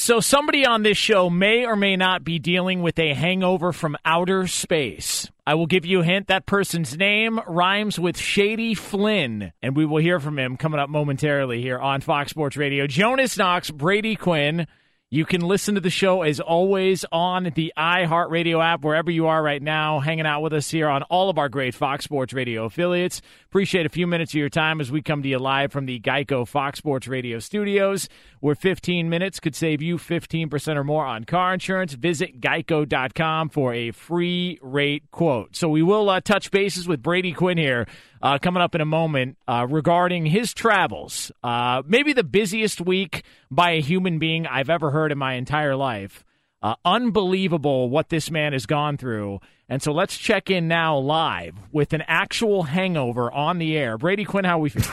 So, somebody on this show may or may not be dealing with a hangover from outer space. I will give you a hint. That person's name rhymes with Shady Flynn, and we will hear from him coming up momentarily here on Fox Sports Radio. Jonas Knox, Brady Quinn. You can listen to the show as always on the iHeartRadio app, wherever you are right now, hanging out with us here on all of our great Fox Sports Radio affiliates. Appreciate a few minutes of your time as we come to you live from the Geico Fox Sports Radio studios, where 15 minutes could save you 15% or more on car insurance. Visit geico.com for a free rate quote. So we will uh, touch bases with Brady Quinn here uh, coming up in a moment uh, regarding his travels. Uh, maybe the busiest week by a human being I've ever heard in my entire life. Uh, unbelievable what this man has gone through. And so let's check in now live with an actual hangover on the air. Brady Quinn, how we feel?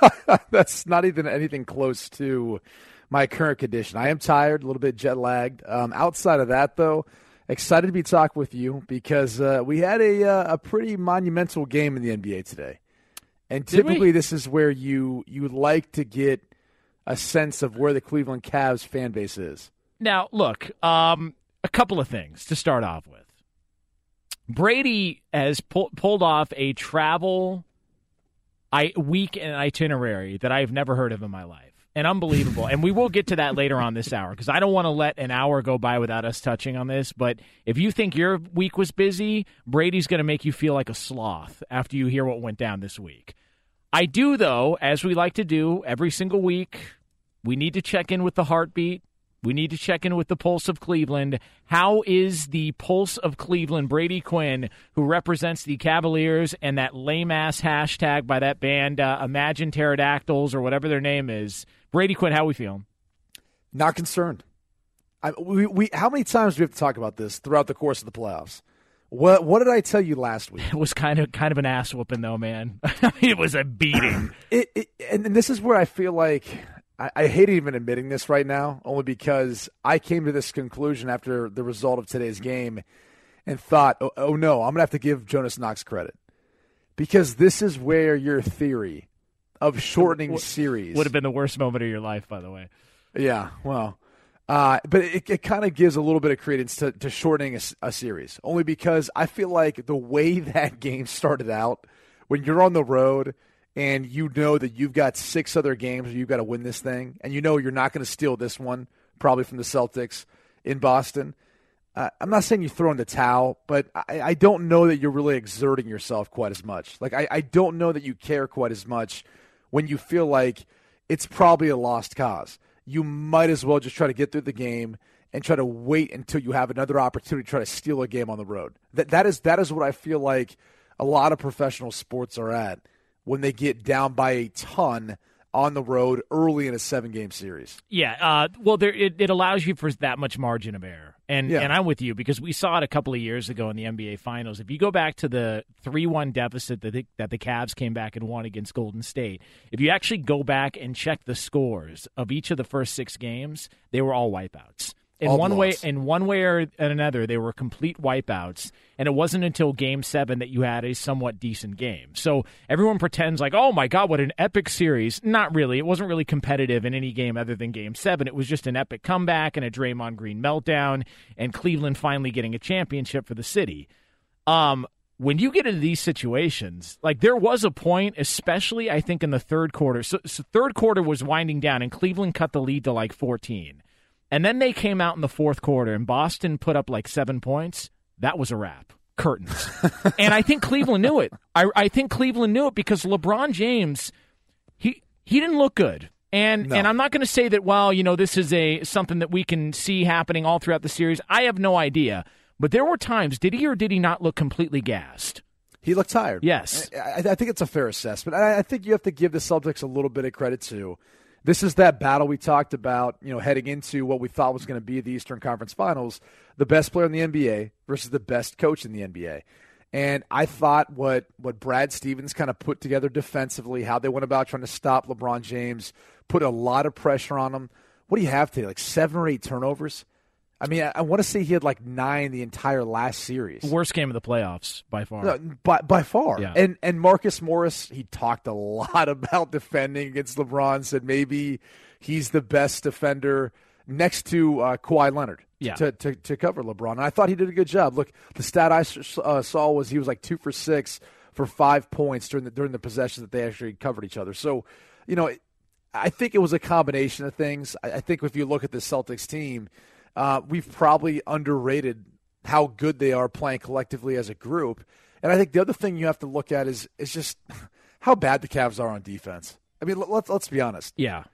That's not even anything close to my current condition. I am tired, a little bit jet lagged. Um, outside of that, though, excited to be talking with you because uh, we had a uh, a pretty monumental game in the NBA today, and typically this is where you you like to get a sense of where the Cleveland Cavs fan base is. Now, look, um, a couple of things to start off with. Brady has pu- pulled off a travel I- week and itinerary that I've never heard of in my life. And unbelievable. and we will get to that later on this hour because I don't want to let an hour go by without us touching on this. But if you think your week was busy, Brady's going to make you feel like a sloth after you hear what went down this week. I do, though, as we like to do every single week, we need to check in with the heartbeat. We need to check in with the pulse of Cleveland. How is the pulse of Cleveland? Brady Quinn, who represents the Cavaliers and that lame ass hashtag by that band, uh, Imagine Pterodactyls or whatever their name is. Brady Quinn, how we feeling? Not concerned. I, we, we how many times do we have to talk about this throughout the course of the playoffs? What what did I tell you last week? It was kind of kind of an ass whooping though, man. it was a beating. It, it and, and this is where I feel like I, I hate even admitting this right now, only because I came to this conclusion after the result of today's game, and thought, oh, oh no, I'm gonna have to give Jonas Knox credit because this is where your theory of shortening series. Would have been the worst moment of your life, by the way. Yeah, well, uh, but it, it kind of gives a little bit of credence to, to shortening a, a, series, only because I feel like the way that game started out, when you're on the road and you know that you've got six other games where you've got to win this thing, and you know you're not going to steal this one, probably from the Celtics in Boston. Uh, I'm not saying you throw in the towel, but I, I, don't know that you're really exerting yourself quite as much. Like, I, I don't know that you care quite as much when you feel like it's probably a lost cause you might as well just try to get through the game and try to wait until you have another opportunity to try to steal a game on the road. That that is that is what I feel like a lot of professional sports are at when they get down by a ton on the road early in a seven game series. Yeah, uh, well, there it, it, allows you for that much margin of error, and yeah. and I'm with you because we saw it a couple of years ago in the NBA Finals. If you go back to the three one deficit that the, that the Cavs came back and won against Golden State, if you actually go back and check the scores of each of the first six games, they were all wipeouts in All one way in one way or another they were complete wipeouts and it wasn't until game 7 that you had a somewhat decent game. So everyone pretends like oh my god what an epic series. Not really. It wasn't really competitive in any game other than game 7 it was just an epic comeback and a Draymond Green meltdown and Cleveland finally getting a championship for the city. Um when you get into these situations, like there was a point, especially I think in the third quarter. So, so third quarter was winding down, and Cleveland cut the lead to like 14. And then they came out in the fourth quarter, and Boston put up like seven points. That was a wrap. Curtains. and I think Cleveland knew it. I, I think Cleveland knew it because LeBron James, he he didn't look good. And no. and I'm not going to say that. Well, you know, this is a something that we can see happening all throughout the series. I have no idea. But there were times. Did he or did he not look completely gassed? He looked tired. Yes, I, I think it's a fair assessment. I, I think you have to give the Celtics a little bit of credit too this is that battle we talked about, you know, heading into what we thought was going to be the Eastern Conference Finals, the best player in the NBA versus the best coach in the NBA. And I thought what what Brad Stevens kind of put together defensively, how they went about trying to stop LeBron James, put a lot of pressure on him. What do you have today? Like seven or eight turnovers? I mean, I, I want to say he had like nine the entire last series. Worst game of the playoffs by far. No, by by far. Yeah. And and Marcus Morris, he talked a lot about defending against LeBron. Said maybe he's the best defender next to uh, Kawhi Leonard. Yeah. To, to, to cover LeBron. And I thought he did a good job. Look, the stat I uh, saw was he was like two for six for five points during the during the possessions that they actually covered each other. So, you know, I think it was a combination of things. I, I think if you look at the Celtics team, uh, we've probably underrated how good they are playing collectively as a group. And I think the other thing you have to look at is is just how bad the Cavs are on defense. I mean, let's let's be honest. Yeah.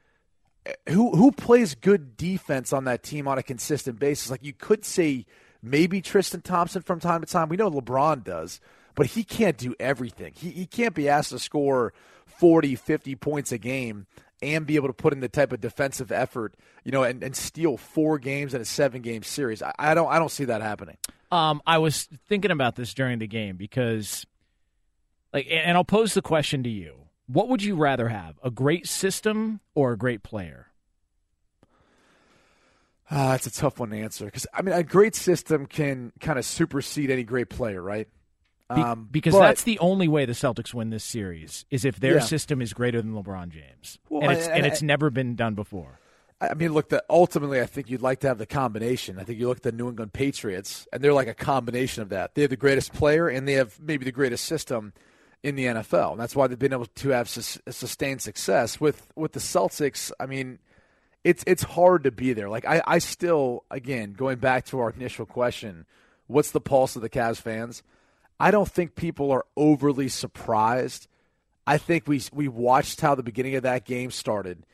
Who who plays good defense on that team on a consistent basis? Like you could say maybe Tristan Thompson from time to time. We know LeBron does, but he can't do everything. He he can't be asked to score 40, 50 points a game and be able to put in the type of defensive effort, you know, and, and steal four games in a seven game series. I, I don't I don't see that happening. Um, I was thinking about this during the game because, like, and I'll pose the question to you: What would you rather have, a great system or a great player? Uh, that's a tough one to answer because I mean a great system can kind of supersede any great player, right? Um, because but, that's the only way the Celtics win this series is if their yeah. system is greater than LeBron James, well, and it's and, and it's I, never been done before. I mean, look, the, ultimately, I think you'd like to have the combination. I think you look at the New England Patriots, and they're like a combination of that. They have the greatest player, and they have maybe the greatest system in the NFL. And that's why they've been able to have sustained success with with the Celtics. I mean, it's it's hard to be there. Like I, I still, again, going back to our initial question, what's the pulse of the Cavs fans? I don't think people are overly surprised. I think we we watched how the beginning of that game started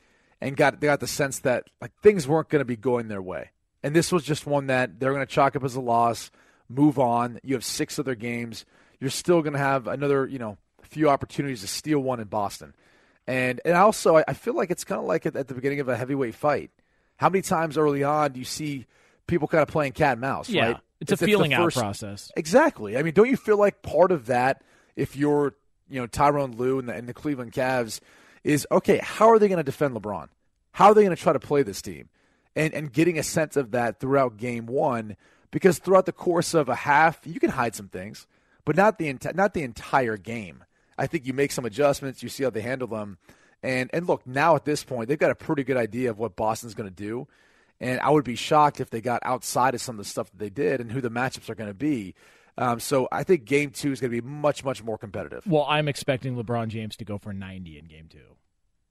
and got they got the sense that like things weren't going to be going their way. And this was just one that they're going to chalk up as a loss, move on. You have six other games. You're still going to have another, you know, few opportunities to steal one in Boston. And and also I, I feel like it's kind of like at, at the beginning of a heavyweight fight. How many times early on do you see people kind of playing cat and mouse, yeah. right? It's, it's a feeling first, out process. Exactly. I mean, don't you feel like part of that, if you're, you know, Tyronn Lue and the, and the Cleveland Cavs, is okay, how are they going to defend LeBron? How are they going to try to play this team? And, and getting a sense of that throughout game one, because throughout the course of a half, you can hide some things, but not the, enti- not the entire game. I think you make some adjustments, you see how they handle them, And and look, now at this point, they've got a pretty good idea of what Boston's going to do. And I would be shocked if they got outside of some of the stuff that they did and who the matchups are going to be. Um, so I think game two is going to be much, much more competitive. Well, I'm expecting LeBron James to go for 90 in game two.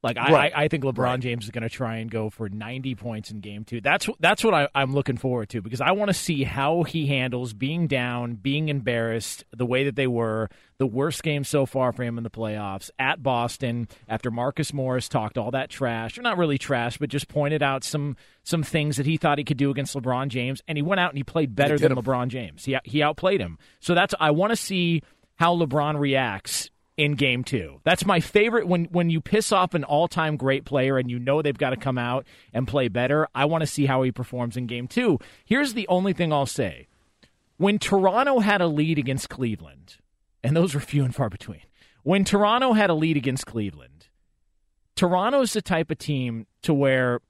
Like I, Right. I, I think LeBron Right. James is going to try and go for 90 points in game two. That's that's what I, I'm looking forward to because I want to see how he handles being down, being embarrassed, the way that they were. The worst game so far for him in the playoffs at Boston after Marcus Morris talked all that trash, or not really trash, but just pointed out some some things that he thought he could do against LeBron James, and he went out and he played better than him. LeBron James. He he outplayed him. So that's I want to see how LeBron reacts in game two. That's my favorite when when you piss off an all time great player and you know they've got to come out and play better. I want to see how he performs in game two. Here's the only thing I'll say. When Toronto had a lead against Cleveland, and those were few and far between. When Toronto had a lead against Cleveland, Toronto's the type of team to where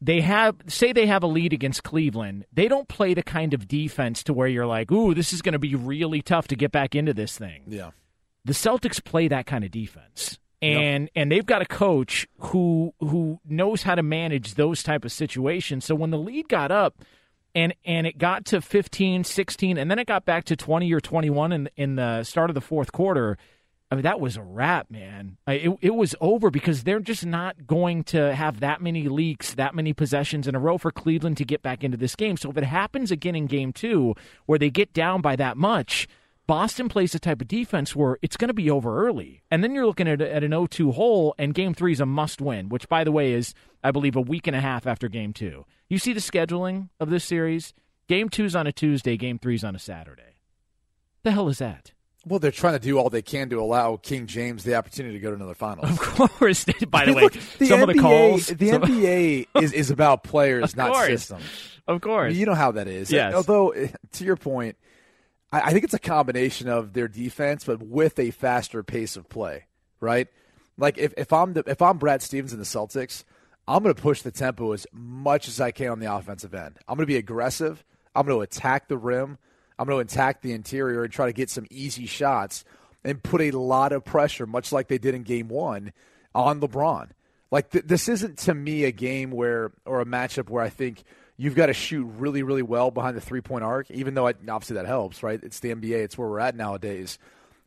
they have say they have a lead against Cleveland, they don't play the kind of defense to where you're like, "Ooh, this is going to be really tough to get back into this thing." Yeah. The Celtics play that kind of defense. And and they've got a coach who who knows how to manage those type of situations. So when the lead got up and and it got to 15, 16 and then it got back to 20 or 21 in in the start of the fourth quarter, I mean that was a wrap, man. I- It it was over because they're just not going to have that many leaks, that many possessions in a row for Cleveland to get back into this game. So if it happens again in game 2 where they get down by that much, Boston plays the type of defense where it's going to be over early. And then you're looking at, at an 0 2 hole, and game three is a must win, which, by the way, is, I believe, a week and a half after game two. You see the scheduling of this series? Game two's on a Tuesday, game three's on a Saturday. The hell is that? Well, they're trying to do all they can to allow King James the opportunity to go to another final. Of course. By the way, Look, some NBA, of the calls. The some- NBA is, is about players, not systems. Of course. You know how that is. Yes. Although, eh, to your point, I, I think it's a combination of their defense, but with a faster pace of play. Right? Like if, if I'm the, if I'm Brad Stevens in the Celtics, I'm going to push the tempo as much as I can on the offensive end. I'm going to be aggressive. I'm going to attack the rim. I'm going to attack the interior and try to get some easy shots and put a lot of pressure, much like they did in Game One, on LeBron. Like th- this isn't to me a game where or a matchup where I think you've got to shoot really, really well behind the three point arc. Even though I, obviously that helps, right? It's the NBA. It's where we're at nowadays.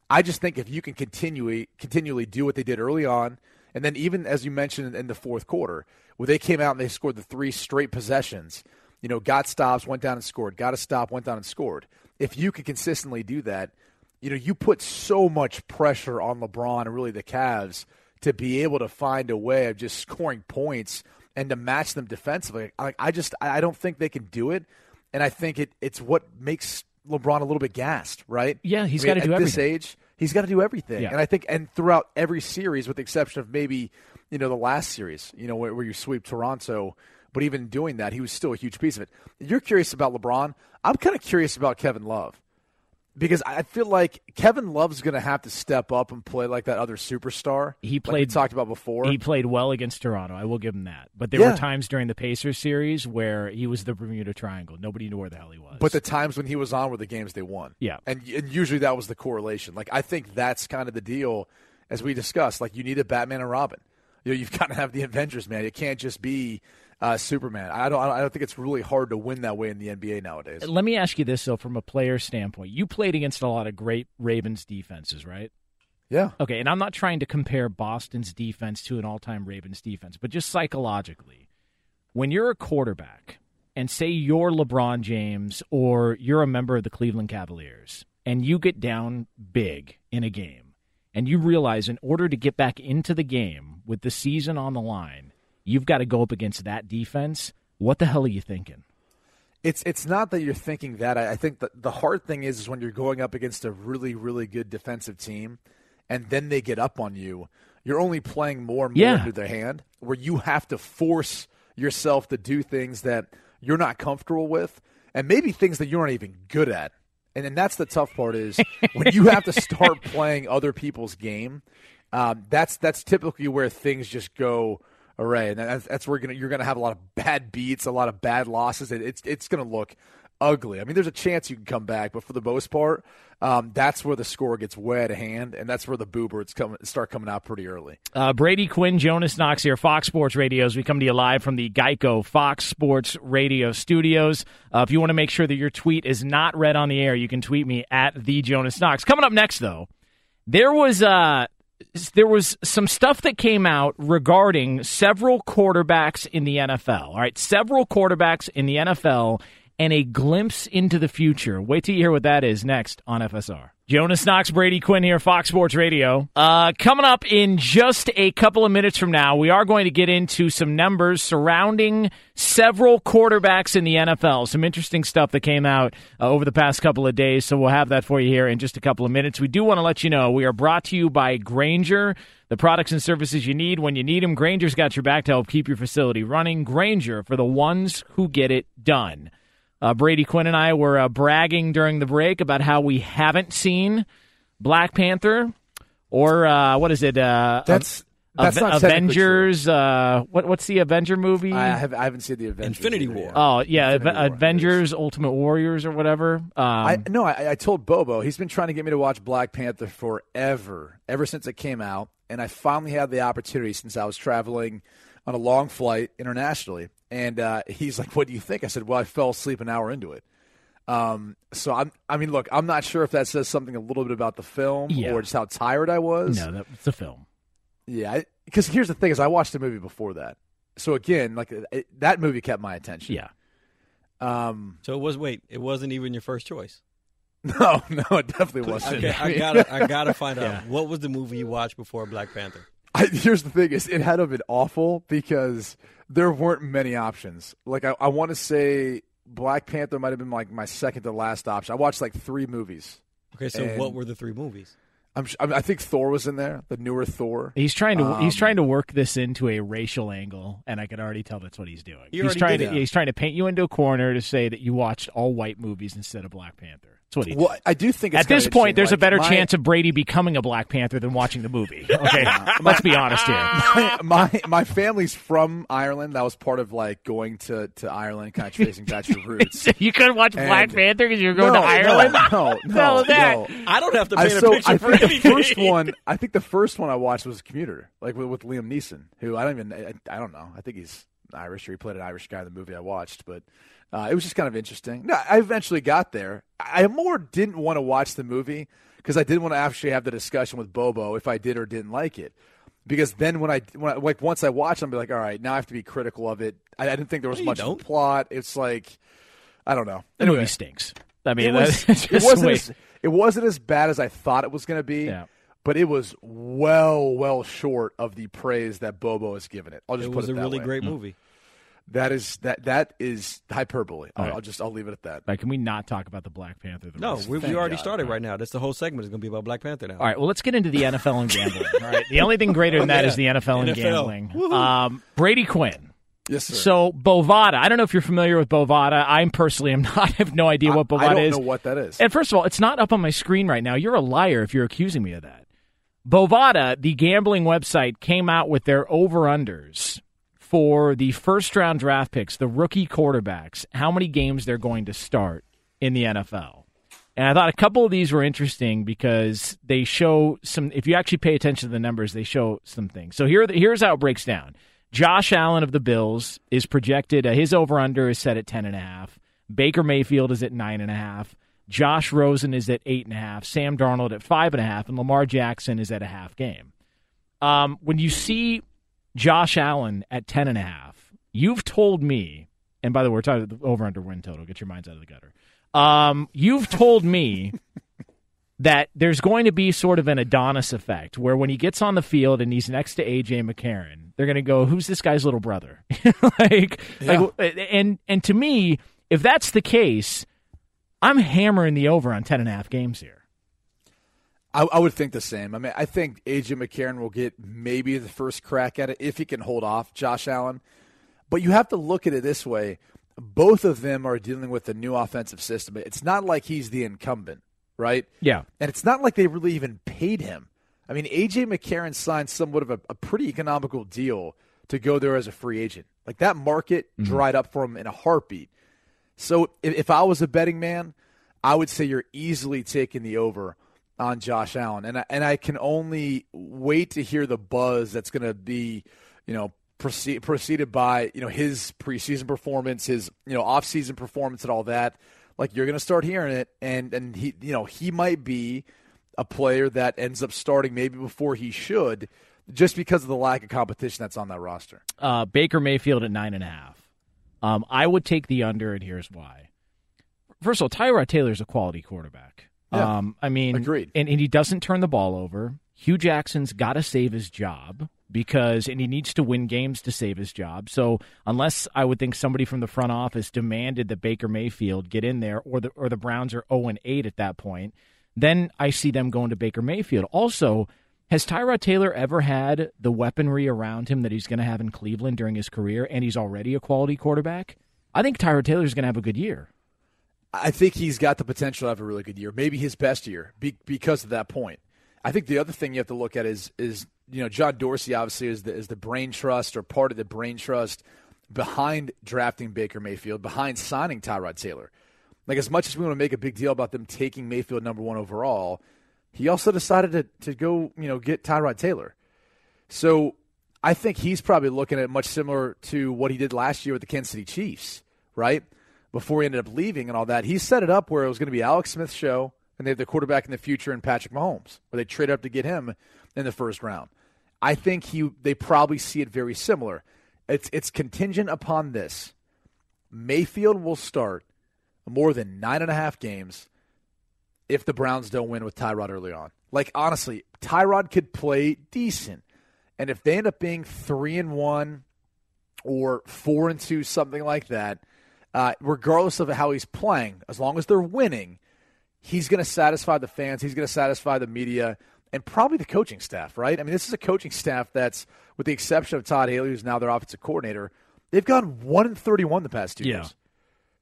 I just think if you can continually continually do what they did early on, and then even as you mentioned in the fourth quarter, where they came out and they scored the three straight possessions, you know, got stops, went down and scored, got a stop, went down and scored. If you could consistently do that, you know, you put so much pressure on LeBron and really the Cavs to be able to find a way of just scoring points and to match them defensively. Like I just I don't think they can do it, and I think it it's what makes LeBron a little bit gassed, right? Yeah, he's I mean, gotta do at this age. He's got to do everything, Yeah. and I think and throughout every series, with the exception of maybe you know the last series, you know where, where you sweep Toronto. But even doing that, he was still a huge piece of it. You're curious about LeBron. I'm kind of curious about Kevin Love because I feel like Kevin Love's going to have to step up and play like that other superstar. He like we played- talked about before. He played well against Toronto. I will give him that. But there Yeah. were times during the Pacers series where he was the Bermuda Triangle. Nobody knew where the hell he was. But the times when he was on were the games they won. Yeah. And, and usually that was the correlation. Like, I think that's kind of the deal, as we discussed. Like, you need a Batman and Robin. You know, you've got to have the Avengers, man. It can't just be uh, Superman. I don't, I don't think it's really hard to win that way in the NBA nowadays. Let me ask you this, though, from a player standpoint. You played against a lot of great Ravens defenses, right? Yeah. Okay, and I'm not trying to compare Boston's defense to an all time Ravens defense, but just psychologically, when you're a quarterback and say you're LeBron James or you're a member of the Cleveland Cavaliers and you get down big in a game and you realize in order to get back into the game with the season on the line, you've got to go up against that defense, what the hell are you thinking? It's it's not that you're thinking that. I, I think that the hard thing is, is when you're going up against a really really good defensive team, and then they get up on you. You're only playing more and more Yeah. into their hand, where you have to force yourself to do things that you're not comfortable with, and maybe things that you aren't even good at. And then that's the tough part is when you have to start playing other people's game. Um, that's that's typically where things just go array, and that's, that's where you're gonna, you're going to have a lot of bad beats, a lot of bad losses. It, it's it's going to look ugly. I mean, there's a chance you can come back, but for the most part, um, that's where the score gets way out of hand, and that's where the boo birds come, start coming out pretty early. Uh, Brady Quinn, Jonas Knox here, Fox Sports Radios. We come to you live from the Geico Fox Sports Radio studios. Uh, if you want to make sure that your tweet is not read on the air, you can tweet me at the Jonas Knox. Coming up next, though, there was uh, there was some stuff that came out regarding several quarterbacks in the NFL. All right, several quarterbacks in the NFL and a glimpse into the future. Wait till you hear what that is next on FSR. Jonas Knox, Brady Quinn here, Fox Sports Radio. Uh, coming up in just a couple of minutes from now, we are going to get into some numbers surrounding several quarterbacks in the NFL. Some interesting stuff that came out uh, over the past couple of days, so we'll have that for you here in just a couple of minutes. We do want to let you know we are brought to you by Grainger. The products and services you need when you need them, Grainger's got your back to help keep your facility running. Grainger for the ones who get it done. Uh, Brady Quinn and I were uh, bragging during the break about how we haven't seen Black Panther or uh, what is it? Uh, That's that's not Avengers. Uh, what what's the Avenger movie? I, have, I haven't seen the Avengers. Infinity War. yet. oh yeah, Infinity Ave- War, Avengers: Ultimate Warriors or whatever. Um, I no, I, I told Bobo he's been trying to get me to watch Black Panther forever, ever since it came out, and I finally had the opportunity since I was traveling on a long flight internationally. And uh, he's like, "What do you think?" I said, "Well, I fell asleep an hour into it." Um, so I'm, I mean, look, I'm not sure if that says something a little bit about the film Yeah. or just how tired I was. no, that's a film. Yeah, because here's the thing: is I watched the movie before that, so again, like it, that movie kept my attention. Yeah, Um, So it was wait, it wasn't even your first choice. no, no, it definitely wasn't. Okay, I gotta I gotta find out what was the movie you watched before Black Panther. I, here's the thing: is it had to have been awful because there weren't many options. Like I, I want to say Black Panther might have been like my second to last option. I watched like three movies. Okay, so what were the three movies? I'm, I, think Thor was in there, the newer Thor. he's trying to he's Um, trying to work this into a racial angle, and I can already tell that's what he's doing. He he's trying to that. he's trying to paint you into a corner to say that you watched all white movies instead of Black Panther. That's what he. Well, I do think it's At this point, there's a better my- chance of Brady becoming a Black Panther than watching the movie. Okay, let's be honest here. my, my my family's from Ireland. That was part of like going to, to Ireland, kind of tracing back your roots. you couldn't watch And- Black Panther because you were going no, to Ireland. No, no, hell no, no. I don't have to I, paint so a picture I for think the first one, I think the first one I watched was Commuter, like with, with Liam Neeson, who I don't even, I, I don't know. I think he's Irish or he played an Irish guy in the movie I watched, but uh, it was just kind of interesting. No, I eventually got there. I more didn't want to watch the movie because I didn't want to actually have the discussion with Bobo if I did or didn't like it. Because then when I, when I like once I watch, I'm be like, all right, now I have to be critical of it. I, I didn't think there was No, much don't. plot. It's like, I don't know. The movie stinks. I mean, it, was, it wasn't as, it wasn't as bad as I thought it was going to be. Yeah. But it was well, well short of the praise that Bobo has given it. I'll just It put was it was a really way. great movie. That is that that is hyperbole. I'll, right. I'll just I'll leave it at that. Like, can we not talk about the Black Panther? The No, we, we already God. started right now. That's the whole segment is going to be about Black Panther now. All right, well, let's get into the NFL and gambling. All right, the only thing greater than that Yeah. is the NFL and NFL. gambling. Um, Brady Quinn. Yes, sir. So Bovada, I don't know if you're familiar with Bovada. I'm personally am not. I have no idea what Bovada I don't is. know what that is. And first of all, it's not up on my screen right now. You're a liar if you're accusing me of that. Bovada, the gambling website, came out with their over unders for the first round draft picks, the rookie quarterbacks, how many games they're going to start in the NFL. And I thought a couple of these were interesting because they show some. If you actually pay attention to the numbers, they show some things. So here, here's how it breaks down. Josh Allen of the Bills is projected. Uh, his over under is set at ten and a half. Baker Mayfield is at nine and a half. Josh Rosen is at eight and a half. Sam Darnold at five and a half, and Lamar Jackson is at a half game. Um, when you see Josh Allen at ten and a half, you've told me. And by the way, we're talking the over under win total. Get your minds out of the gutter. Um, you've told me that there's going to be sort of an Adonis effect where when he gets on the field and he's next to AJ McCarron, they're going to go, "Who's this guy's little brother?" like, like, and and to me, if that's the case, I'm hammering the over on ten and a half games here. I, I would think the same. I mean, I think AJ McCarron will get maybe the first crack at it if he can hold off Josh Allen. But you have to look at it this way: both of them are dealing with a new offensive system. It's not like he's the incumbent, right? Yeah. And it's not like they really even paid him. I mean, AJ McCarron signed somewhat of a, a pretty economical deal to go there as a free agent. Like that market mm-hmm. dried up for him in a heartbeat. So if, if I was a betting man, I would say you're easily taking the over on Josh Allen, and I, and I can only wait to hear the buzz that's going to be, you know, proceed, preceded by you know his preseason performance, his you know offseason performance, and all that. Like you're going to start hearing it, and and he you know he might be a player that ends up starting maybe before he should, just because of the lack of competition that's on that roster. Uh, Baker Mayfield at nine and a half. Um, I would take the under, and here's why. First of all, Tyrod Taylor is a quality quarterback. Yeah. Um, I mean, Agreed. And, and he doesn't turn the ball over. Hue Jackson's got to save his job because, and he needs to win games to save his job. So, unless I would think somebody from the front office demanded that Baker Mayfield get in there, or the or the Browns are zero and eight at that point, then I see them going to Baker Mayfield. Also, has Tyrod Taylor ever had the weaponry around him that he's going to have in Cleveland during his career, and he's already a quality quarterback? I think Tyrod Taylor is going to have a good year. I think he's got the potential to have a really good year, maybe his best year, be, because of that point. I think the other thing you have to look at is is you know John Dorsey obviously is the is the brain trust or part of the brain trust behind drafting Baker Mayfield, behind signing Tyrod Taylor. Like as much as we want to make a big deal about them taking Mayfield number one overall, he also decided to to go you know get Tyrod Taylor. So I think he's probably looking at much similar to what he did last year with the Kansas City Chiefs, right? Before he ended up leaving and all that, he set it up where it was going to be Alex Smith's show, and they have the quarterback in the future in Patrick Mahomes, where they traded up to get him in the first round. I think he they probably see it very similar. It's it's contingent upon this. Mayfield will start more than nine and a half games if the Browns don't win with Tyrod early on. Like honestly, Tyrod could play decent, and if they end up being three and one or four and two, something like that, uh, regardless of how he's playing, as long as they're winning, he's going to satisfy the fans. He's going to satisfy the media and probably the coaching staff, right? I mean, this is a coaching staff that's, with the exception of Todd Haley, who's now their offensive coordinator, they've gone one and thirty-one the past two Yeah. years.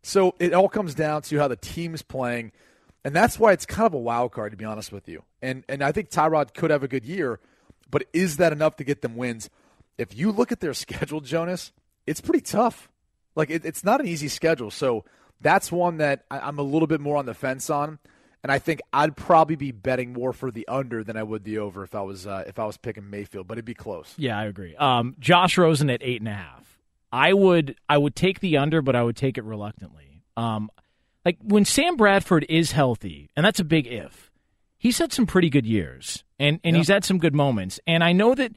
So it all comes down to how the team's playing, and that's why it's kind of a wild card, to be honest with you. And and I think Tyrod could have a good year, but is that enough to get them wins? If you look at their schedule, Jonas, it's pretty tough. Like it, it's not an easy schedule. So that's one that I, I'm a little bit more on the fence on. And I think I'd probably be betting more for the under than I would the over if I was uh, if I was picking Mayfield, but it'd be close. Yeah, I agree. Um, Josh Rosen at eight and a half. I would I would take the under, but I would take it reluctantly. Um, like when Sam Bradford is healthy, and that's a big if. He's had some pretty good years, and and he's had some good moments. And I know that,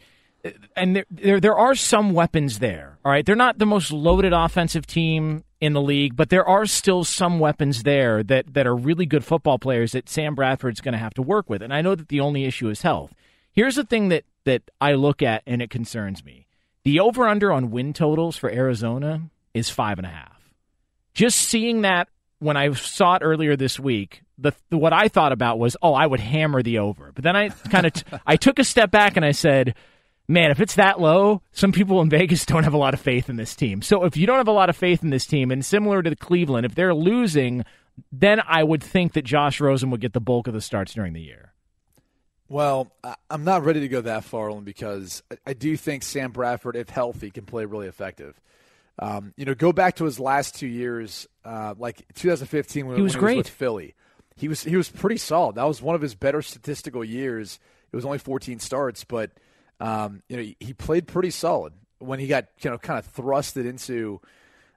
and there, there there are some weapons there. All right, they're not the most loaded offensive team in the league, but there are still some weapons there that that are really good football players that Sam Bradford's going to have to work with. And I know that the only issue is health. Here's the thing that that I look at and it concerns me. The over under on win totals for Arizona is five and a half. Just seeing that when I saw it earlier this week, the, what I thought about was, oh, I would hammer the over. But then I kind of t- I took a step back and I said, man, if it's that low, some people in Vegas don't have a lot of faith in this team. So if you don't have a lot of faith in this team, and similar to the Cleveland, if they're losing, then I would think that Josh Rosen would get the bulk of the starts during the year. Well, I'm not ready to go that far, only because I- do think Sam Bradford, if healthy, can play really effective. Um, you know, go back to his last two years, uh, like 2015 when He was when great. with Philly. He was he was pretty solid. That was one of his better statistical years. It was only 14 starts, but um, you know he, played pretty solid when he got you know kind of thrusted into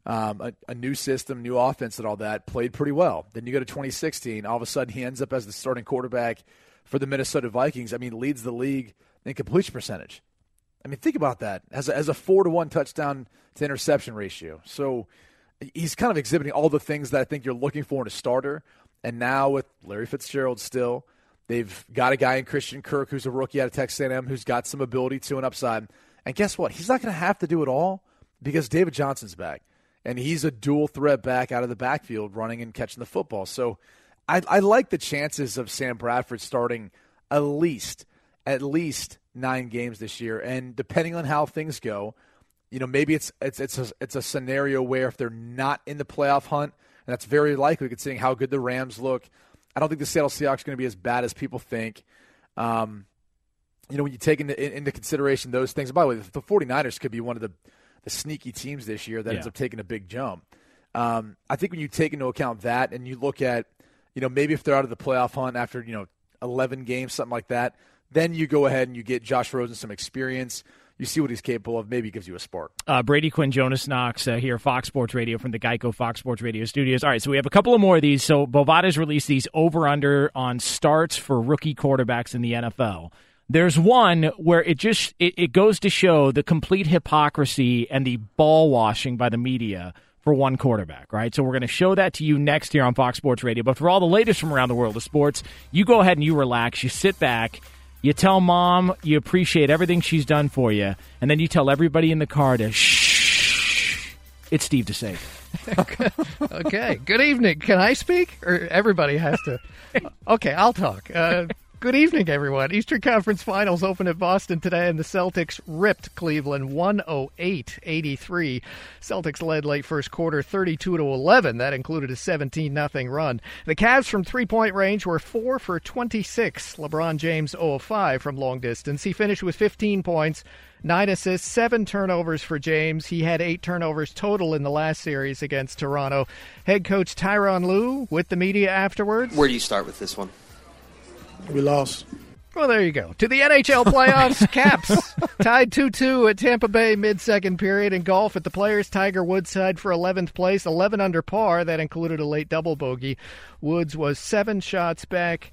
um, a, a new system, new offense, and all that. Played pretty well. Then you go to 2016. All of a sudden, he ends up as the starting quarterback for the Minnesota Vikings. I mean, leads the league in completion percentage. I mean, think about that as a, as a four to one touchdown to interception ratio. So he's kind of exhibiting all the things that I think you're looking for in a starter. And now with Larry Fitzgerald still, they've got a guy in Christian Kirk who's a rookie out of Texas A&M who's got some ability to an upside. And guess what? He's not going to have to do it all because David Johnson's back, and he's a dual threat back out of the backfield, running and catching the football. So I, I like the chances of Sam Bradford starting at least at least nine games this year, and depending on how things go, you know maybe it's it's it's a, it's a scenario where if they're not in the playoff hunt, and that's very likely considering how good the Rams look. I don't think the Seattle Seahawks are going to be as bad as people think. Um, you know, when you take into, into consideration those things, by the way, the 49ers could be one of the, the sneaky teams this year that ends up taking a big jump. Um, I think when you take into account that and you look at, you know, maybe if they're out of the playoff hunt after you know 11 games, something like that, then you go ahead and you get Josh Rosen some experience you see what he's capable of. Maybe gives you a spark. Uh, Brady Quinn, Jonas Knox uh, here, Fox Sports Radio from the Geico Fox Sports Radio studios. All right, so we have a couple of more of these. So Bovada's released these over under on starts for rookie quarterbacks in the NFL. There's one where it just it, it goes to show the complete hypocrisy and the ball washing by the media for one quarterback, right? So we're going to show that to you next here on Fox Sports Radio. But for all the latest from around the world of sports, you go ahead and you relax, you sit back you tell mom you appreciate everything she's done for you, and then you tell everybody in the car to shh. It's Steve to say. okay. Good evening. Can I speak, or everybody has to? Okay, I'll talk. Uh, Good evening, everyone. Eastern Conference Finals open at Boston today, and the Celtics ripped Cleveland 108-83. Celtics led late first quarter 32 to 11. That included a 17 0 run. The Cavs from three-point range were 4 for 26. LeBron James 0 5 from long distance. He finished with 15 points, nine assists, seven turnovers for James. He had eight turnovers total in the last series against Toronto. Head coach Tyronn Lue with the media afterwards. Where do you start with this one? We lost. Well, there you go. To the NHL playoffs, Caps tied 2 2 at Tampa Bay mid second period. In golf at the Players, Tiger Woods tied for 11th place, 11 under par. That included a late double bogey. Woods was seven shots back.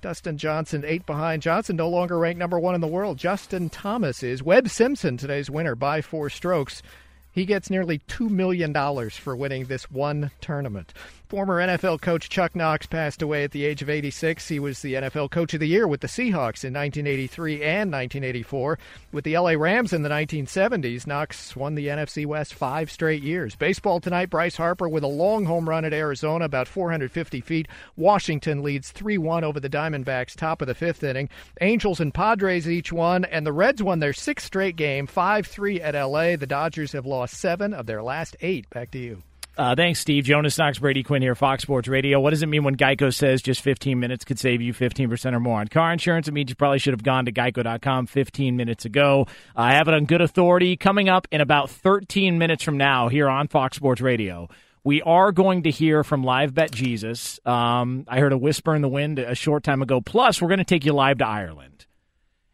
Dustin Johnson, eight behind. Johnson no longer ranked number one in the world. Justin Thomas is. Webb Simpson, today's winner, by four strokes. He gets nearly $2 million for winning this one tournament. Former NFL coach Chuck Knox passed away at the age of 86. He was the NFL Coach of the Year with the Seahawks in 1983 and 1984. With the LA Rams in the 1970s, Knox won the NFC West five straight years. Baseball tonight, Bryce Harper with a long home run at Arizona, about 450 feet. Washington leads 3 1 over the Diamondbacks, top of the fifth inning. Angels and Padres each won, and the Reds won their sixth straight game, 5 3 at LA. The Dodgers have lost seven of their last eight. Back to you. Uh, thanks, Steve. Jonas Knox, Brady Quinn here, Fox Sports Radio. What does it mean when Geico says just 15 minutes could save you 15% or more on car insurance? It means you probably should have gone to geico.com 15 minutes ago. Uh, I have it on good authority. Coming up in about 13 minutes from now here on Fox Sports Radio, we are going to hear from Live Bet Jesus. Um, I heard a whisper in the wind a short time ago. Plus, we're going to take you live to Ireland.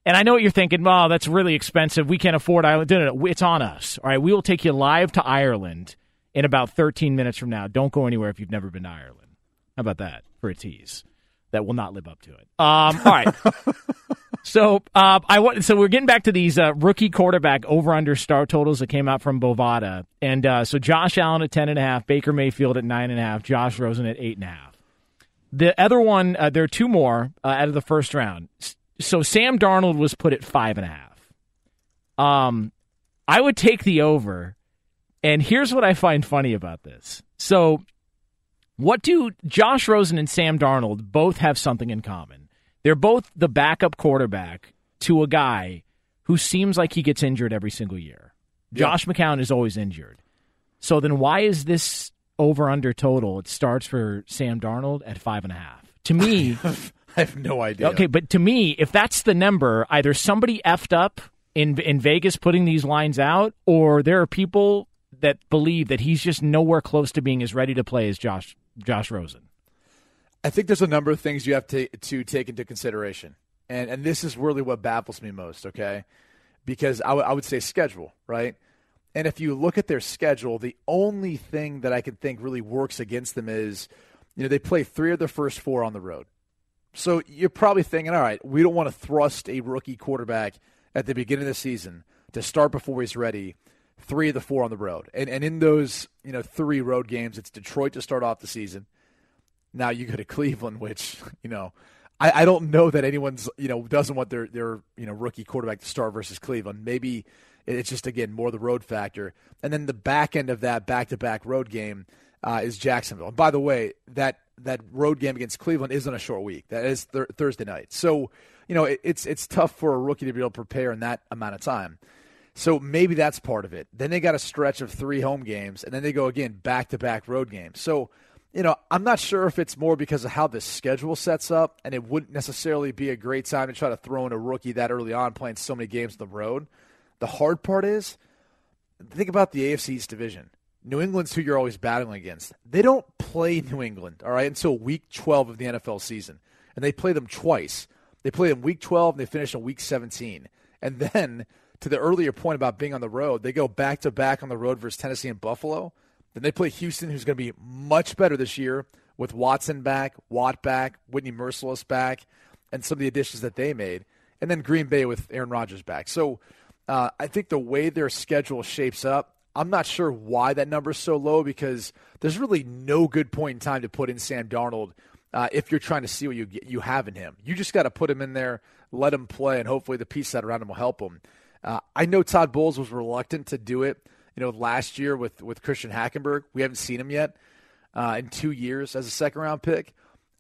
And I know what you're thinking, well, that's really expensive. We can't afford Ireland. No, no, no. It's on us. All right. We will take you live to Ireland in about 13 minutes from now. Don't go anywhere if you've never been to Ireland. How about that for a tease? That will not live up to it. Um, all right. so uh, I want. So we're getting back to these uh, rookie quarterback over under star totals that came out from Bovada, and uh, so Josh Allen at ten and a half, Baker Mayfield at nine and a half, Josh Rosen at eight and a half. The other one, uh, there are two more uh, out of the first round. So Sam Darnold was put at five and a half. Um, I would take the over and here's what I find funny about this. So, what do Josh Rosen and Sam Darnold both have something in common? They're both the backup quarterback to a guy who seems like he gets injured every single year. Yeah. Josh McCown is always injured. So then why is this over under total? It starts for Sam Darnold at five and a half. To me, I have no idea. Okay, but to me, if that's the number, either somebody effed up in in Vegas putting these lines out, or there are people that believe that he's just nowhere close to being as ready to play as Josh Josh Rosen? I think there's a number of things you have to to take into consideration, and and this is really what baffles me most. Okay, because I, w- I would say schedule, right? And if you look at their schedule, the only thing that I can think really works against them is, you know, they play three of their first four on the road. So you're probably thinking, all right, we don't want to thrust a rookie quarterback at the beginning of the season to start before he's ready three of the four on the road. And and in those, you know, three road games, it's Detroit to start off the season. Now you go to Cleveland, which, you know, I, I don't know that anyone's, you know, doesn't want their, their, you know, rookie quarterback to start versus Cleveland. Maybe it's just again more the road factor. And then the back end of that back to back road game uh, is Jacksonville. And by the way, that that road game against Cleveland is on a short week. That is th- Thursday night. So, you know, it, it's it's tough for a rookie to be able to prepare in that amount of time. So maybe that's part of it. Then they got a stretch of three home games, and then they go again back to back road games. So, you know, I'm not sure if it's more because of how the schedule sets up, and it wouldn't necessarily be a great time to try to throw in a rookie that early on playing so many games on the road. The hard part is think about the AFC East division. New England's who you're always battling against. They don't play New England, all right, until week 12 of the NFL season. And they play them twice. They play them week 12 and they finish on week 17. And then, to the earlier point about being on the road, they go back to back on the road versus Tennessee and Buffalo. Then they play Houston, who's going to be much better this year with Watson back, Watt back, Whitney Mercilus back, and some of the additions that they made. And then Green Bay with Aaron Rodgers back. So uh, I think the way their schedule shapes up, I'm not sure why that number is so low because there's really no good point in time to put in Sam Darnold uh, if you're trying to see what you you have in him. You just got to put him in there, let him play, and hopefully the piece that around him will help him. Uh, I know Todd Bowles was reluctant to do it. You know, last year with with Christian Hackenberg, we haven't seen him yet uh, in two years as a second round pick.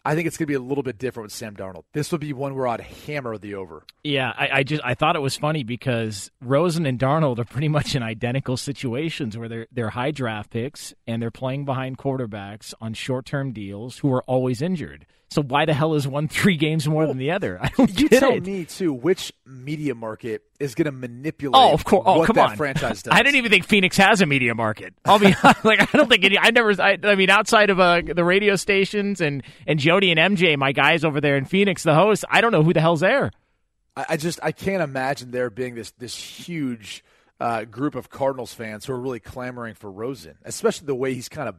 I think it's going to be a little bit different with Sam Darnold. This would be one where I'd hammer the over. Yeah, I, I, just I thought it was funny because Rosen and Darnold are pretty much in identical situations where they're they're high draft picks and they're playing behind quarterbacks on short term deals who are always injured. So why the hell is one three games more well, than the other? I don't you get tell it. me too which media market is going to manipulate. Oh, of course. Oh, what come that on. franchise does. I didn't even think Phoenix has a media market. I'll be like, I don't think any. I never. I, I mean, outside of uh, the radio stations and and Jody and MJ, my guys over there in Phoenix, the host. I don't know who the hell's there. I, I just I can't imagine there being this this huge uh, group of Cardinals fans who are really clamoring for Rosen, especially the way he's kind of,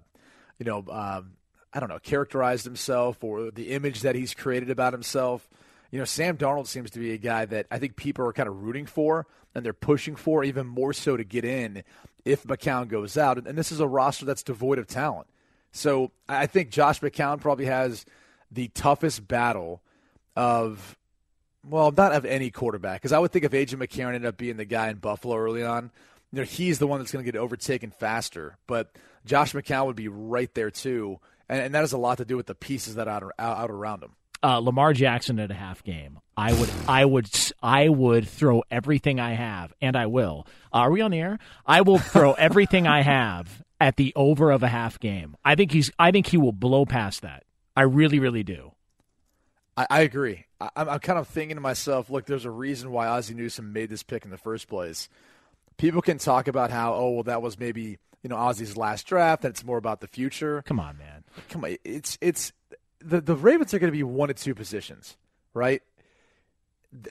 you know. Um, I don't know, characterized himself or the image that he's created about himself. You know, Sam Darnold seems to be a guy that I think people are kind of rooting for and they're pushing for even more so to get in if McCown goes out. And this is a roster that's devoid of talent. So I think Josh McCown probably has the toughest battle of, well, not of any quarterback. Because I would think if AJ McCarron ended up being the guy in Buffalo early on, you know, he's the one that's going to get overtaken faster. But Josh McCown would be right there too and, and that has a lot to do with the pieces that are out, out around him. Uh, Lamar Jackson at a half game. I would, I would, I would throw everything I have, and I will. Uh, are we on the air? I will throw everything I have at the over of a half game. I think he's, I think he will blow past that. I really, really do. I, I agree. I, I'm kind of thinking to myself, look, there's a reason why Ozzie Newsome made this pick in the first place. People can talk about how, oh, well, that was maybe you know Ozzie's last draft, and it's more about the future. Come on, man. Come on. It's it's the the Ravens are going to be one of two positions, right?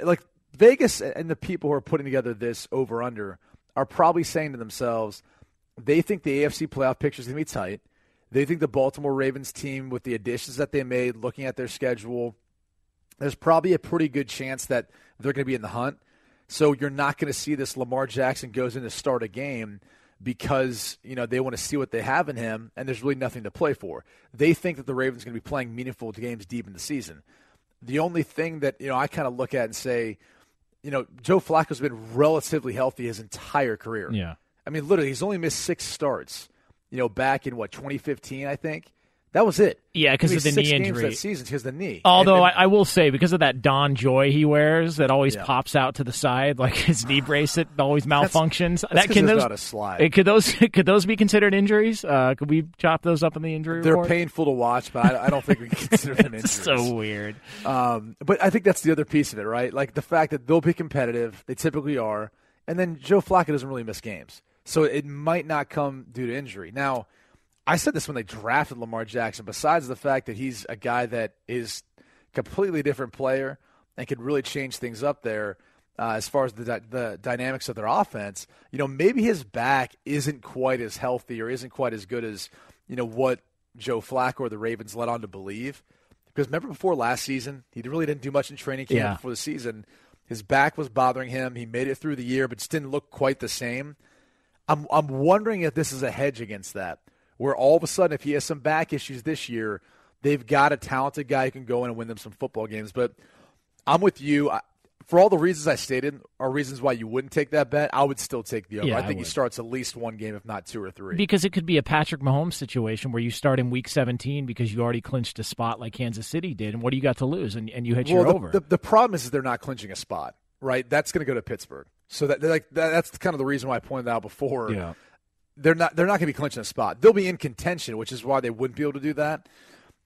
Like Vegas and the people who are putting together this over under are probably saying to themselves, they think the AFC playoff picture is going to be tight. They think the Baltimore Ravens team, with the additions that they made, looking at their schedule, there's probably a pretty good chance that they're going to be in the hunt. So you're not going to see this Lamar Jackson goes in to start a game because you know they want to see what they have in him, and there's really nothing to play for. They think that the Ravens are going to be playing meaningful games deep in the season. The only thing that you know I kind of look at and say, you know, Joe Flacco's been relatively healthy his entire career. Yeah, I mean, literally, he's only missed six starts. You know, back in what 2015, I think. That was it. Yeah, because of the knee injury. That season because the knee. Although and, and, I, I, will say, because of that DonJoy he wears that always yeah. pops out to the side, like his knee brace bracelet always malfunctions. That's, that's that can those not a slide. Could those could those be considered injuries? Uh, could we chop those up in the injury? They're report? painful to watch, but I, I don't think we can consider them injuries. so weird. Um, but I think that's the other piece of it, right? Like the fact that they'll be competitive. They typically are, and then Joe Flacco doesn't really miss games, so it might not come due to injury. Now I said this when they drafted Lamar Jackson. Besides the fact that he's a guy that is completely different player and could really change things up there uh, as far as the the dynamics of their offense, you know, maybe his back isn't quite as healthy or isn't quite as good as you know what Joe Flacco or the Ravens led on to believe. Because remember before last season, he really didn't do much in training camp yeah. before the season. His back was bothering him. He made it through the year, but just didn't look quite the same. I'm I'm wondering if this is a hedge against that where all of a sudden, if he has some back issues this year, they've got a talented guy who can go in and win them some football games. But I'm with you. I, for all the reasons I stated are reasons why you wouldn't take that bet, I would still take the over. Yeah, I think I he starts at least one game, if not two or three. Because it could be a Patrick Mahomes situation where you start in week 17 because you already clinched a spot like Kansas City did, and what do you got to lose? And, and you hit well, your the, over. The, the problem is, is they're not clinching a spot, right? That's going to go to Pittsburgh. So that like that, that's kind of the reason why I pointed out before. Yeah they're not they're not going to be clinching a spot. They'll be in contention, which is why they wouldn't be able to do that.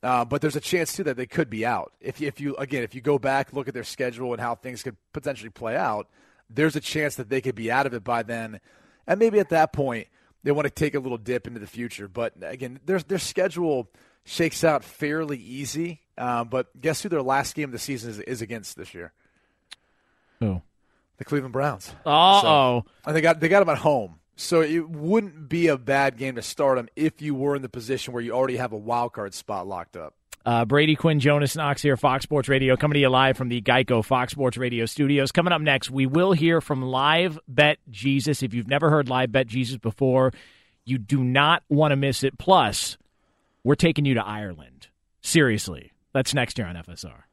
Uh, but there's a chance too that they could be out. If you, if you again if you go back look at their schedule and how things could potentially play out, there's a chance that they could be out of it by then. And maybe at that point, they want to take a little dip into the future. But again, their their schedule shakes out fairly easy. Uh, but guess who their last game of the season is, is against this year? Who? The Cleveland Browns. Oh. So, and they got they got them at home. So it wouldn't be a bad game to start them if you were in the position where you already have a wild card spot locked up. Uh, Brady Quinn, Jonas Knox here, Fox Sports Radio, coming to you live from the Geico Fox Sports Radio studios. Coming up next, we will hear from Live Bet Jesus. If you've never heard Live Bet Jesus before, you do not want to miss it. Plus, we're taking you to Ireland. Seriously. That's next year on FSR.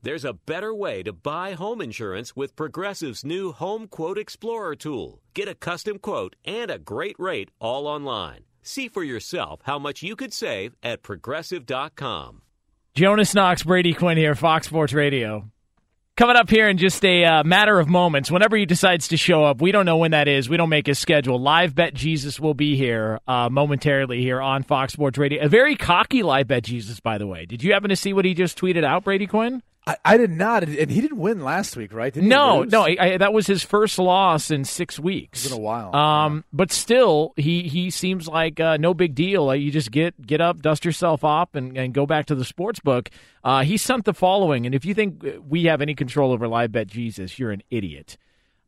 There's a better way to buy home insurance with Progressive's new Home Quote Explorer tool. Get a custom quote and a great rate all online. See for yourself how much you could save at progressive.com. Jonas Knox, Brady Quinn here, Fox Sports Radio. Coming up here in just a uh, matter of moments, whenever he decides to show up, we don't know when that is. We don't make his schedule. Live Bet Jesus will be here uh, momentarily here on Fox Sports Radio. A very cocky Live Bet Jesus, by the way. Did you happen to see what he just tweeted out, Brady Quinn? I, I did not, and he didn't win last week, right? Didn't no, no, I, I, that was his first loss in six weeks. It's been a while. Um, yeah. but still, he he seems like uh, no big deal. Like you just get get up, dust yourself off, and, and go back to the sports book. Uh, he sent the following, and if you think we have any control over live bet Jesus, you're an idiot.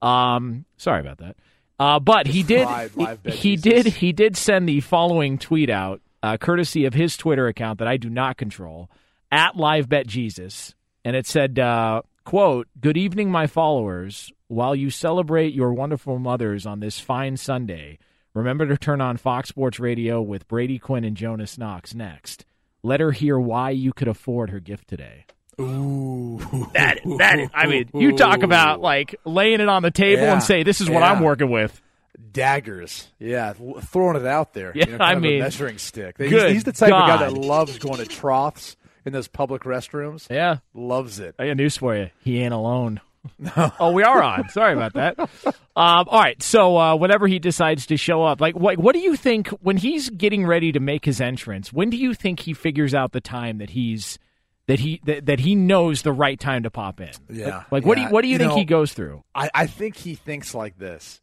Um, sorry about that. Uh, but he did he, he did he did send the following tweet out, uh, courtesy of his Twitter account that I do not control at live bet Jesus and it said, uh, "quote Good evening, my followers. While you celebrate your wonderful mothers on this fine Sunday, remember to turn on Fox Sports Radio with Brady Quinn and Jonas Knox next. Let her hear why you could afford her gift today." Ooh, that that I mean, you talk about like laying it on the table Yeah. and say, "This is what Yeah. I'm working with." daggers. Yeah, throwing it out there. Yeah, you know, kind I of a mean, measuring stick. He's, he's the type of guy that loves going to troughs in those public restrooms. Yeah, Loves it. I got news for you. He ain't alone. oh, we are on. Sorry about that. Um, all right. So uh, whenever he decides to show up, like, what, what do you think when he's getting ready to make his entrance? When do you think he figures out the time that he's that he that, that he knows the right time to pop in? Yeah. Like, what do you what do you, think know, he goes through? I, I think he thinks like this.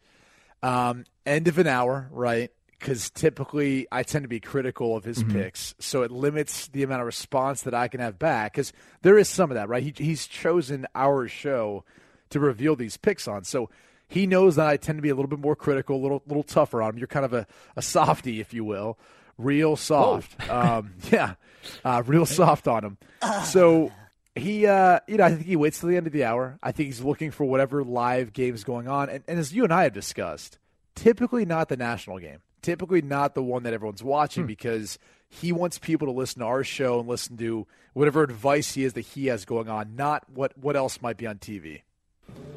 Um, end of an hour, right? Because typically I tend to be critical of his picks, so it limits the amount of response that I can have back. Because there is some of that, right? He, he's chosen our show to reveal these picks on, so he knows that I tend to be a little bit more critical, a little little tougher on him. You're kind of a, a softy, if you will, real soft. Um, yeah, uh, real soft on him. So he, uh, you know, I think he waits till the end of the hour. I think he's looking for whatever live game's going on. And, and as you and I have discussed, typically not the national game, typically not the one that everyone's watching because he wants people to listen to our show and listen to whatever advice he is that he has going on, not what, what else might be on TV.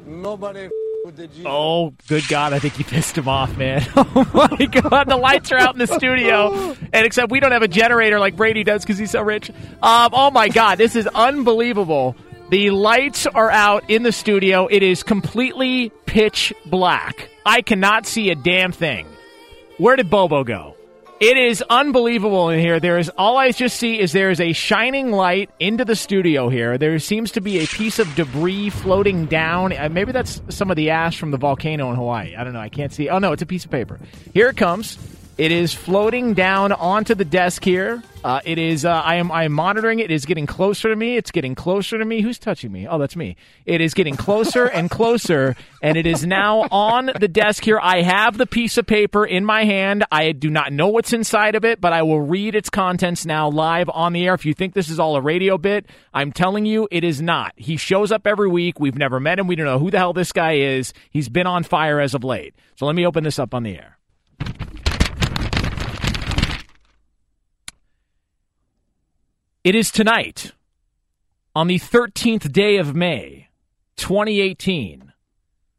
Nobody with the G. Oh, good God! I think you pissed him off, man. Oh my God! The lights are out in the studio, and except we don't have a generator like Brady does because he's so rich. Um, oh my God! This is unbelievable. The lights are out in the studio. It is completely pitch black. I cannot see a damn thing. Where did Bobo go? It is unbelievable in here. There is all I just see is there is a shining light into the studio here. There seems to be a piece of debris floating down. Uh, maybe that's some of the ash from the volcano in Hawaii. I don't know. I can't see. Oh no, it's a piece of paper. Here it comes. It is floating down onto the desk here. Uh, it is. Uh, I am. I am monitoring it. It is getting closer to me. It's getting closer to me. Who's touching me? Oh, that's me. It is getting closer and closer, and it is now on the desk here. I have the piece of paper in my hand. I do not know what's inside of it, but I will read its contents now live on the air. If you think this is all a radio bit, I'm telling you, it is not. He shows up every week. We've never met him. We don't know who the hell this guy is. He's been on fire as of late. So let me open this up on the air. It is tonight, on the 13th day of May, 2018,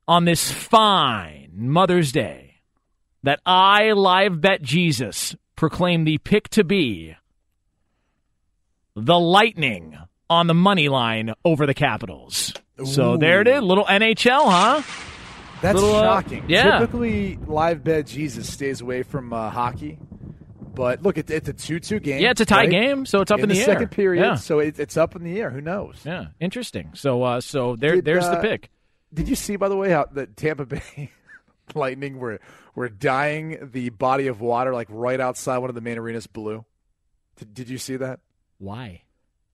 on this fine Mother's Day, that I, Live Bet Jesus, proclaim the pick to be the Lightning on the money line over the Capitals. So there it is, little NHL, huh? That's Little, uh, shocking. yeah. Typically, live bet Jesus stays away from uh, hockey. But look, it, it's a 2 2 game. Yeah, it's a tie right? game, so it's up in, the, the, air. second period, Yeah. so it, it's up in the air. Who knows? yeah, interesting. So, uh, so there, Did, there's the uh, pick. Did you see, by the way, how the Tampa Bay Lightning were were dyeing the body of water like right outside one of the main arenas blue. Did, did you see that? Why?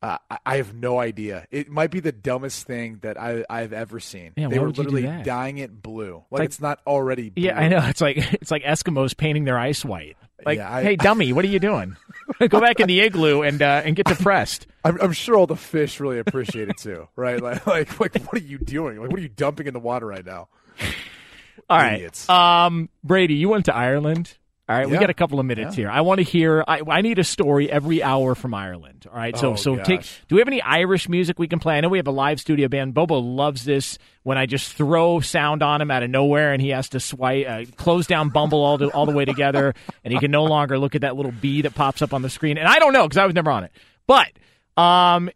Uh, I, I have no idea. It might be the dumbest thing that I, I've ever seen. Yeah, they were literally dyeing it blue, like, like- it's not already. Blue. Yeah, I know. It's like it's like Eskimos painting their ice white. Like, Yeah, I- hey, dummy, what are you doing? Go back in the igloo and uh, and get depressed. I'm, I'm sure all the fish really appreciate it too, right? Like, like, like, what are you doing? Like, what are you dumping in the water right now? All right, Idiots. um, Brady, you went to Ireland. All right, we got a couple of minutes here. I want to hear. I, I need a story every hour from Ireland. All right, so Oh, so take. Do we have any Irish music we can play? I know we have a live studio band. Bobo loves this when I just throw sound on him out of nowhere and he has to swipe, uh, close down Bumble all the all the way together, and he can no longer look at that little B that pops up on the screen. And I don't know because I was never on it, but. Um,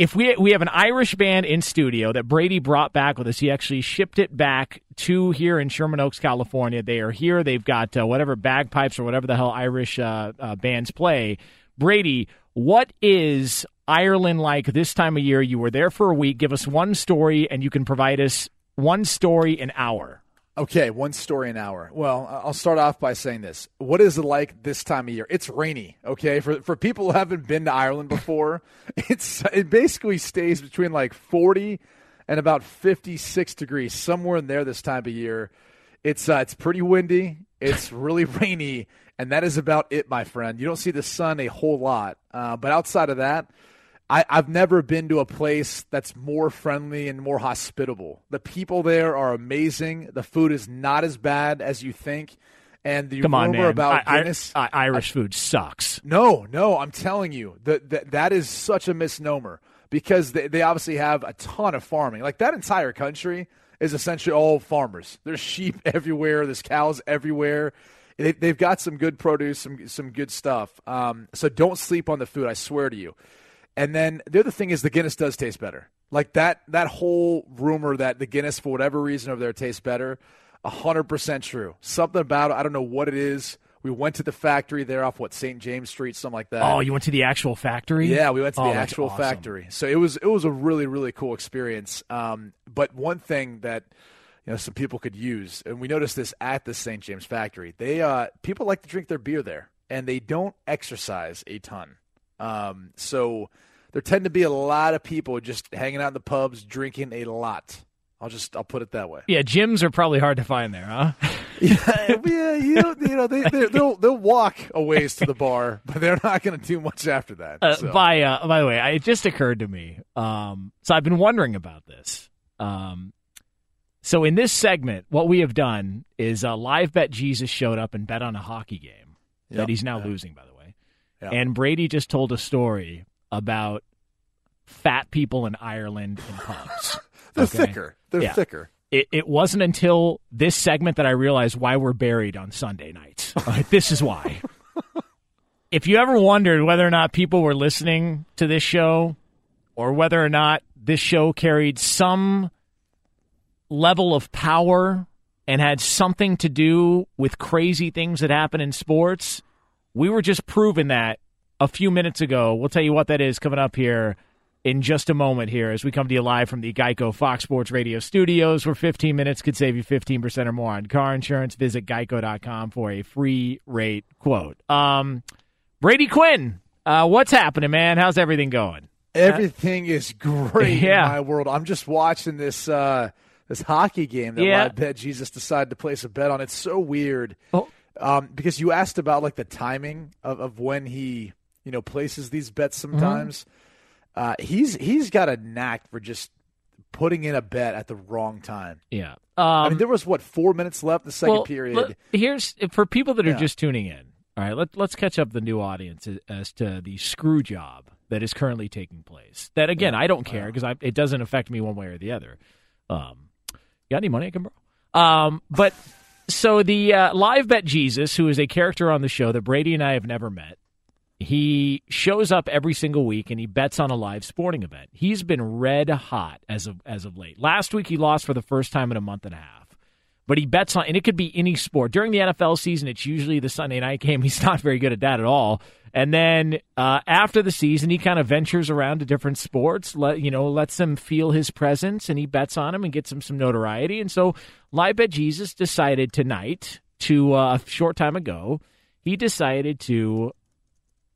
if we we have an Irish band in studio that Brady brought back with us, he actually shipped it back to here in Sherman Oaks, California. They are here. They've got uh, whatever bagpipes or whatever the hell Irish uh, uh, bands play. Brady, what is Ireland like this time of year? You were there for a week. Give us one story, and you can provide us one story an hour. Okay, one story an hour. Well, I'll start off by saying this. What is it like this time of year? It's rainy, okay? For for people who haven't been to Ireland before, it's it basically stays between like 40 and about 56 degrees, somewhere in there this time of year. It's uh, it's pretty windy, it's really rainy, and that is about it, my friend. You don't see the sun a whole lot. Uh, but outside of that, I, I've never been to a place that's more friendly and more hospitable. The people there are amazing. The food is not as bad as you think. And the Come on, rumor man. about I- I- Guinness. I- Irish food sucks. No, no, I'm telling you that that, that is such a misnomer because they, they obviously have a ton of farming. Like that entire country is essentially all farmers. There's sheep everywhere. There's cows everywhere. They, they've got some good produce, some some good stuff. Um, so don't sleep on the food. I swear to you. And then the other thing is the Guinness does taste better. Like that that whole rumor that the Guinness for whatever reason over there tastes better, hundred percent true. Something about it, I don't know what it is. We went to the factory there off what St. James Street, something like that. Oh, you went to the actual factory? Yeah, we went to Oh, the actual awesome. factory. So it was it was a really really cool experience. Um, but one thing that you know some people could use, and we noticed this at the St. James factory, they uh, people like to drink their beer there, and they don't exercise a ton. Um, so there tend to be a lot of people just hanging out in the pubs, drinking a lot. I'll just I'll put it that way. Yeah, gyms are probably hard to find there, huh? yeah, yeah, you know, you know they they- they'll they'll walk a ways to the bar, but they're not going to do much after that. Uh, so. By uh, by the way, I, it just occurred to me. Um, so I've been wondering about this. Um, so in this segment, what we have done is uh, live bet Jesus showed up and bet on a hockey game Yep. that he's now Yeah. losing. By the way, Yeah. and Brady just told a story about fat people in Ireland in pubs. They're Okay? thicker. They're Yeah. thicker. It, it wasn't until this segment that I realized why we're buried on Sunday nights. Right, this is why. if you ever wondered whether or not people were listening to this show or whether or not this show carried some level of power and had something to do with crazy things that happen in sports, we were just proving that a few minutes ago. We'll tell you what that is coming up here in just a moment here as we come to you live from the Geico Fox Sports Radio studios where 15 minutes could save you 15% or more on car insurance. Visit geico.com for a free rate quote. Um, Brady Quinn, uh, what's happening, man? How's everything going? Everything is great Yeah. in my world. I'm just watching this uh, this hockey game that Yeah. I bet Jesus decided to place a bet on. It's so weird Oh. Um, because you asked about like the timing of, of when he you know places these bets Mm-hmm. sometimes. Uh, he's he's got a knack for just putting in a bet at the wrong time. Yeah. I Um, mean, there was what four minutes left in the second well, period. let- here's for people that are Yeah. just tuning in. All right, let, let's catch up the new audience as, as to the screw job that is currently taking place. That again, I don't care because it doesn't affect me one way or the other. Um, got any money I can borrow? Um, but so the uh, live bet Jesus, who is a character on the show that Brady and I have never met, he shows up every single week and he bets on a live sporting event. He's been red hot as of as of late. Last week he lost for the first time in a month and a half. but he bets on, and it could be any sport. During the NFL season, it's usually the Sunday night game. He's not very good at that at all. And then uh, after the season, he kind of ventures around to different sports. Let you know, lets them feel his presence, and he bets on him and gets him some notoriety. And so, Live Bet Jesus decided tonight, to uh, a short time ago, he decided to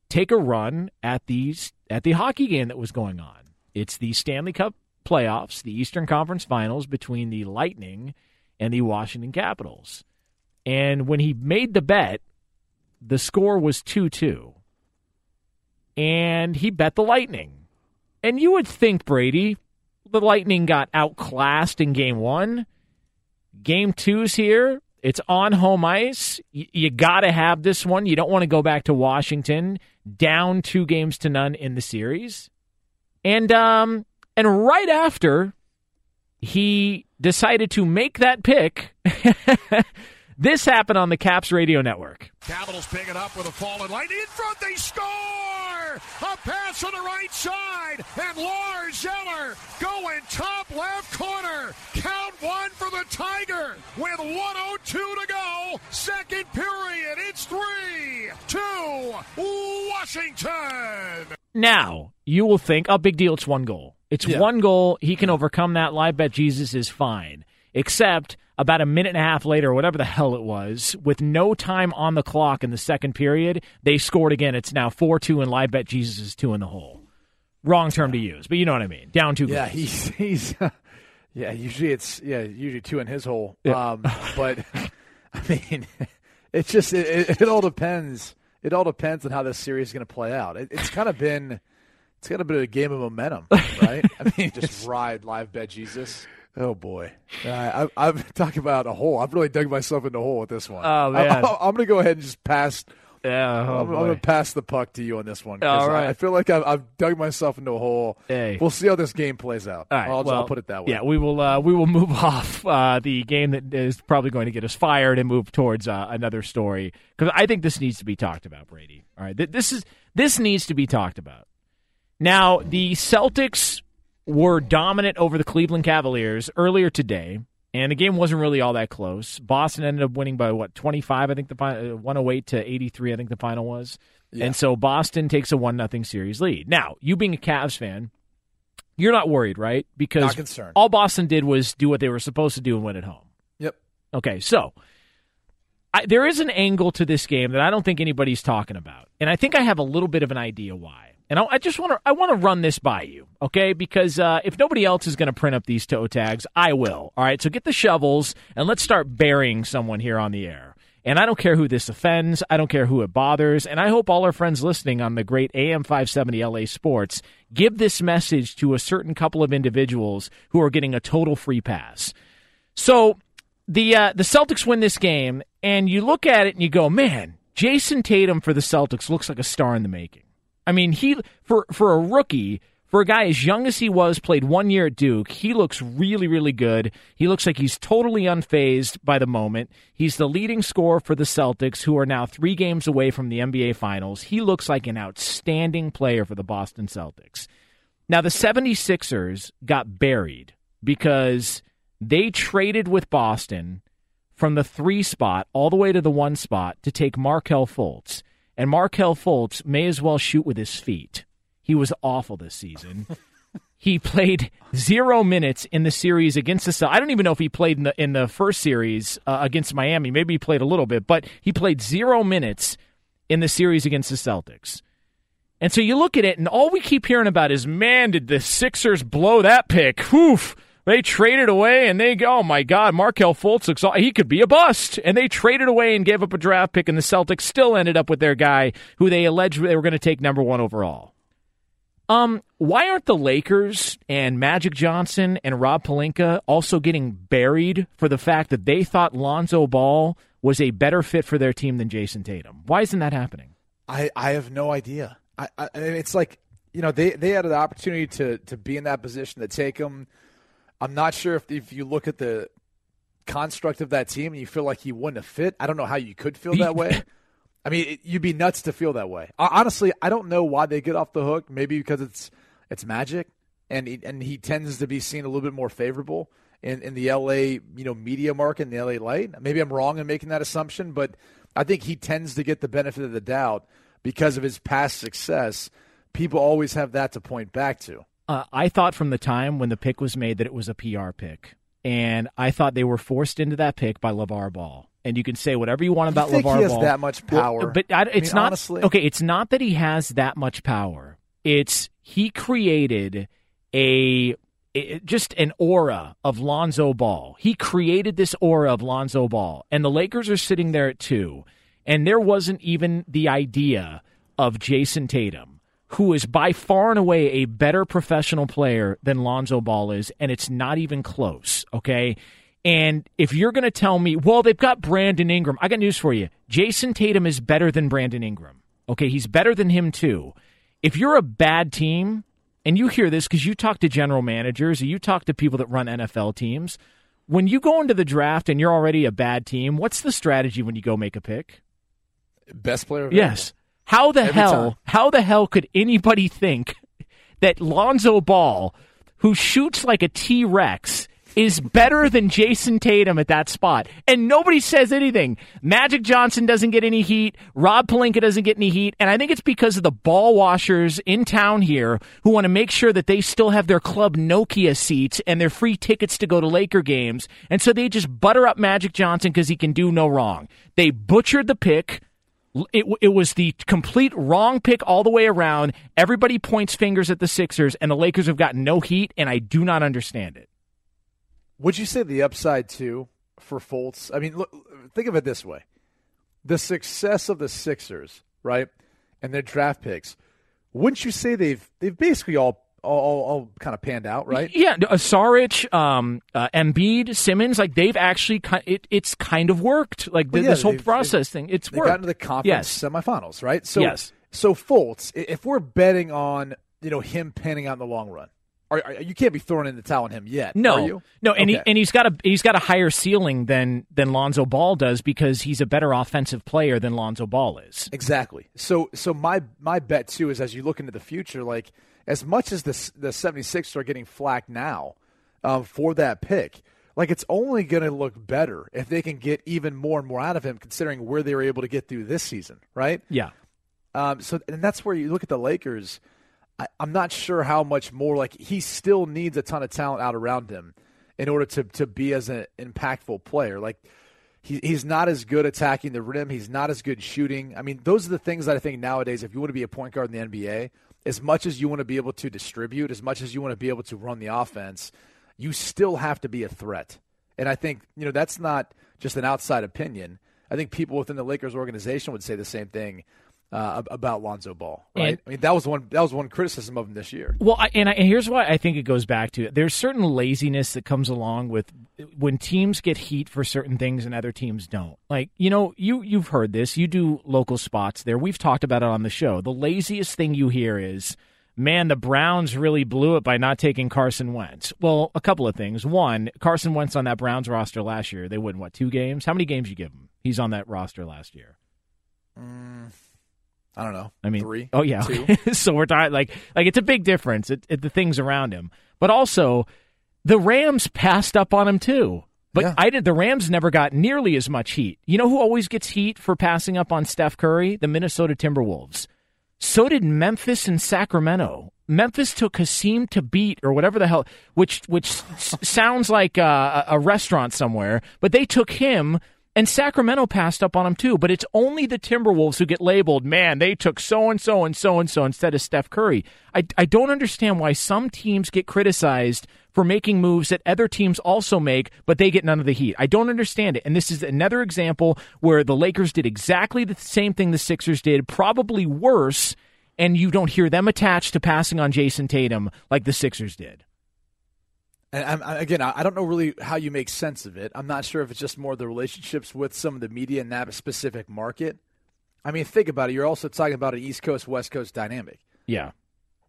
take a run at these at the hockey game that was going on. It's the Stanley Cup playoffs, the Eastern Conference Finals between the Lightning and the Washington Capitals. And when he made the bet, the score was 2 2. And he bet the Lightning. And you would think, Brady, the Lightning got outclassed in game one. Game two's here. It's on home ice. Y- you got to have this one. You don't want to go back to Washington down two games to none in the series. And um, and right after he decided to make that pick, this happened on the Caps radio network. Capitals pick it up with a fallen lightning in front. They score! A pass on the right side, and Lars Eller going top left corner. Count one for the Tiger with 102 to go. Second period. It's three, two, Washington. Now, you will think, oh, big deal, it's one goal. It's Yeah. one goal. He can overcome that. Live bet Jesus is fine. Except about a minute and a half later, or whatever the hell it was, with no time on the clock in the second period, they scored again. It's now 4 2, and live bet Jesus is two in the hole. Wrong term to use, but you know what I mean. Down two Yeah, goals. he's he's yeah. Usually it's yeah. Usually two in his hole. Yeah. Um, but I mean, it's just it, it, it all depends. It all depends on how this series is going to play out. It, it's kind of been it's kind of been a game of momentum, right? I mean, just ride live bet Jesus. Oh boy, uh, I, I've talked about a hole. I've really dug myself into a hole with this one. Oh, man. I, am going to go ahead and just pass. Yeah, oh, I'm, I'm going to pass the puck to you on this one. All I- I, feel like I've, I've dug myself into a hole. Hey. We'll see how this game plays out. All right, I'll, well, I'll put it that way. Yeah, we will. Uh, we will move off uh, the game that is probably going to get us fired and move towards uh, another story because I think this needs to be talked about, Brady. All right, Th- this is this needs to be talked about. Now, the Celtics were dominant over the Cleveland Cavaliers earlier today, and the game wasn't really all that close. Boston ended up winning by what twenty five, I think the final, uh, one hundred eight to eighty three, I think the final was. And so Boston takes a one nothing series lead. Now, you being a Cavs fan, you're not worried, right? Because all Boston did was do what they were supposed to do and win at home. Yep. Okay, so I, there is an angle to this game that I don't think anybody's talking about, and I think I have a little bit of an idea why. And I, I just want to I want to run this by you, okay? Because uh, if nobody else is going to print up these toe tags, I will. All right, so get the shovels and let's start burying someone here on the air. And I don't care who this offends. I don't care who it bothers. And I hope all our friends listening on the great AM 570 LA Sports give this message to a certain couple of individuals who are getting a total free pass. So the uh, the Celtics win this game, and you look at it and you go, man, Jayson Tatum for the Celtics looks like a star in the making. I mean, he for for a rookie, for a guy as young as he was, played one year at Duke. He looks really, really good. He looks like he's totally unfazed by the moment. He's the leading scorer for the Celtics, who are now three games away from the NBA Finals. He looks like an outstanding player for the Boston Celtics. Now, the 76ers got buried because they traded with Boston from the three spot all the way to the one spot to take Markelle Fultz. And Markelle Fultz may as well shoot with his feet. He was awful this season. he played zero minutes in the series against the Cel- I don't even know if he played in the in the first series uh, against Miami. Maybe he played a little bit, but he played zero minutes in the series against the Celtics. And so you look at it, and all we keep hearing about is, man, did the Sixers blow that pick? Oof. They traded away, and they go, oh my God, Markelle Fultz looks, he could be a bust. And they traded away and gave up a draft pick, and the Celtics still ended up with their guy who they alleged they were going to take number one overall. Um, why aren't the Lakers and Magic Johnson and Rob Pelinka also getting buried for the fact that they thought Lonzo Ball was a better fit for their team than Jayson Tatum? Why isn't that happening? I, I have no idea. I, I it's like you know they they had the opportunity to to be in that position to take him. I'm not sure if if you look at the construct of that team and you feel like he wouldn't have fit. I don't know how you could feel that way. I mean, it, you'd be nuts to feel that way. Honestly, I don't know why they get off the hook. Maybe because it's it's magic, and he, and he tends to be seen a little bit more favorable in, in the LA, you know, media market in the LA light. Maybe I'm wrong in making that assumption, but I think he tends to get the benefit of the doubt because of his past success. People always have that to point back to. Uh, I thought from the time when the pick was made that it was a PR pick, and I thought they were forced into that pick by LeVar Ball. And you can say whatever you want about you LeVar he has Ball. that much power, well, but I, it's mean, not. honestly. Okay, it's not that he has that much power. It's he created a it- just an aura of Lonzo Ball. He created this aura of Lonzo Ball, and the Lakers are sitting there at two, and there wasn't even the idea of Jayson Tatum, who is by far and away a better professional player than Lonzo Ball is, and it's not even close. Okay. And if you're going to tell me, well, they've got Brandon Ingram, I got news for you. Jayson Tatum is better than Brandon Ingram. Okay, he's better than him too. If you're a bad team, and you hear this because you talk to general managers, you talk to people that run NFL teams, when you go into the draft and you're already a bad team, what's the strategy when you go make a pick? Best player. Available. Yes. How the Every hell? time. How the hell could anybody think that Lonzo Ball, who shoots like a T Rex, is better than Jayson Tatum at that spot? And nobody says anything. Magic Johnson doesn't get any heat. Rob Pelinka doesn't get any heat. And I think it's because of the ball washers in town here who want to make sure that they still have their club Nokia seats and their free tickets to go to Laker games. And so they just butter up Magic Johnson because he can do no wrong. They butchered the pick. It, it was the complete wrong pick all the way around. Everybody points fingers at the Sixers, and the Lakers have gotten no heat, and I do not understand it. Would you say the upside too for Fultz? I mean, look, think of it this way: the success of the Sixers, right, and their draft picks. Wouldn't you say they've they've basically all all, all kind of panned out, right? Yeah, Saric, um, uh, Embiid, Simmons, like they've actually, it, it's kind of worked. Like Well, yeah, this whole process thing, it's they worked. got into the conference Yes. semifinals, right? So, Yes. So Fultz, if we're betting on you know him panning out in the long run, are, are, you can't be throwing in the towel on him yet. No, are you? no, and he and he's got a he's got a higher ceiling than than Lonzo Ball does because he's a better offensive player than Lonzo Ball is. Exactly. So so my my bet too is as you look into the future, like as much as the the 76ers are getting flack now um, for that pick, like it's only going to look better if they can get even more and more out of him, considering where they were able to get through this season, right? Yeah. Um, so and that's where you look at the Lakers. I, I'm not sure how much more like he still needs a ton of talent out around him in order to to be as an impactful player. Like he, he's not as good attacking the rim. He's not as good shooting. I mean, those are the things that I think nowadays, if you want to be a point guard in the NBA, as much as you want to be able to distribute, as much as you want to be able to run the offense, you still have to be a threat. And I think you know that's not just an outside opinion. I think people within the Lakers organization would say the same thing uh, about Lonzo Ball. Right? And- I mean, that was one that was one criticism of him this year. Well, I, and, I, and here's why I think it goes back to it. there's certain laziness that comes along with when teams get heat for certain things and other teams don't. Like you know, you you've heard this. You do local spots there. We've talked about it on the show. The laziest thing you hear is. Man, the Browns really blew it by not taking Carson Wentz. Well, a couple of things. One, Carson Wentz on that Browns roster last year, they won what two games? How many games you give him? He's on that roster last year. I don't know. I mean, three. Oh yeah. so we're talking like like it's a big difference. It, it, the things around him, but also the Rams passed up on him too. But Yeah. I did. The Rams never got nearly as much heat. You know who always gets heat for passing up on Steph Curry? The Minnesota Timberwolves. So did Memphis and Sacramento. Memphis took Hasheem Thabeet or whatever the hell, which which sounds like uh, a, a restaurant somewhere. But they took him, and Sacramento passed up on him too. But it's only the Timberwolves who get labeled. Man, they took so and so and so and so instead of Steph Curry. I I don't understand why some teams get criticized for making moves that other teams also make, but they get none of the heat. I don't understand it. And this is another example where the Lakers did exactly the same thing the Sixers did, probably worse, and you don't hear them attached to passing on Jayson Tatum like the Sixers did. And I'm, I- again, I I don't know really how you make sense of it. I'm not sure if it's just more the relationships with some of the media in that specific market. I mean, think about it. You're also talking about an East Coast West Coast dynamic. Yeah.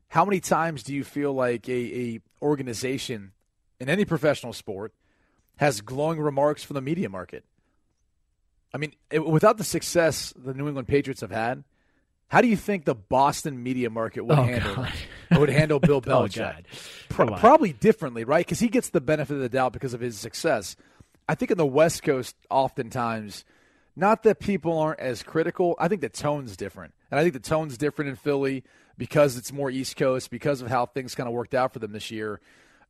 How many times do you feel like a, a organization in any professional sport has glowing remarks from the media market? I mean, it, without the success the New England Patriots have had, How do you think the Boston media market would Oh, handle would handle Bill Oh, Belichick? God. Pro- probably differently, right? Because he gets the benefit of the doubt because of his success. I think in the West Coast, oftentimes, not that people aren't as critical. I think the tone's different, and I think the tone's different in Philly because it's more East Coast because of how things kind of worked out for them this year.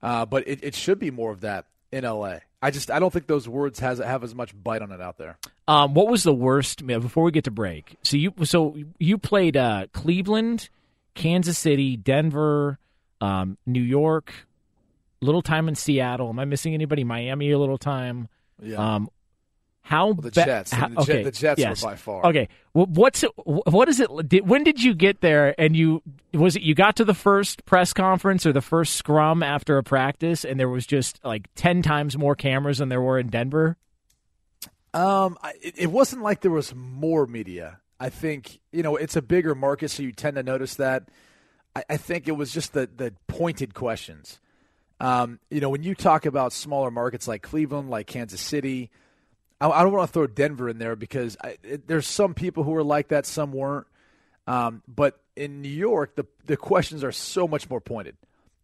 Uh, but it, it should be more of that in LA. I just I don't think those words has have as much bite on it out there. Um, what was the worst? Before we get to break, so you so you played uh, Cleveland, Kansas City, Denver, um, New York, little time in Seattle. Am I missing anybody? Miami, a little time. Yeah. Um, how the ba- Jets. how- The okay, the Jets were by far. Okay, Wh- what's it, what is it? Did, when did you get there? And you was it you got to the first press conference or the first scrum after a practice, and there was just like ten times more cameras than there were in Denver. Um, it, it wasn't like there was more media. I think you know it's a bigger market, so you tend to notice that. I, I think it was just the the pointed questions. Um, you know, when you talk about smaller markets like Cleveland, like Kansas City, I, I don't want to throw Denver in there because I, it, there's some people who are like that, some weren't. Um, but in New York, the the questions are so much more pointed.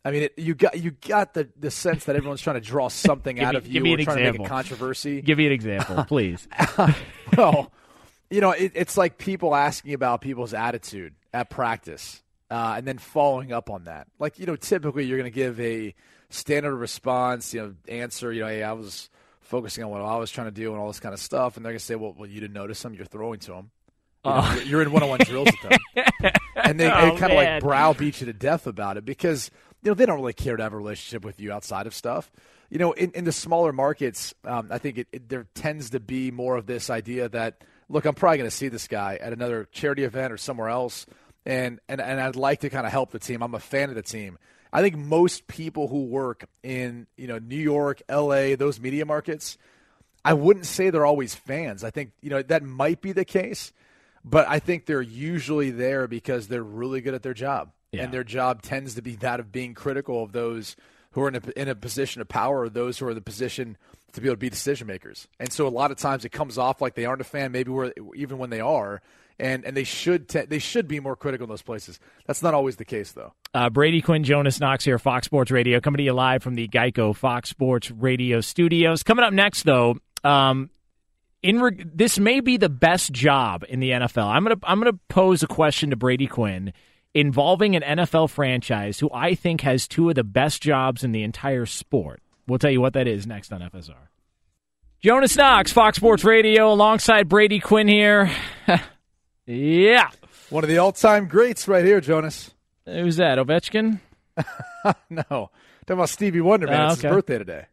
I mean, it, you got you got the, the sense that everyone's trying to draw something out me- of give you me or an trying to make example. a controversy. Give me an example, please. well, you know, it, it's like people asking about people's attitude at practice uh, and then following up on that. Like, you know, typically you're going to give a standard response, you know, answer, you know, hey, I was focusing on what I was trying to do and all this kind of stuff. And they're going to say, well, well, you didn't notice them. You're throwing to them. You know, Oh. you're- in one on one drills with them. And they, Oh, they kind of like browbeat you to death about it because, you know, they don't really care to have a relationship with you outside of stuff. You know, in, in the smaller markets, um, I think it, it, there tends to be more of this idea that, look, I'm probably going to see this guy at another charity event or somewhere else, and, and, and I'd like to kind of help the team. I'm a fan of the team. I think most people who work in, you know, New York, L.A., those media markets, I wouldn't say they're always fans. I think, you know, that might be the case, but I think they're usually there because they're really good at their job. Yeah. And their job tends to be that of being critical of those who are in a, in a position of power or those who are in the position to be able to be decision makers. And so a lot of times it comes off like they aren't a fan, maybe where, even when they are. And, and they should te- they should be more critical in those places. That's not always the case, though. Uh, Brady Quinn, Jonas Knox here, Fox Sports Radio, coming to you live from the Geico Fox Sports Radio studios. Coming up next, though, um, in re- this may be the best job in the NFL. I'm gonna I'm gonna pose a question to Brady Quinn involving an NFL franchise who I think has two of the best jobs in the entire sport. We'll tell you what that is next on FSR. Jonas Knox, Fox Sports Radio, alongside Brady Quinn here. yeah. One of the all time greats right here, Jonas. Who's that? Ovechkin? no. Talking about Stevie Wonder, man. Oh, it's okay. his birthday today.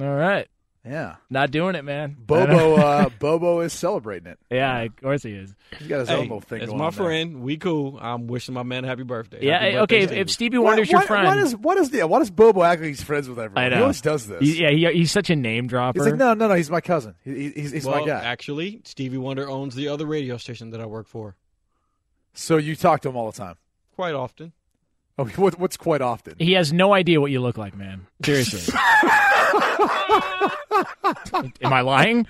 All right. Yeah. Not doing it, man. Bobo uh, Bobo is celebrating it. Yeah, of course he is. He's got his Hey, elbow thing It's my on there. friend. We cool. I'm wishing my man a happy birthday. Yeah, Happy hey, okay. birthday, If, if Stevie. Stevie Wonder's your friend, Why does, why, does, why does Bobo act like he's friends with everyone? I know He always does this. He- yeah, he, he's such a name dropper. He's like, no, no, no, he's my cousin. He, he's he's well, my guy. actually, Stevie Wonder owns the other radio station that I work for So you talk to him all the time. Quite often. Oh, what, what's quite often? He has no idea what you look like, man. Seriously. Am I lying?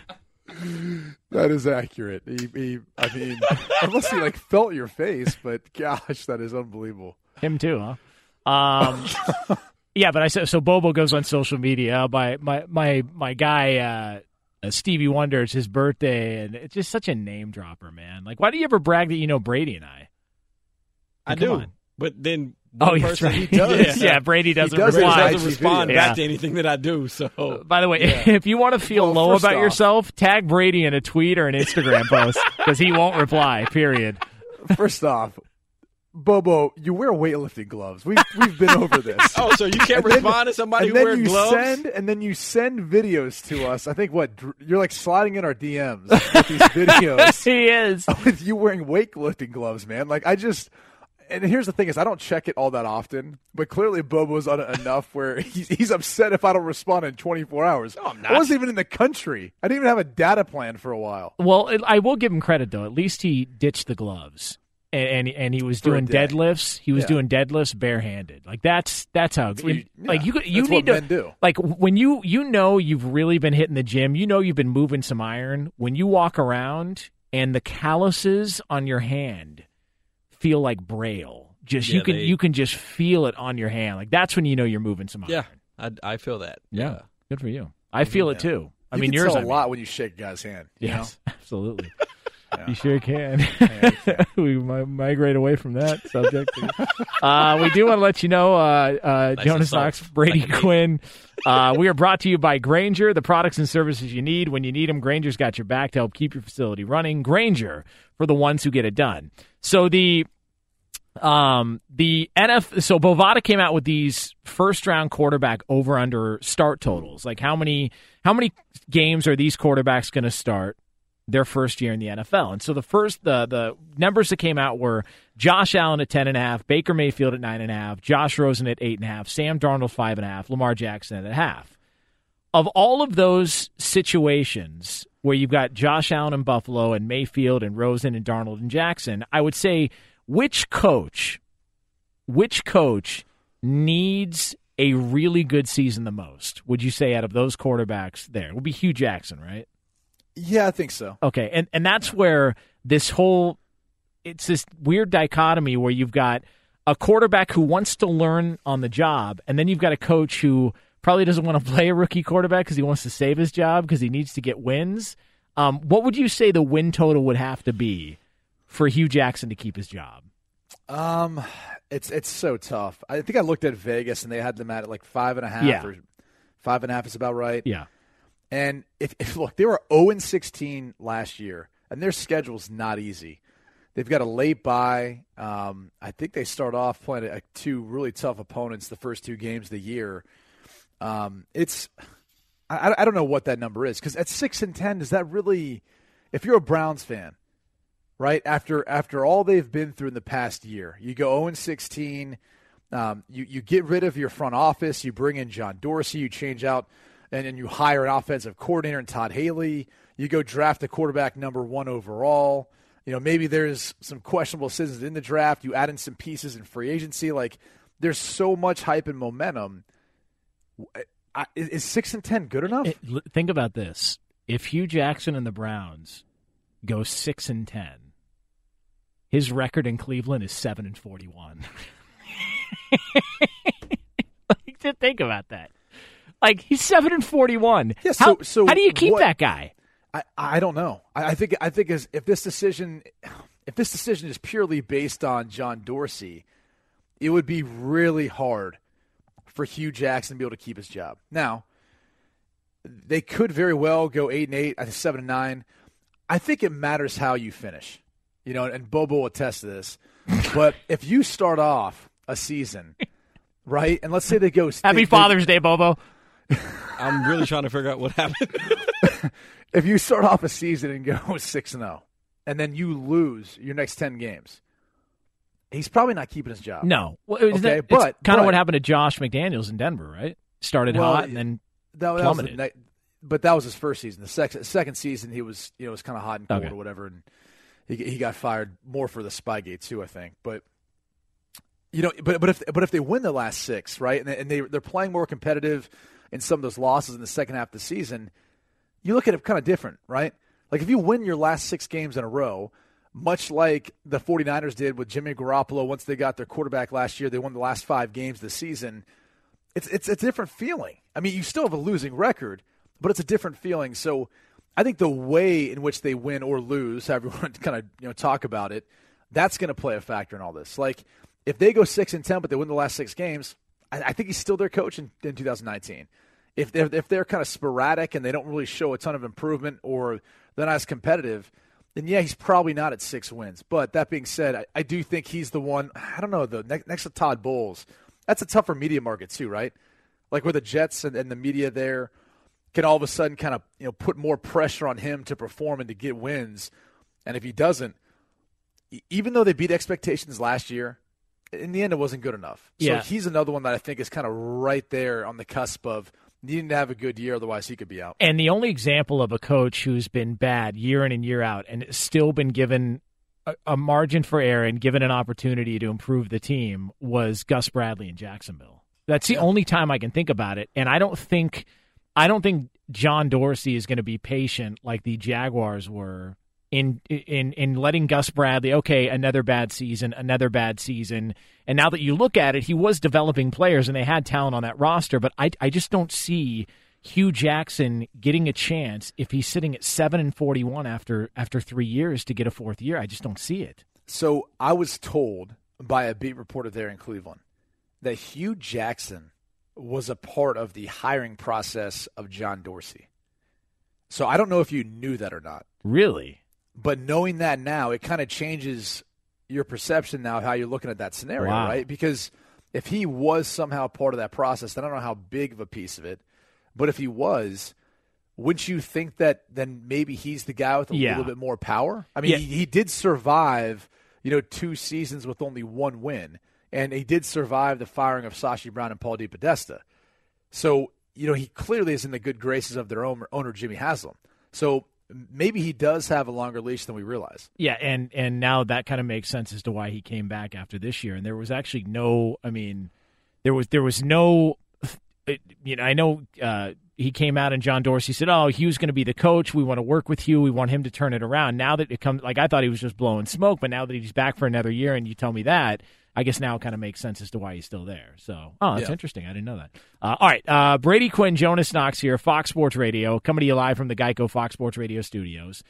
That is accurate. He, he, I mean, unless he like felt your face, but gosh, that is unbelievable. Him too, huh? Um, yeah, but I said so. Bobo goes on social media. My my my my guy uh, uh, Stevie Wonder. It's his birthday, and it's just such a name dropper, man. Like, why do you ever brag that you know Brady and I? I do, on. but then Oh, one yes, person right. he does. Yeah, Brady doesn't does Brady reply. doesn't respond video. back to anything that I do. So uh, By the way, if you want to feel Well, low about off- yourself, tag Brady in a tweet or an Instagram post because he won't reply. Period. First off, Bobo, you wear weightlifting gloves. We've we've been over this. oh, so you can't And then- respond to somebody and who then wears you gloves? send and then you send videos to us. I think what dr- you're like sliding in our DMs with these videos he is. with you wearing weightlifting gloves, man. Like I just. And here's the thing: is I don't check it all that often, but clearly Bobo's on it enough where he's, he's upset if I don't respond in 24 hours. No, I'm not. I wasn't even in the country. I didn't even have a data plan for a while. Well, I will give him credit though. At least he ditched the gloves. And, and and he was For doing deadlifts. He was Yeah. doing deadlifts barehanded. Like that's that's how what you- like yeah, you you that's need what to men do. like when you you know you've really been hitting the gym. You know you've been moving some iron. When you walk around and the calluses on your hand feel like braille. Just Yeah, you can they- you can just feel it on your hand. Like that's when you know you're moving some. Yeah, I, I feel that. Yeah. Good for you. I feel it too. I you mean, can yours tell I a mean. lot when you shake a guy's hand. You Yes, know? absolutely. You sure can. we migrate away from that subject. uh, we do want to let you know, uh, uh, Nice Jonas. Knox, Brady Like. Quinn. Uh, we are brought to you by Grainger, the products and services you need when you need them. Grainger's got your back to help keep your facility running. Grainger for the ones who get it done. So the um the NF so Bovada came out with these first round quarterback over under start totals. Like how many how many games are these quarterbacks going to start their first year in the NFL? And so the first the the numbers that came out were Josh Allen at ten and a half, Baker Mayfield at nine and a half, Josh Rosen at eight and a half, Sam Darnold five and a half, Lamar Jackson at a half. Of all of those situations where you've got Josh Allen in Buffalo and Mayfield and Rosen and Darnold and Jackson, I would say which coach which coach needs a really good season the most? Would you say out of those quarterbacks there? It would be Hue Jackson, right? Yeah, I think so. Okay, and and that's where this whole it's this weird dichotomy where you've got a quarterback who wants to learn on the job, and then you've got a coach who probably doesn't want to play a rookie quarterback because he wants to save his job because he needs to get wins. Um, what would you say the win total would have to be for Hue Jackson to keep his job? Um, it's it's so tough. I think I looked at Vegas and they had them at like five and a half Yeah. or five and a half is about right. Yeah. And if, if look, they were zero and sixteen last year, and their schedule's not easy. They've got a late bye. Um, I think they start off playing uh, two really tough opponents the first two games of the year. Um, it's I, I don't know what that number is because at six and ten, is that really? If you're a Browns fan, right after after all they've been through in the past year, you go zero and sixteen. Um, you you get rid of your front office. You bring in John Dorsey. You change out and then you hire an offensive coordinator and Todd Haley. You go draft a quarterback number one overall. You know maybe there's some questionable decisions in the draft. You add in some pieces in free agency. Like there's so much hype and momentum. I, is is six and ten good enough? It- think about this: if Hue Jackson and the Browns go six and ten, his record in Cleveland is seven and forty-one. like, just think about that. Like he's seven and forty-one. Yeah, how, so- so how do you keep what- that guy? I, I don't know. I, I think I think as if this decision if this decision is purely based on John Dorsey, it would be really hard for Hue Jackson to be able to keep his job. Now, they could very well go eight and eight, I think seven and nine. I think it matters how you finish. You know, and Bobo will attest to this. but if you start off a season, right, and let's say they go Happy they- they- Father's Day, Bobo. I'm really trying to figure out what happened. if you start off a season and go six and zero, and then you lose your next ten games, he's probably not keeping his job. No, well, okay, that- but it's kind of what happened to Josh McDaniels in Denver, right? Started Well, hot and then that, that was the plummeted. but that was his first season. The second second season, he was you know was kind of hot and cold Okay. or whatever, and he he got fired more for the Spygate too, I think. But you know, but but if but if they win the last six, right, and they, and they they're playing more competitive in some of those losses in the second half of the season, you look at it kind of different, right? Like if you win your last six games in a row, much like the 49ers did with Jimmy Garoppolo once they got their quarterback last year, they won the last five games this season. It's it's a different feeling. I mean, you still have a losing record, but it's a different feeling. So I think the way in which they win or lose, to kind of you know talk about it, that's going to play a factor in all this. Like if they go six and ten, but they win the last six games, I, I think he's still their coach in, in 2019. If they're if they're kind of sporadic and they don't really show a ton of improvement or they're not as competitive, then yeah, he's probably not at six wins. But that being said, I, I do think he's the one. I don't know the next, next to Todd Bowles. That's a tougher media market too, right? Like with the Jets and, and the media there can all of a sudden kind of you know put more pressure on him to perform and to get wins. And if he doesn't, even though they beat expectations last year, in the end it wasn't good enough. So he's another one that I think is kind of right there on the cusp of needing to have a good year, otherwise he could be out. And the only example of a coach who's been bad year in and year out and still been given a, a margin for error and given an opportunity to improve the team was Gus Bradley in Jacksonville. That's the only time I can think about it. And I don't think I don't think John Dorsey is going to be patient like the Jaguars were in in in letting Gus Bradley, okay, another bad season, another bad season. And now that you look at it, he was developing players and they had talent on that roster, but I I just don't see Hue Jackson getting a chance if he's sitting at 7 and 41 after after 3 years to get a fourth year. I just don't see it. So, I was told by a beat reporter there in Cleveland that Hue Jackson was a part of the hiring process of John Dorsey. So, I don't know if you knew that or not. Really? But knowing that now, it kind of changes your perception now of how you're looking at that scenario, Wow. right? Because if he was somehow part of that process, then I don't know how big of a piece of it. But if he was, wouldn't you think that then maybe he's the guy with a Yeah. little bit more power? I mean, Yeah. he, he did survive, you know, two seasons with only one win, and he did survive the firing of Sashi Brown and Paul DePodesta. So, you know, he clearly is in the good graces of their owner, owner Jimmy Haslam. So maybe he does have a longer leash than we realize. Yeah, and and now that kind of makes sense as to why he came back after this year. And there was actually no, I mean, there was there was no, you know, I know uh, he came out and John Dorsey said, "Oh, Hue's going to be the coach. We want to work with Hue. We want him to turn it around." Now that it comes, like I thought he was just blowing smoke, but now that he's back for another year, and you tell me that. I guess now it kind of makes sense as to why he's still there. So, oh, that's Yeah. interesting. I didn't know that. Uh, all right, uh, Brady Quinn, Jonas Knox here, Fox Sports Radio, coming to you live from the Geico Fox Sports Radio studios.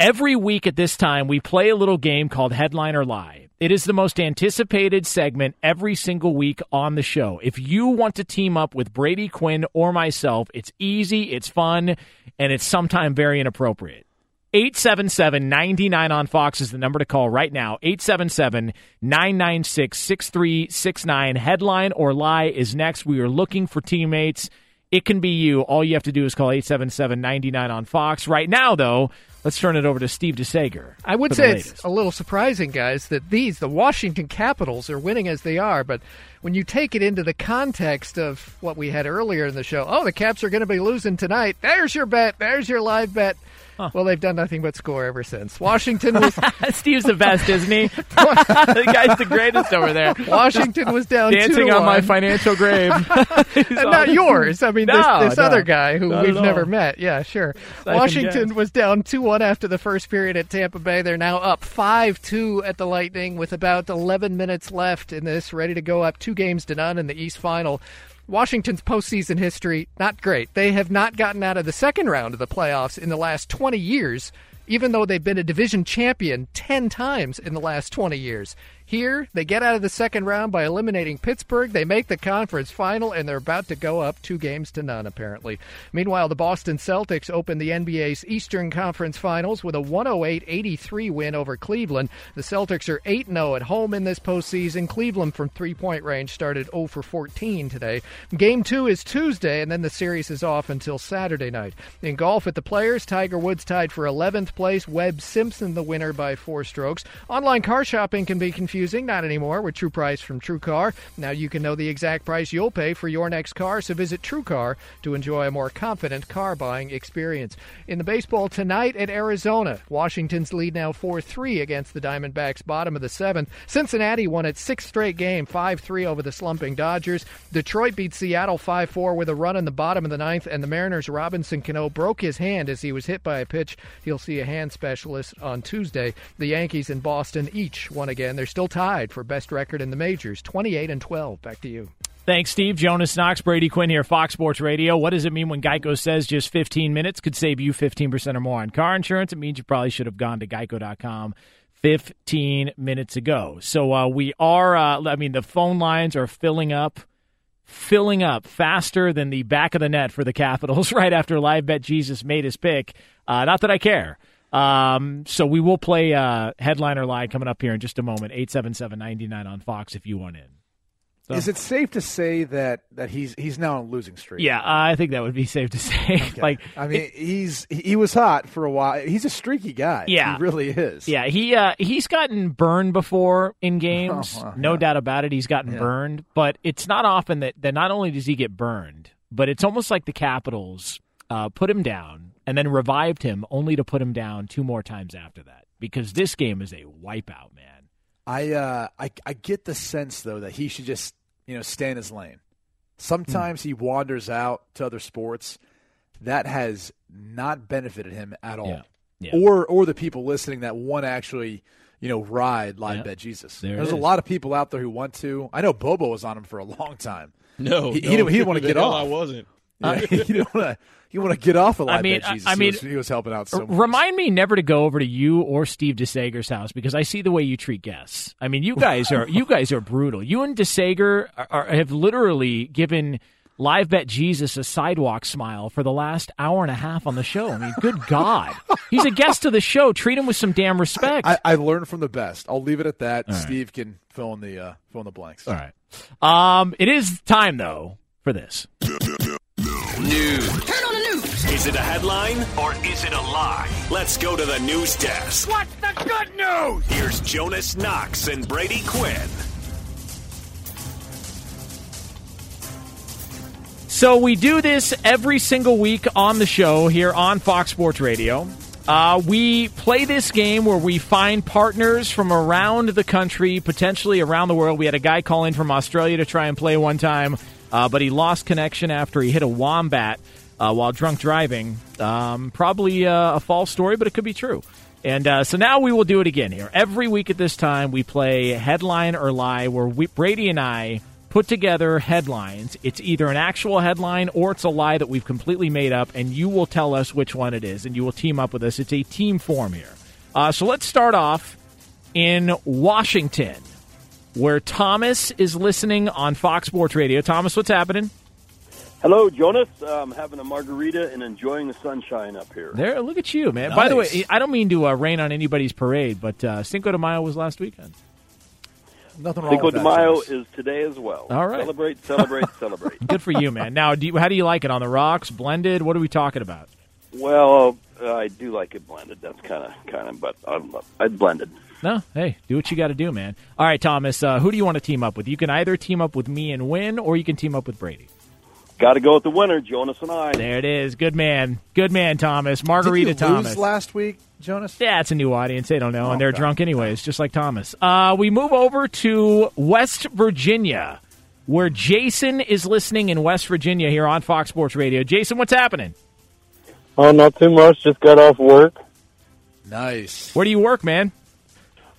Every week at this time, we play a little game called Headline or Lie. It is the most anticipated segment every single week on the show. If you want to team up with Brady Quinn or myself, it's easy, it's fun, and it's sometimes very inappropriate. 877 99 on Fox is the number to call right now. 877 996 6369. Headline or lie is next. We are looking for teammates. It can be you. All you have to do is call 877 99 on Fox. Right now, though, let's turn it over to Steve DeSager. I would say it's a little surprising, guys, that these, the Washington Capitals, are winning as they are. But when you take it into the context of what we had earlier in the show, oh, the Caps are going to be losing tonight. There's your bet. There's your live bet. Well, they've done nothing but score ever since. Washington was. Steve's the best, isn't he? the guy's the greatest over there. Washington was down two dancing on my financial grave. and not yours. I mean, this, No, this no. other guy who we've never met. Yeah, sure. Siphon Washington was down 2 1 after the first period at Tampa Bay. They're now up 5 2 at the Lightning with about 11 minutes left in this, ready to go up two games to none in the East Final. Washington's postseason history, not great. They have not gotten out of the second round of the playoffs in the last 20 years, even though they've been a division champion 10 times in the last 20 years. Here, they get out of the second round by eliminating Pittsburgh. They make the conference final, and they're about to go up two games to none, apparently. Meanwhile, the Boston Celtics open the NBA's Eastern Conference Finals with a 108 83 win over Cleveland. The Celtics are 8 0 at home in this postseason. Cleveland from three point range started 0 for 14 today. Game two is Tuesday, and then the series is off until Saturday night. In golf at the Players, Tiger Woods tied for 11th place. Webb Simpson the winner by four strokes. Online car shopping can be confusing, not anymore with True Price from TrueCar. Now you can know the exact price you'll pay for your next car, so visit TrueCar to enjoy a more confident car buying experience. In the baseball tonight at Arizona, Washington's lead now 4 3 against the Diamondbacks, bottom of the seventh. Cincinnati won its sixth straight game, 5 3 over the slumping Dodgers. Detroit beat Seattle 5 4 with a run in the bottom of the ninth, and the Mariners' Robinson Cano broke his hand as he was hit by a pitch. He'll see a hand specialist on Tuesday. The Yankees and Boston each won again. They're still tied for best record in the majors, 28 and 12. Back to you. Thanks, Steve. Jonas Knox, Brady Quinn here, Fox Sports Radio. What does it mean when Geico says just 15 minutes could save you 15% or more on car insurance? It means you probably should have gone to geico.com 15 minutes ago. So uh, we are, uh, I mean, the phone lines are filling up, filling up faster than the back of the net for the Capitals right after Live Bet Jesus made his pick. Uh, not that I care. Um, so we will play uh, Headliner Lie coming up here in just a moment. 877 99 on Fox if you want in. So- Is it safe to say that, that he's he's now on a losing streak? Yeah, I think that would be safe to say. like, I mean, he's he was hot for a while. He's a streaky guy. Yeah. he really is. yeah, he uh, he's gotten burned before in games, Oh, wow, no doubt about it. He's gotten Yeah. burned, but it's not often that that not only does he get burned, but it's almost like the Capitals uh, put him down and then revived him, only to put him down two more times after that. Because this game is a wipeout, man. I uh, I I get the sense though that he should just you know stay in his lane. Sometimes he wanders out to other sports. That has not benefited him at all. Yeah. Yeah. or or the people listening that want to actually you know ride live Yeah. bet Jesus. There it There's a lot of people out there who want to. I know Bobo was on him for a long time. No, he, no, he didn't, he didn't want to get hell off. I wasn't. Uh, he didn't want to. He want to get off a live I mean, bet Jesus. I He mean, was- he, was, helping out so much. Remind me never to go over to you or Steve DeSager's house because I see the way you treat guests. I mean, you guys are you guys are brutal. You and DeSager are, are, have literally given Live Bet Jesus a sidewalk smile for the last hour and a half on the show. I mean, good God, he's a guest of the show. Treat him with some damn respect. I, I learned from the best. I'll leave it at that. Steve can fill in the uh, fill in the blanks. All right. Um, it is time though for this. News. Turn on the news. Is it a headline or is it a lie? Let's go to the news desk. What's the good news? Here's Jonas Knox and Brady Quinn. So we do this every single week on the show here on Fox Sports Radio. Uh, we play this game where we find partners from around the country, potentially around the world. We had a guy call in from Australia to try and play one time, uh, but he lost connection after he hit a wombat uh, while drunk driving. Um, probably uh, a false story, but it could be true. And uh, so now we will do it again here. Every week at this time, we play Headline or Lie, where we, Brady and I put together headlines. It's either an actual headline or it's a lie that we've completely made up, and you will tell us which one it is, and you will team up with us. It's a team form here. Uh, so let's start off in Washington, where Thomas is listening on Fox Sports Radio. Thomas, what's happening? Hello, Jonas. I'm having a margarita and enjoying the sunshine up here. There, look at you, man. By the way, I don't mean to uh, rain on anybody's parade, but uh, Cinco de Mayo was last weekend. Nothing wrong Cinco with de Mayo Jonas. is today as well. All right. Celebrate, celebrate, celebrate. Good for you, man. Now, do you, how do you like it on the rocks, blended? What are we talking about? Well, uh, I do like it blended. That's kind of, kind of, but I'm, I'd blended. No, hey, do what you got to do, man. All right, Thomas, uh, who do you want to team up with? You can either team up with me and win, or you can team up with Brady. Got to go with the winner, Jonas and I. There it is. Good man. Good man, Thomas. Margarita Did you Thomas. lose last week, Jonas? Yeah, it's a new audience. They don't know, and they're Okay. drunk anyways, just like Thomas. Uh, we move over to West Virginia, where Jason is listening in West Virginia here on Fox Sports Radio. Jason, what's happening? Oh, not too much. Just got off work. Nice. Where do you work, man?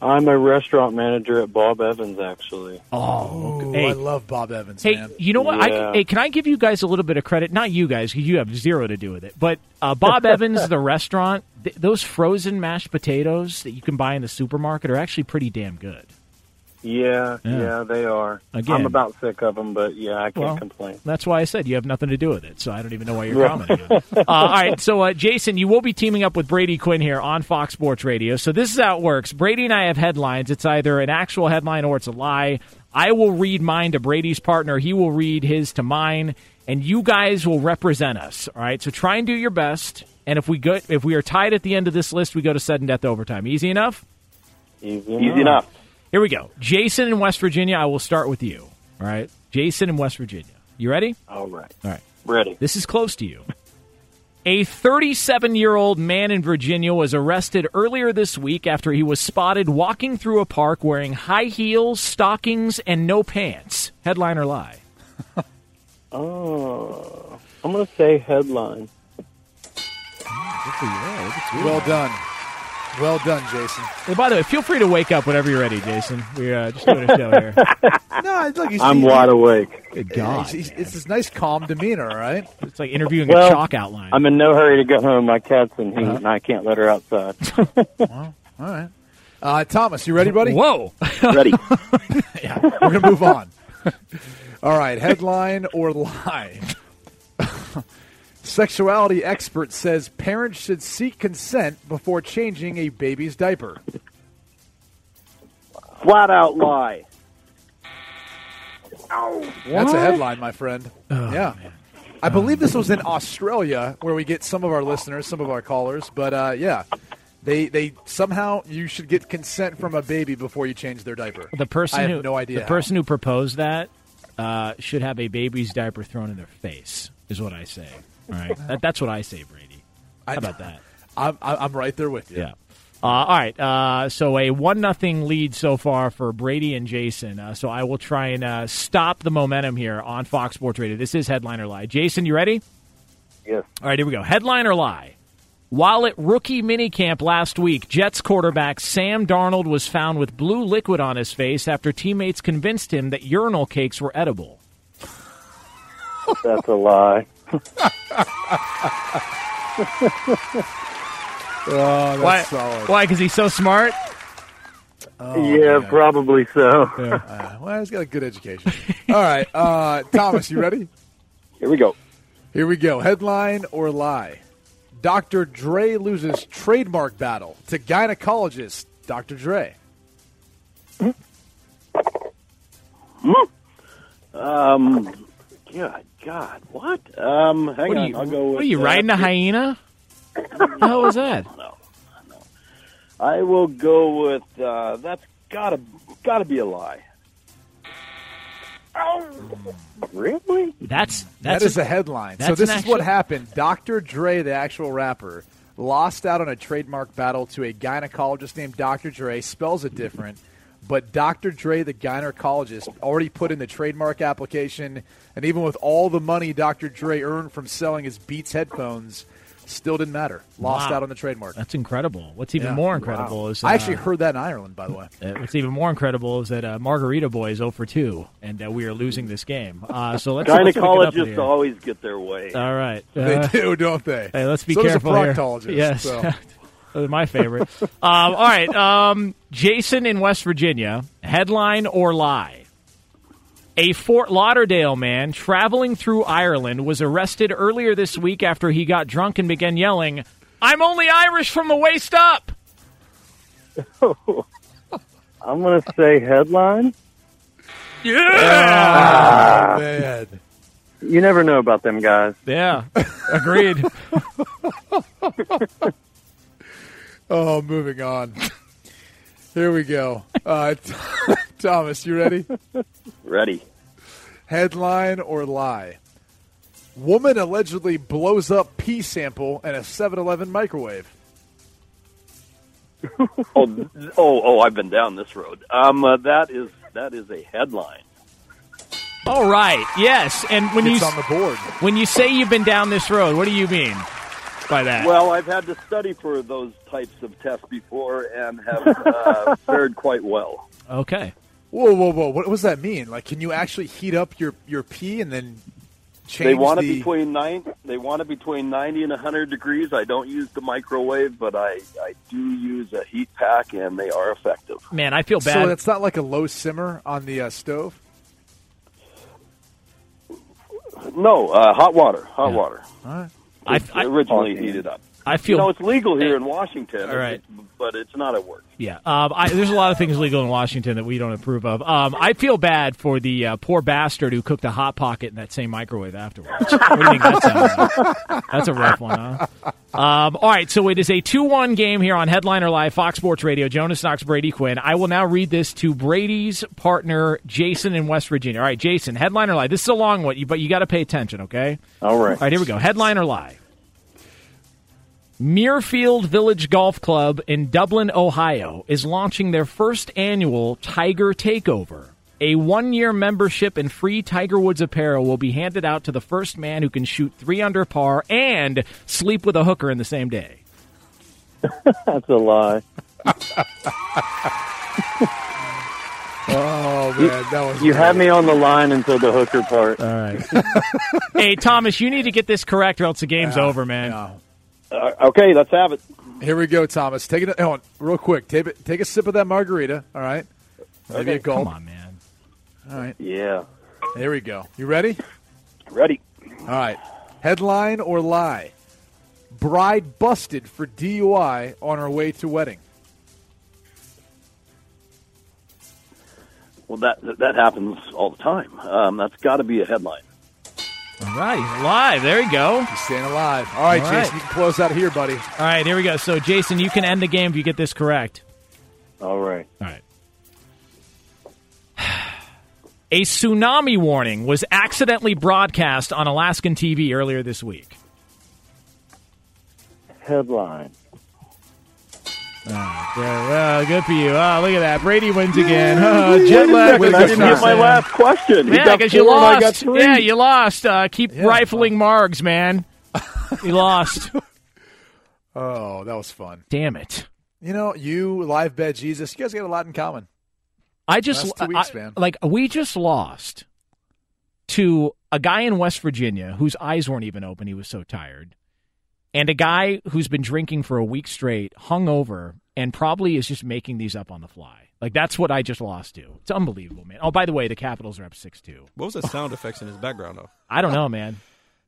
I'm a restaurant manager at Bob Evans, actually. Oh, Ooh, hey. I love Bob Evans, Hey, man. you know what? I, hey, can I give you guys a little bit of credit? Not you guys, because you have zero to do with it. But uh, Bob Evans, the restaurant, th- those frozen mashed potatoes that you can buy in the supermarket are actually pretty damn good. Yeah, Yeah. yeah, they are. Again. I'm about sick of them, but yeah, I can't Well, complain. That's why I said you have nothing to do with it. So I don't even know why you're Right. commenting. on it. uh, all right, so uh, Jason, you will be teaming up with Brady Quinn here on Fox Sports Radio. So this is how it works. Brady and I have headlines. It's either an actual headline or it's a lie. I will read mine to Brady's partner. He will read his to mine, and you guys will represent us. All right. So try and do your best. And if we go, if we are tied at the end of this list, we go to sudden death overtime. Easy enough. Easy, Easy enough. Here we go. Jason in West Virginia. I will start with you. All right. Jason in West Virginia. You ready? All right. All right. Ready. This is close to you. A 37 year old man in Virginia was arrested earlier this week after he was spotted walking through a park wearing high heels, stockings, and no pants. Headline or lie? Oh, I'm going to say headline. Well done. Well done, Jason. And by the way, feel free to wake up whenever you're ready, Jason. We're uh, just doing a show here. No, look, he's, I'm wide awake. Good God. he's- he's- it's this nice, calm demeanor, all right? It's like interviewing Well, a chalk outline. I'm in no hurry to get home. My cat's in heat, Uh-huh. and I can't let her outside. well, All right. Uh, Thomas, you ready, buddy? Whoa. Ready. yeah, we're going to move on. All right, headline or lie? Sexuality expert says parents should seek consent before changing a baby's diaper. Flat out lie. That's a headline, my friend. yeah. I believe this was in Australia where we get some of our listeners, some of our callers, but uh, yeah. They they somehow you should get consent from a baby before you change their diaper. the person I have who no idea. the person who proposed that uh, should have a baby's diaper thrown in their face. Is what I say. All right, that, that's what I say, Brady. How I- about that? I'm I'm right there with you. Yeah. Uh, all right. Uh, so a one nothing lead so far for Brady and Jason. Uh, so I will try and uh, stop the momentum here on Fox Sports Radio. This is Headliner or lie. Jason, you ready? Yes. All right. Here we go. Headliner or lie. While at rookie minicamp last week, Jets quarterback Sam Darnold was found with blue liquid on his face after teammates convinced him that urinal cakes were edible. That's a lie. Oh, that's Why? solid. Why? Because he's so smart. yeah, probably so. Uh, well, he's got a good education. All right, uh, Thomas, you ready? Here we go. Here we go. Headline or lie? Dr. Dre loses trademark battle to gynecologist Dr. Dre. Um, God, God, what? Um, hang What are on, you, I'll go with. what are you uh, riding a hyena? What the hell was that? I will go with. Uh, that's gotta gotta be a lie. Really? That's That that's is a, headline. So this an is what happened. Dr. Dre, the actual rapper, lost out on a trademark battle to a gynecologist named Dr. Dre. Spells it different, but Dr. Dre, the gynecologist, already put in the trademark application, and even with all the money Dr. Dre earned from selling his Beats headphones, still didn't matter. Lost Wow. out on the trademark. That's incredible. What's even Yeah. more incredible Wow. is I actually uh, heard that in Ireland, by the way. Uh, what's even more incredible is that uh, Margarita Boy is 0 for 2, and uh, we are losing this game. Uh, so let's, let's pick it up Gynecologists always get their way. All right. They Uh, do, don't they? Hey, let's be So does a careful here. proctologist, Yes. so. Those are my favorite. um, all right. Um, Jason in West Virginia. Headline or lie? A Fort Lauderdale man traveling through Ireland was arrested earlier this week after he got drunk and began yelling, I'm only Irish from the waist up. I'm going to say headline. Yeah. Oh, man. You never know about them guys. Yeah. Agreed. Oh, moving on. Here we go. Uh, Thomas, you ready? Ready. Headline or lie? Woman allegedly blows up pee sample in a 7-Eleven microwave. oh, oh, oh! I've been down this road. Um, uh, that is that is a headline. All right. Yes. And when It's you on the board. when you say you've been down this road, what do you mean by that? Well, I've had to study for those types of tests before and have uh, fared quite well. okay. Whoa, whoa, whoa! What does that mean? Like, can you actually heat up your, your pee and then change they want the? it between nine. They want it between ninety and hundred degrees. I don't use the microwave, but I I do use a heat pack, and they are effective. Man, I feel bad. so bad. it's not like a low simmer on the uh, stove. No, uh, hot water. Hot water. All right. I, I, originally heated up. I feel You know, it's legal here in Washington. All right. but it's not at work. Yeah, um, I, there's a lot of things legal in Washington that we don't approve of. Um, I feel bad for the uh, poor bastard who cooked a hot pocket in that same microwave afterwards. what do you think that sounds like? That's a rough one, huh? Um, all right, so it is a 2-1 game here on Headliner Live, Fox Sports Radio. Jonas Knox, Brady Quinn. I will now read this to Brady's partner, Jason in West Virginia. All right, Jason, Headliner Live. This is a long one, but you got to pay attention, okay? All right. All right, here we go. Headliner Live. Muirfield Village Golf Club in Dublin, Ohio, is launching their first annual Tiger Takeover. A one year membership and free Tiger Woods apparel will be handed out to the first man who can shoot three under par and sleep with a hooker in the same day. That's a lie. Oh man, that was You great. had me on the line until the hooker part. All right. hey, Thomas, you need to get this correct or else the game's over, man. Yeah. Uh, okay, let's have it. Here we go, Thomas. Take it. Hold on, real quick. Take it. Take a sip of that margarita. All right. Maybe a gulp. Come on, man. All right. Yeah. There we go. You ready? Ready. All right. Headline or lie? Bride busted for DUI on her way to wedding. Well, that that happens all the time. Um, that's got to be a headline. All right, live. There you go. He's staying alive. All right, All Jason, right. you can close out here, buddy. All right, here we go. So, Jason, you can end the game if you get this correct. All right. All right. A tsunami warning was accidentally broadcast on Alaskan TV earlier this week. Headline. Ah, yeah, well, good for you. Oh, look at that. Brady wins again. Oh, jet lag. I didn't get my last question. Yeah, because you four and I got lost. Yeah, you lost. Uh, keep rifling margs, man. You lost. Oh, that was fun. Damn it. You know, you live bet Jesus. You guys got a lot in common. I just weeks, I- man. like we just lost to a guy in West Virginia whose eyes weren't even open. He was so tired, and a guy who's been drinking for a week straight, hungover, and probably is just making these up on the fly. Like that's what I just lost to. It's unbelievable, man. Oh, by the way, the Capitals are up six two. What was the sound effects in his background though? I don't know, man.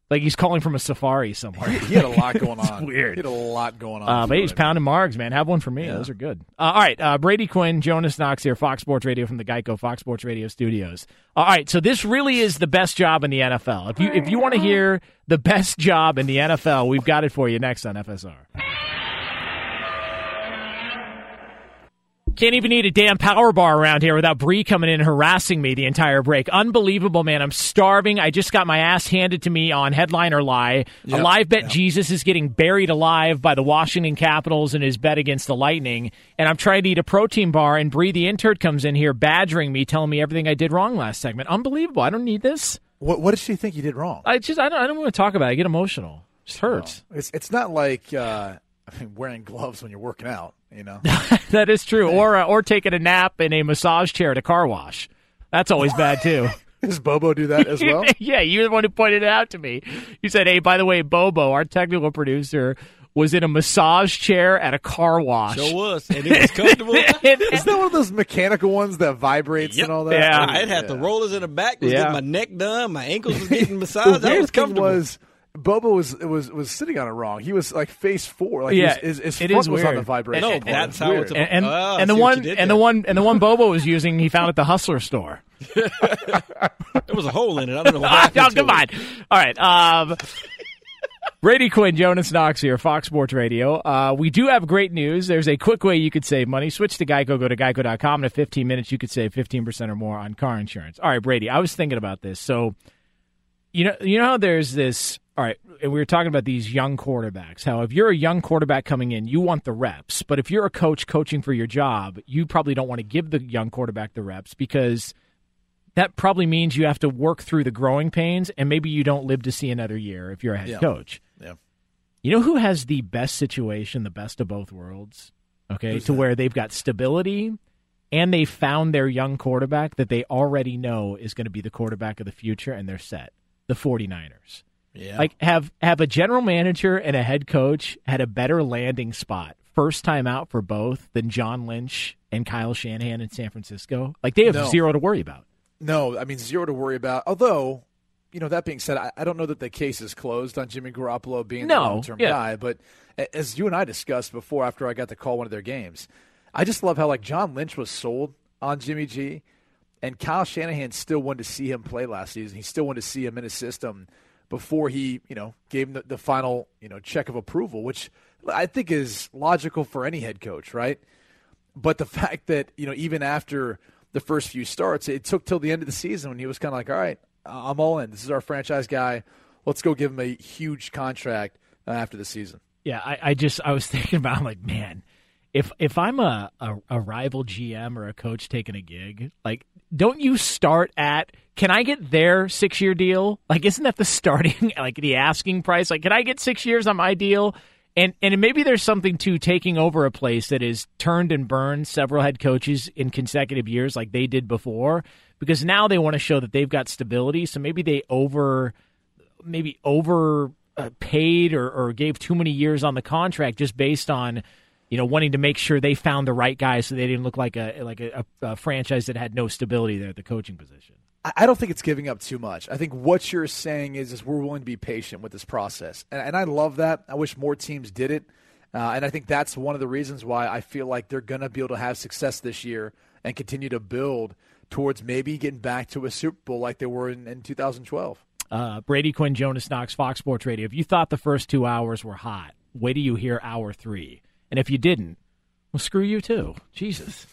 Like he's calling from a safari somewhere. He had a lot going on. weird. He had a lot going on. Uh, but he's pounding margs, man. Have one for me. Those are good. Uh, all right, uh, Brady Quinn, Jonas Knox here, Fox Sports Radio from the Geico Fox Sports Radio studios. All right, so this really is the best job in the NFL. If you if you want to hear the best job in the NFL, we've got it for you next on FSR. Can't even eat a damn power bar around here without Bree coming in and harassing me the entire break. Unbelievable, man. I'm starving. I just got my ass handed to me on Headline or Lie. Yep, A live bet Jesus is getting buried alive by the Washington Capitals in his bet against the Lightning. And I'm trying to eat a protein bar, and Bree the intern comes in here badgering me, telling me everything I did wrong last segment. Unbelievable. I don't need this. What, what did she think you did wrong? I just I don't I don't want to talk about it. I get emotional. It just hurts. It's it's not like uh, I mean, wearing gloves when you're working out. You know, that is true. Or uh, or taking a nap in a massage chair at a car wash. That's always bad too. Does Bobo do that as well? yeah, you're the one who pointed it out to me. You said, "Hey, by the way, Bobo, our technical producer, was in a massage chair at a car wash." Sure was, and it was comfortable. Is that one of those mechanical ones that vibrates and all that? Yeah. I'd have the rollers in the back. Was Yeah. getting my neck done. My ankles was getting massaged. That weird was thing comfortable. was Bobo was was was sitting on it wrong. He was like face forward. Like yeah, his, his, his it front is was weird. on the vibration. No, part. that's how weird. it's and and, Oh, and the one you did and the one and the one Bobo was using, he found at the Hustler store. There was a hole in it. I don't know what oh, happened. come to on! All right, um, Brady Quinn, Jonas Knox here, Fox Sports Radio. Uh, we do have great news. There's a quick way you could save money. Switch to Geico. Go to geico.com. In 15 minutes, you could save 15% or more on car insurance. All right, Brady, I was thinking about this. So, you know, you know how there's this. All right, and we were talking about these young quarterbacks. How if you're a young quarterback coming in, you want the reps. But if you're a coach coaching for your job, you probably don't want to give the young quarterback the reps because that probably means you have to work through the growing pains, and maybe you don't live to see another year if you're a head Yeah. coach. Yeah. You know who has the best situation, the best of both worlds? Okay, Who's to that? where they've got stability and they found their young quarterback that they already know is going to be the quarterback of the future and they're set. The 49ers. Yeah. Like have have a general manager and a head coach had a better landing spot first time out for both than John Lynch and Kyle Shanahan in San Francisco? Like they have No. zero to worry about. No, I mean zero to worry about. Although, you know, that being said, I, I don't know that the case is closed on Jimmy Garoppolo being the long-term yeah. guy. But as you and I discussed before, after I got to call one of their games, I just love how like John Lynch was sold on Jimmy G, and Kyle Shanahan still wanted to see him play last season. He still wanted to see him in his system before he, you know, gave him the, the final, you know, check of approval, which I think is logical for any head coach, right? But the fact that you know even after the first few starts, it took till the end of the season when he was kind of like, "All right, I'm all in. This is our franchise guy. Let's go give him a huge contract uh, after the season." Yeah, I, I just I was thinking about I'm like, man, if if I'm a, a a rival GM or a coach taking a gig, like, don't you start at can I get their six year deal? Like, isn't that the starting like the asking price? Like, can I get six years on my deal? And and maybe there's something to taking over a place that is turned and burned several head coaches in consecutive years, like they did before, because now they want to show that they've got stability. So maybe they over maybe over uh, paid or, or gave too many years on the contract just based on you know wanting to make sure they found the right guy so they didn't look like a like a, a, franchise that had no stability there at the coaching position. I- I don't think it's giving up too much. I think what you're saying is, is we're willing to be patient with this process, and, and I love that. I wish more teams did it, uh, and I think that's one of the reasons why I feel like they're going to be able to have success this year and continue to build towards maybe getting back to a Super Bowl like they were in, in 2012. Uh, Brady Quinn, Jonas Knox, Fox Sports Radio. If you thought the first two hours were hot, wait till you hear hour three. And if you didn't, well, screw you too. Jesus.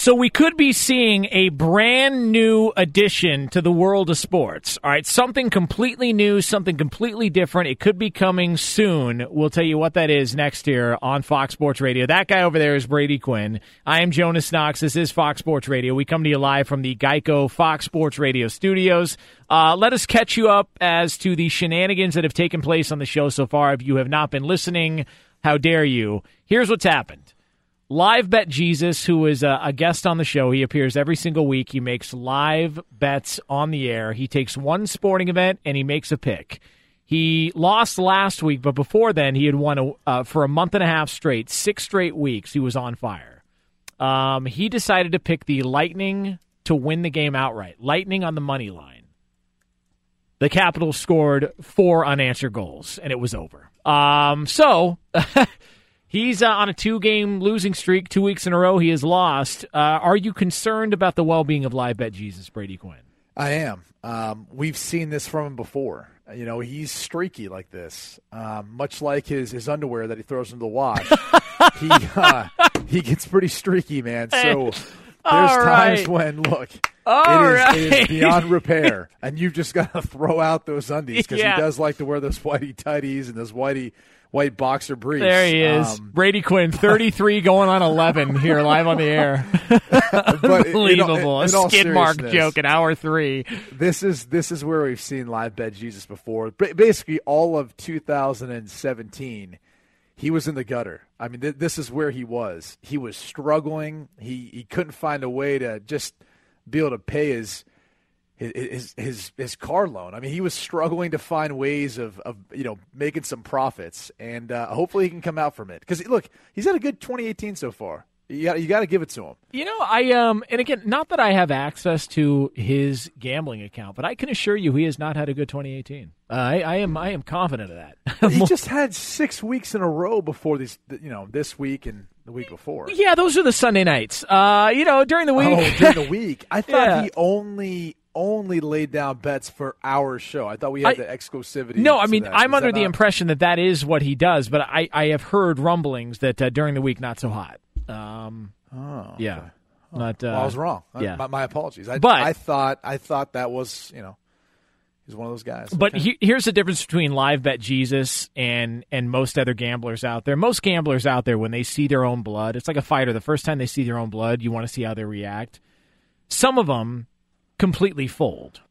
So we could be seeing a brand new addition to the world of sports. All right, something completely new, something completely different. It could be coming soon. We'll tell you what that is next year on Fox Sports Radio. That guy over there is Brady Quinn. I am Jonas Knox. This is Fox Sports Radio. We come to you live from the Geico Fox Sports Radio studios. Uh, let us catch you up as to the shenanigans that have taken place on the show so far. If you have not been listening, how dare you? Here's what's happened. Live Bet Jesus, who is a, a, guest on the show, he appears every single week. He makes live bets on the air. He takes one sporting event and he makes a pick. He lost last week, but before then, he had won a, uh, for a month and a half straight, six straight weeks. He was on fire. Um, he decided to pick the Lightning to win the game outright. Lightning on the money line. The Capitals scored four unanswered goals, and it was over. Um, so. He's uh, on a two game losing streak, two weeks in a row. He has lost. Uh, are you concerned about the well being of live bet Jesus, Brady Quinn? I am. Um, we've seen this from him before. You know, he's streaky like this, um, much like his, his underwear that he throws into the wash. he uh, he gets pretty streaky, man. So there's right. times when look, All it, is, right. it is beyond repair, and you've just got to throw out those undies because Yeah. he does like to wear those whitey tighties and those whitey white boxer briefs. There he is, Um, Brady Quinn, thirty-three, going on eleven here live on the air. but in Unbelievable, in a skid mark joke at hour three. This is this is where we've seen live bet Jesus before. Basically, all of 2017, he was in the gutter. I mean, th- this is where he was. He was struggling. He he couldn't find a way to just be able to pay his. His, his his car loan. I mean, he was struggling to find ways of, of you know making some profits, and uh, hopefully he can come out from it. Because look, he's had a good 2018 so far. You got you got to give it to him. You know, I um, and again, not that I have access to his gambling account, but I can assure you, he has not had a good 2018. Uh, I, I am, I am confident of that. he just had six weeks in a row before these, you know, this week and the week before. Yeah, those are the Sunday nights. Uh, you know, during the week. Oh, during the week. I thought Yeah. he only only laid down bets for our show. I thought we had I- the exclusivity. No, I mean. I'm Is under the not- impression that that is what he does, but I, I have heard rumblings that uh, during the week not so hot. Um, Oh, yeah, not. Uh, Well, I was wrong. Yeah, my, my apologies. I, But- I thought I thought that was you know he's one of those guys. But Okay. he, here's the difference between live bet Jesus and and most other gamblers out there. Most gamblers out there, when they see their own blood, it's like a fighter. The first time they see their own blood, you want to see how they react. Some of them completely fold.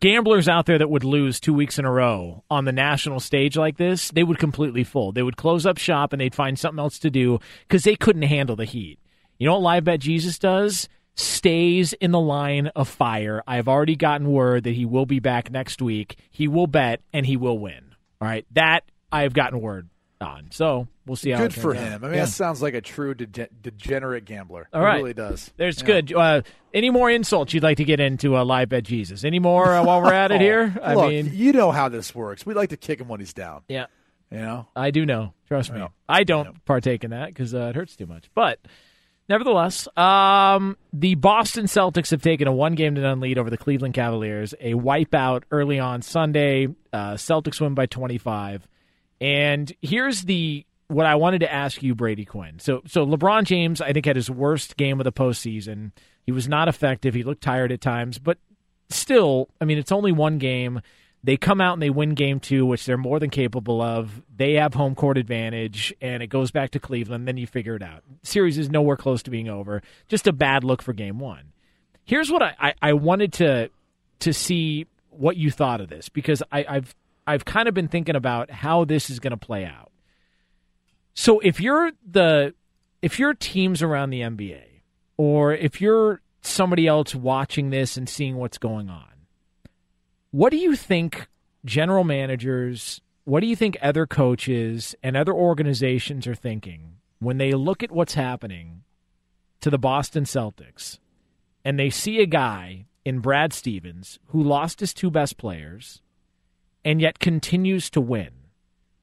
Gamblers out there that would lose two weeks in a row on the national stage like this, they would completely fold. They would close up shop and they'd find something else to do because they couldn't handle the heat. You know what Live Bet Jesus does? Stays in the line of fire. I've already gotten word that he will be back next week. He will bet and he will win. All right. That I have gotten word on. So we'll see how good it for turns out. him. I mean, Yeah. that sounds like a true dege- degenerate gambler. All it really does. There's Yeah. good. Uh, any more insults you'd like to get into uh, live bet Jesus? Any more uh, while we're at it here? I Oh, Look, mean, you know how this works. We like to kick him when he's down. yeah, You know. I do know. Trust me. Yeah. I don't partake in that because uh, it hurts too much. But nevertheless, um, the Boston Celtics have taken a one-game to none lead over the Cleveland Cavaliers. A wipeout early on Sunday. Uh, Celtics win by 25. And here's the what I wanted to ask you, Brady Quinn. So, so LeBron James, I think, had his worst game of the postseason. He was not effective. He looked tired at times, but still, I mean, it's only one game. They come out and they win game two, which they're more than capable of. They have home court advantage, and it goes back to Cleveland. Then you figure it out. Series is nowhere close to being over. Just a bad look for game one. Here's what I, I, I wanted to to see what you thought of this because I, I've I've kind of been thinking about how this is going to play out. So if you're the if you're teams around the NBA or if you're somebody else watching this and seeing what's going on, what do you think general managers, what do you think other coaches and other organizations are thinking when they look at what's happening to the Boston Celtics and they see a guy in Brad Stevens who lost his two best players and yet continues to win?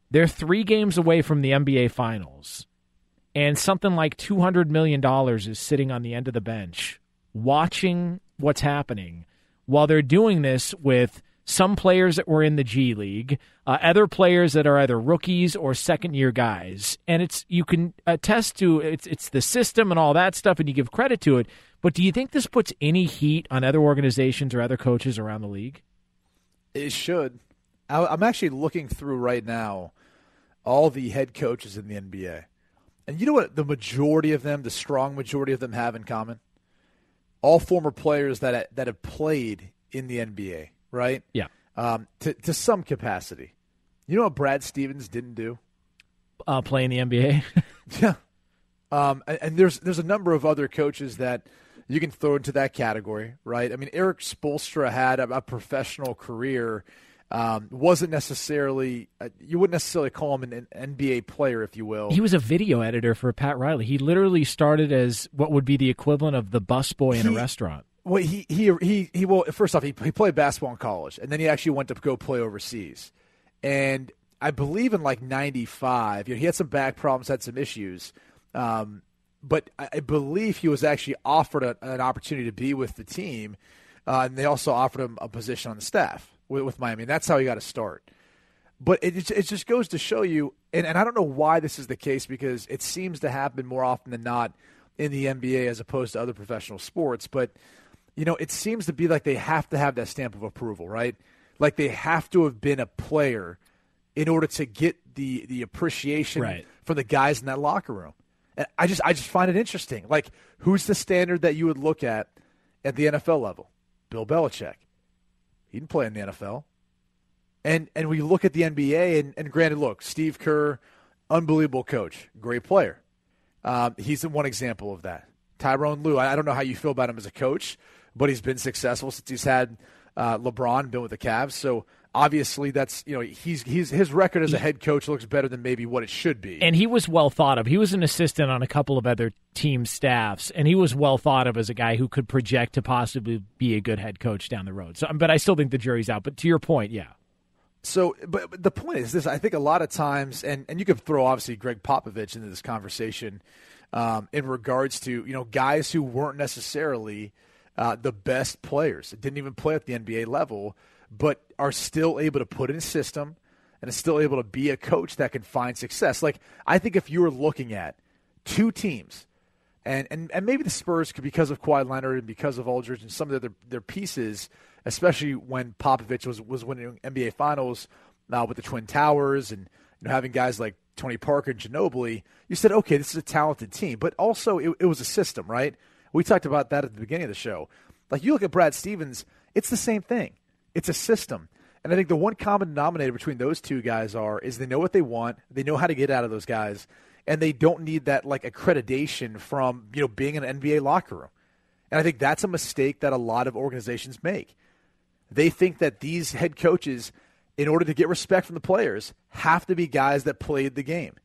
They're three games away from the NBA Finals, and something like $200 million is sitting on the end of the bench watching what's happening while they're doing this with some players that were in the G League, uh, other players that are either rookies or second year guys, and it's you can attest to it's it's the system and all that stuff, and you give credit to it. But do you think this puts any heat on other organizations or other coaches around the league? It should. I'm actually looking through right now all the head coaches in the NBA. And you know what the majority of them, the strong majority of them have in common? All former players that that have played in the NBA, right? Yeah. Um, to to some capacity. You know what Brad Stevens didn't do? Uh, play in the NBA. yeah. Um, and, and there's there's a number of other coaches that you can throw into that category, right? I mean, Erik Spoelstra had a, a professional career um, wasn't necessarily uh, you wouldn't necessarily call him an, an, NBA player, if you will. He was a video editor for Pat Riley. He literally started as what would be the equivalent of the busboy in a restaurant. Well, he he he he. Well, first off, he he played basketball in college, and then he actually went to go play overseas. And I believe in like '95, you know, he had some back problems, had some issues. Um, but I believe he was actually offered a, an opportunity to be with the team, uh, and they also offered him a position on the staff with, with Miami. That's how he got to start. But it, it just goes to show you, and, and I don't know why this is the case because it seems to happen more often than not in the NBA as opposed to other professional sports. But, you know, it seems to be like they have to have that stamp of approval, right? Like they have to have been a player in order to get the, the appreciation right. from the guys in that locker room. And I just I just find it interesting. Like, who's the standard that you would look at at the NFL level? Bill Belichick. He didn't play in the NFL. And and we look at the NBA, and, and granted, look, Steve Kerr, unbelievable coach, great player. Um, he's one example of that. Tyronn Lue, I, I, don't know how you feel about him as a coach, but he's been successful since he's had uh, LeBron, been with the Cavs. So obviously that's you know he's he's his record as a head coach looks better than maybe what it should be. And he was well thought of. He was an assistant on a couple of other team staffs, and he was well thought of as a guy who could project to possibly be a good head coach down the road. So, but I still think the jury's out. But to your point, yeah. So, but, but the point is this: I think a lot of times, and and you could throw obviously Gregg Popovich into this conversation um, in regards to you know guys who weren't necessarily. Uh, the best players didn't even play at the NBA level, but are still able to put in a system and is still able to be a coach that can find success. Like I think if you were looking at two teams, and and, and maybe the Spurs could because of Kawhi Leonard and because of Aldridge and some of their their pieces, especially when Popovich was was winning NBA Finals now uh, with the Twin Towers and you know, having guys like Tony Parker and Ginobili, you said, okay, this is a talented team, but also it, it was a system, right? We talked about that at the beginning of the show. Like you look at Brad Stevens, it's the same thing. It's a system. And I think the one common denominator between those two guys are is they know what they want, they know how to get out of those guys, and they don't need that like accreditation from, you know, being in an NBA locker room. And I think that's a mistake that a lot of organizations make. They think that these head coaches, in order to get respect from the players, have to be guys that played the game.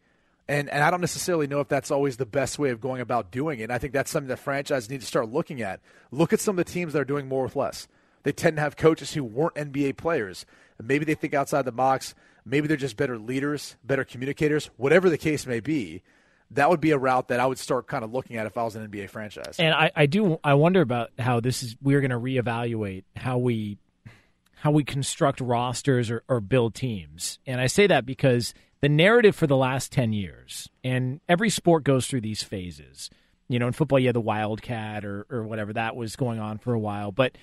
And and I don't necessarily know if that's always the best way of going about doing it. I think that's something that franchises need to start looking at. Look at some of the teams that are doing more with less they tend to have coaches who weren't NBA players. Maybe they think outside the box. Maybe they're just better leaders, better communicators, whatever the case may be. That would be a route that I would start kind of looking at if I was an NBA franchise. And I, I do I wonder about how this is we're going to reevaluate how we how we construct rosters or, or build teams. And I say that because the narrative for the last 10 years, and every sport goes through these phases. You know, in football, you had the Wildcat or, or whatever that was going on for a while. But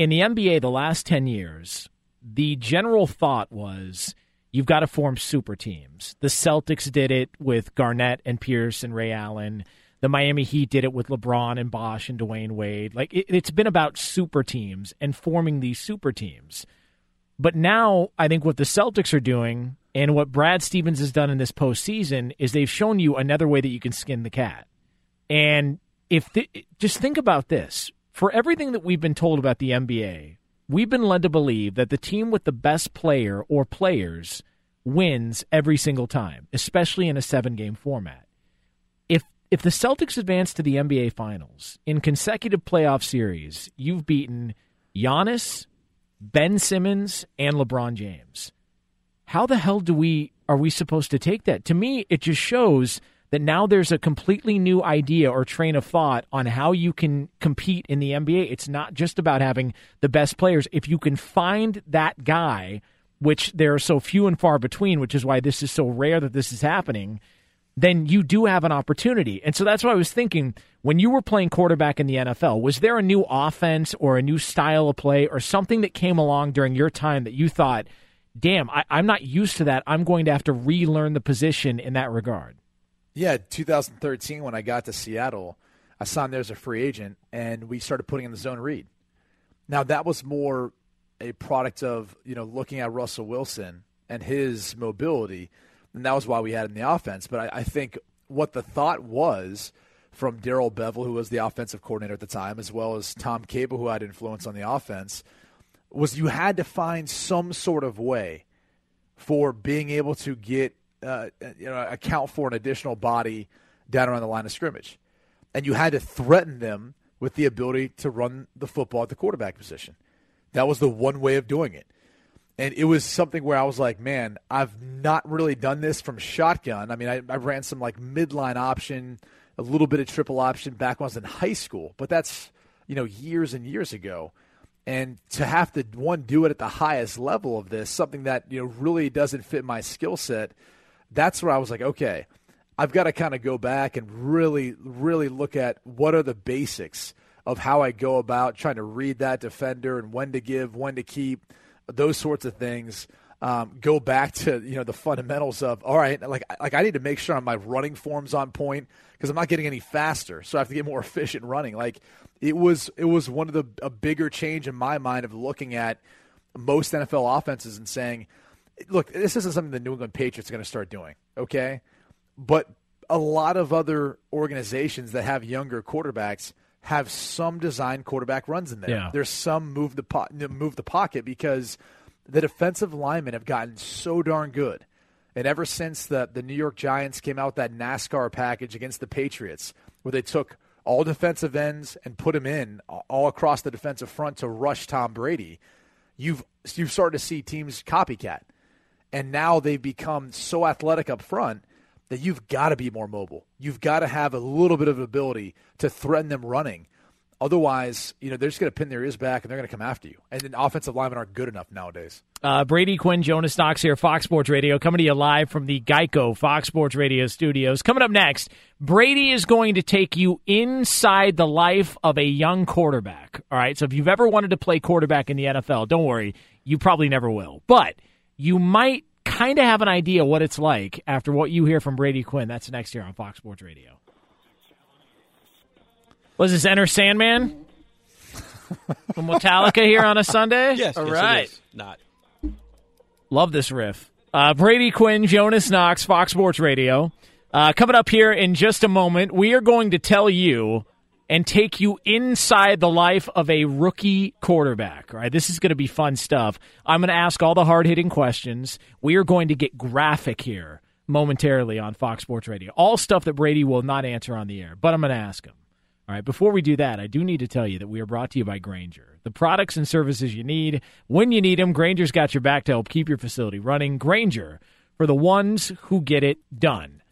in the NBA the last 10 years, the general thought was you've got to form super teams. The Celtics did it with Garnett and Pierce and Ray Allen. The Miami Heat did it with LeBron and Bosh and Dwyane Wade. Like it, it's been about super teams and forming these super teams. But now I think what the Celtics are doing and what Brad Stevens has done in this postseason is they've shown you another way that you can skin the cat. And if just think about this, for everything that we've been told about the NBA, we've been led to believe that the team with the best player or players wins every single time, especially in a seven game format. If if the Celtics advance to the NBA Finals in consecutive playoff series, you've beaten Giannis, Ben Simmons, and LeBron James. How the hell do we are we supposed to take that? To me, it just shows that now there's a completely new idea or train of thought on how you can compete in the NBA. It's not just about having the best players. If you can find that guy, which there are so few and far between, which is why this is so rare that this is happening, then you do have an opportunity. And so that's why I was thinking when you were playing quarterback in the NFL, was there a new offense or a new style of play or something that came along during your time that you thought, damn, I, am not used to that. I'm going to have to relearn the position in that regard? Yeah, 2013 when I got to Seattle, I signed there as a free agent, and we started putting in the zone read. Now that was more a product of you know looking at Russell Wilson and his mobility, and that was why we had in the offense. But I, I think what the thought was from Darrell Bevell, who was the offensive coordinator at the time, as well as Tom Cable, who had influence on the offense, was you had to find some sort of way for being able to get uh, you know account for an additional body down around the line of scrimmage, and you had to threaten them with the ability to run the football at the quarterback position. That was the one way of doing it. And it was something where I was like, man, I've not really done this from shotgun. I mean, I, I ran some like midline option, a little bit of triple option back when I was in high school, but that's, you know, years and years ago. And to have to, one, do it at the highest level of this, something that, you know, really doesn't fit my skill set – that's where I was like, okay, I've got to kind of go back and really, really look at what are the basics of how I go about trying to read that defender and when to give, when to keep, those sorts of things. Um, go back to you know the fundamentals of all right, like like I need to make sure my running form's on point because I'm not getting any faster, so I have to get more efficient running. Like it was it was one of the a bigger change in my mind of looking at most NFL offenses and saying look, this isn't something the New England Patriots are going to start doing, okay? But a lot of other organizations that have younger quarterbacks have some design quarterback runs in there. Yeah. There's some move the po- move the pocket because the defensive linemen have gotten so darn good. And ever since the the New York Giants came out with that NASCAR package against the Patriots, where they took all defensive ends and put them in all across the defensive front to rush Tom Brady, you've you've started to see teams copycat and now they've become so athletic up front that you've got to be more mobile. You've got to have a little bit of ability to threaten them running. Otherwise, you know, they're just going to pin their ears back and they're going to come after you. And then offensive linemen aren't good enough nowadays. Uh, Brady Quinn, Jonas Knox here, Fox Sports Radio, coming to you live from the Geico Fox Sports Radio studios. Coming up next, Brady is going to take you inside the life of a young quarterback. All right, so if you've ever wanted to play quarterback in the NFL, don't worry, you probably never will. But – you might kind of have an idea what it's like after what you hear from Brady Quinn. That's next year on Fox Sports Radio. Was this Enter Sandman from Metallica here on a Sunday? Yes. All yes, right. Not. Love this riff. Uh, Brady Quinn, Jonas Knox, Fox Sports Radio. Uh, coming up here in just a moment, we are going to tell you and take you inside the life of a rookie quarterback. All right, this is going to be fun stuff. I'm going to ask all the hard hitting questions. We are going to get graphic here momentarily on Fox Sports Radio. All stuff that Brady will not answer on the air, but I'm going to ask him. All right, before we do that, I do need to tell you that we are brought to you by Grainger. The products and services you need when you need them, Grainger's got your back to help keep your facility running. Grainger for the ones who get it done.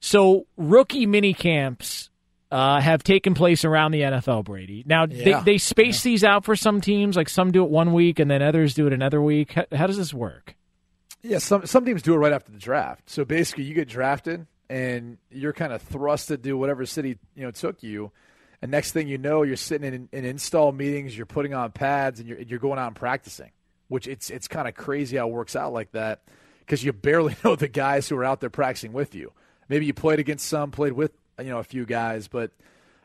So, rookie mini camps uh, have taken place around the NFL, Brady. Now, Yeah. they, they space these out for some teams, like some do it one week and then others do it another week. How, how does this work? Yeah, some some teams do it right after the draft. So basically, you get drafted and you're kind of thrust to do whatever city you know took you, and next thing you know, you're sitting in, in install meetings, you're putting on pads, and you're you're going out and practicing. Which it's it's kind of crazy how it works out like that because you barely know the guys who are out there practicing with you. Maybe you played against some, played with you know a few guys, but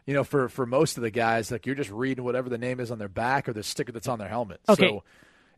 you know for for most of the guys, like you're just reading whatever the name is on their back or the sticker that's on their helmet. Okay. So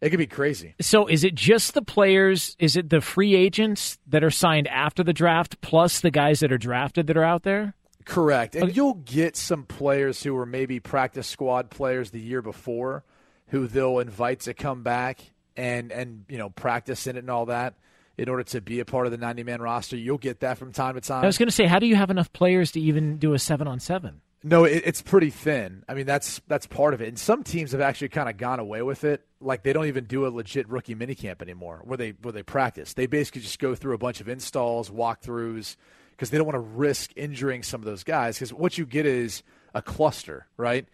it could be crazy. So, is it just the players? Is it the free agents that are signed after the draft, plus the guys that are drafted that are out there? Correct. And you'll get some players who were maybe practice squad players the year before who they'll invite to come back and and you know practice in it and all that in order to be a part of the 90 man roster. You'll get that from time to time. I was going to say, how do you have enough players to even do a seven on seven? No, it, it's pretty thin. I mean, that's that's part of it. And some teams have actually kind of gone away with it. Like they don't even do a legit rookie minicamp anymore, where they where they practice. They basically just go through a bunch of installs, walkthroughs, because they don't want to risk injuring some of those guys. Because what you get is a cluster, right?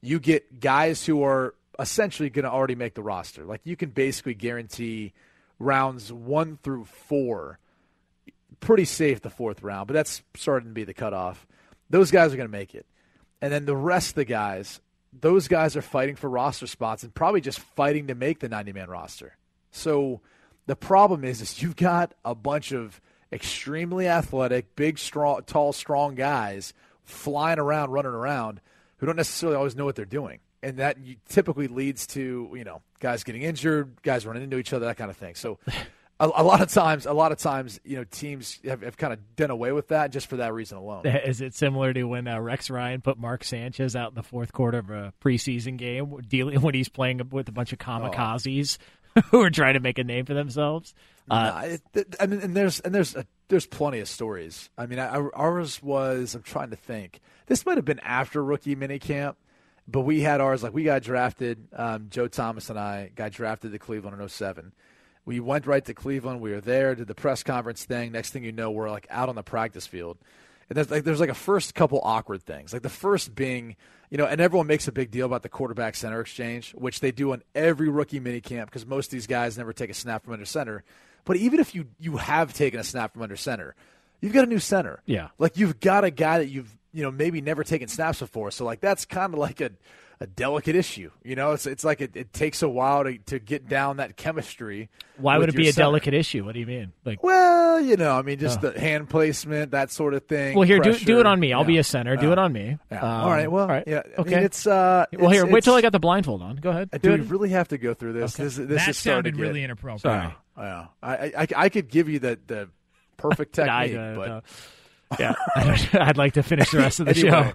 You get guys who are essentially going to already make the roster. Like you can basically guarantee rounds one through four, pretty safe the fourth round, but that's starting to be the cutoff. Those guys are going to make it. And then the rest of the guys, those guys are fighting for roster spots and probably just fighting to make the 90 man roster. So the problem is, is you've got a bunch of extremely athletic, big, strong, tall, strong guys flying around, running around, who don't necessarily always know what they're doing, and that typically leads to you know guys getting injured, guys running into each other, that kind of thing. So. A, a, lot of times, a lot of times, you know, teams have, have, kind of done away with that just for that reason alone. Is it similar to when uh, Rex Ryan put Mark Sanchez out in the fourth quarter of a preseason game, dealing when he's playing with a bunch of kamikazes oh. who are trying to make a name for themselves? Uh, I mean, and there's and there's a, there's plenty of stories. I mean, I, ours was. I'm trying to think. This might have been after rookie minicamp, but we had ours. Like we got drafted. Um, Joe Thomas and I got drafted to Cleveland in 07. We went right to Cleveland. We were there, did the press conference thing. Next thing you know, we're like out on the practice field. And there's like there's like a first couple awkward things. Like the first being, you know, and everyone makes a big deal about the quarterback center exchange, which they do on every rookie minicamp because most of these guys never take a snap from under center. But even if you you have taken a snap from under center, you've got a new center. Yeah, like you've got a guy that you've you know maybe never taken snaps before. So like that's kind of like a a delicate issue. You know, it's it's like it, it takes a while to, to get down that chemistry. Why would it be a center. delicate issue? What do you mean? Like, well, you know, I mean, just the hand placement, that sort of thing. Well, here, do, pressure. do it on me. I'll Yeah. be a center. Do Yeah. it on me. Yeah. Um, all right. Well, all right. yeah. I Okay. mean, it's uh. well, here, it's- wait till I got the blindfold on. Go ahead. Do we really have to go through this? Okay. This, this That is starting sounded get- really inappropriate. Sorry. Yeah, I, I, I could give you the, the perfect Nah, I technique, don't but know. Yeah, I'd like to finish the rest of the Anyway, show.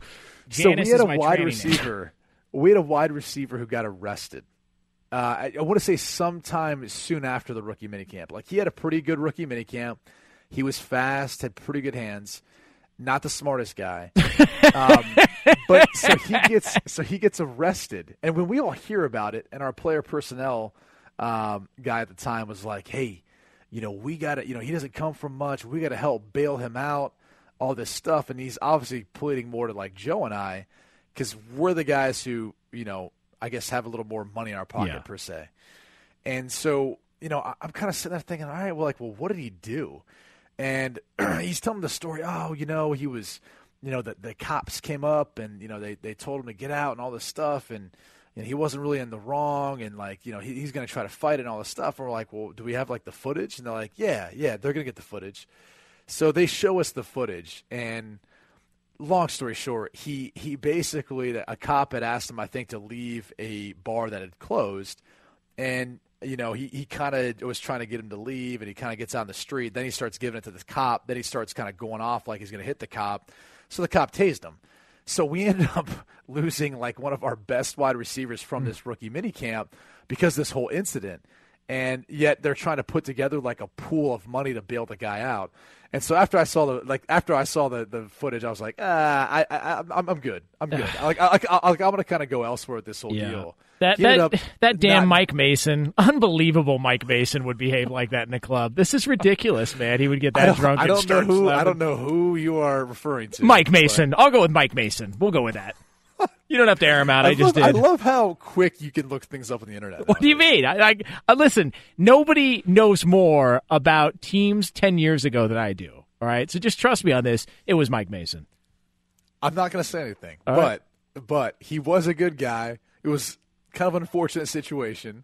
So we had a wide receiver. We had a wide receiver who got arrested. Uh, I, I want to say sometime soon after the rookie minicamp. Like he had a pretty good rookie minicamp. He was fast, had pretty good hands. Not the smartest guy, um, but so he gets so he gets arrested. And when we all hear about it, and our player personnel um, guy at the time was like, "Hey, you know, we got to, you know, he doesn't come from much. We got to help bail him out." All this stuff, and he's obviously pleading more to like Joe and I, because we're the guys who, you know, I guess have a little more money in our pocket Yeah. per se. And so, you know, I- I'm kind of sitting there thinking, all right, well, like, well, what did he do? And he's telling the story. Oh, you know, he was, you know, the the cops came up and you know they they told him to get out and all this stuff, and you know, he wasn't really in the wrong, and like, you know, he, he's going to try to fight and all this stuff. And we're like, well, do we have like the footage? And they're like, yeah, yeah, they're going to get the footage. So they show us the footage, and long story short, he he basically a cop had asked him, I think, to leave a bar that had closed, and you know he he kind of was trying to get him to leave, and he kind of gets on the street. Then he starts giving it to the cop. Then he starts kind of going off like he's going to hit the cop. So the cop tased him. So we ended up losing like one of our best wide receivers from hmm. this rookie minicamp because of this whole incident. And yet they're trying to put together like a pool of money to bail the guy out. And so after I saw the like after I saw the, the footage, I was like, ah, I, I I'm, I'm good. I'm good. like I, like I, I'm going to kind of go elsewhere with this whole deal. That that, that damn not- Mike Mason, unbelievable Mike Mason would behave like that in a club. This is ridiculous, man. He would get that don't, drunk. I don't know who I don't know who you are referring to. Mike but- Mason. I'll go with Mike Mason. We'll go with that. You don't have to air him out. I, just love, did. I love how quick you can look things up on the internet. What do you mean? I, I, I uh, listen. Nobody knows more about teams ten years ago than I do. All right, so just trust me on this. It was Mike Mason. I'm not going to say anything, All but right. but he was a good guy. It was kind of an unfortunate situation.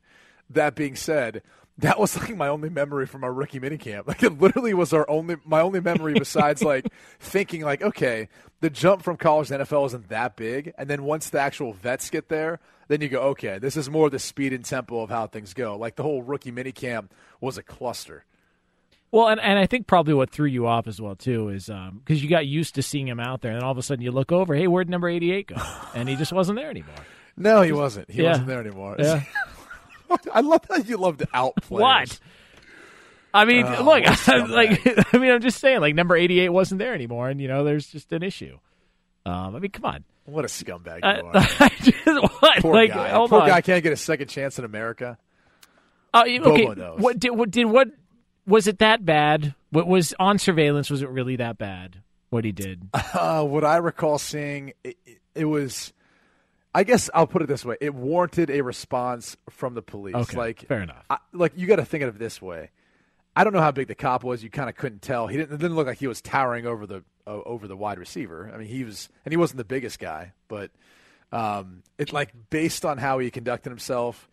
That being said, that was like my only memory from our rookie minicamp. Like it literally was our only my only memory besides like thinking like okay, the jump from college to NFL isn't that big, and then once the actual vets get there, then you go okay, this is more the speed and tempo of how things go. Like the whole rookie minicamp was a cluster. Well, and, and I think probably what threw you off as well too is um, because you got used to seeing him out there, and all of a sudden you look over, hey, where'd number eighty-eight go? And he just wasn't there anymore. No, he wasn't. He Yeah. wasn't there anymore. Yeah. I love how you love to outplay. What? I mean, Oh, look, what a scumbag. like, I mean, I'm just saying, like, number 88 wasn't there anymore, and you know, there's just an issue. Um, I mean, come on. What a scumbag you are. I just- what? Poor like, guy. Poor on. guy can't get a second chance in America. Uh, okay, knows. what did what did what was it that bad? What was on surveillance? Was it really that bad? What he did? Uh, what I recall seeing, it, it was. I guess I'll put it this way: it warranted a response from the police. Okay, like fair enough. I, like you got to think of it this way. I don't know how big the cop was. You kind of couldn't tell. He didn't. It didn't look like he was towering over the uh, over the wide receiver. I mean, he was, and he wasn't the biggest guy, but um, it like based on how he conducted himself,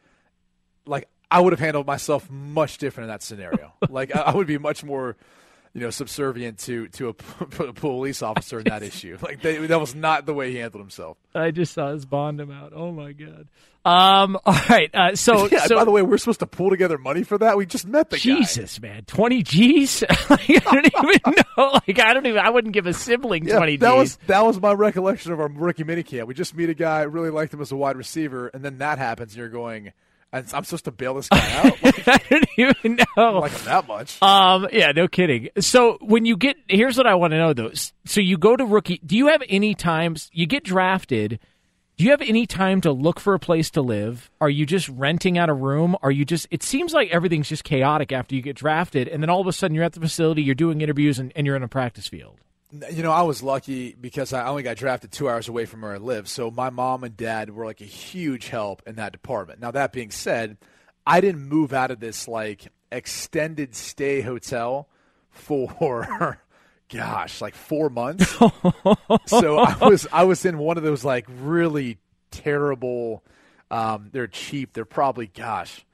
like I would have handled myself much different in that scenario. like I, I would be much more, you know, subservient to to a, a police officer in that issue. Like they, that was not the way he handled himself. I just saw his bond amount. Oh my god. Um. All right. Uh, so, yeah, so by the way, we're supposed to pull together money for that. We just met the Jesus, man, twenty G's. like, I don't even know. Like I don't even. I wouldn't give a sibling Yeah, twenty that G's. was that was my recollection of our rookie minicamp. We just meet a guy, really liked him as a wide receiver, and then that happens, and you're going, I'm supposed to bail this guy out. Like, I don't even know. like him that much. Um. Yeah. No kidding. So when you get here's what I want to know though. So you go to rookie. Do you have any times you get drafted? Do you have any time to look for a place to live? Are you just renting out a room? Are you just? It seems like everything's just chaotic after you get drafted, and then all of a sudden you're at the facility, you're doing interviews, and, and you're in a practice field. You know, I was lucky because I only got drafted two hours away from where I live. So my mom and dad were like a huge help in that department. Now that being said, I didn't move out of this like extended stay hotel for gosh, like four months. so I was I was in one of those like really terrible. Um, they're cheap. They're probably gosh.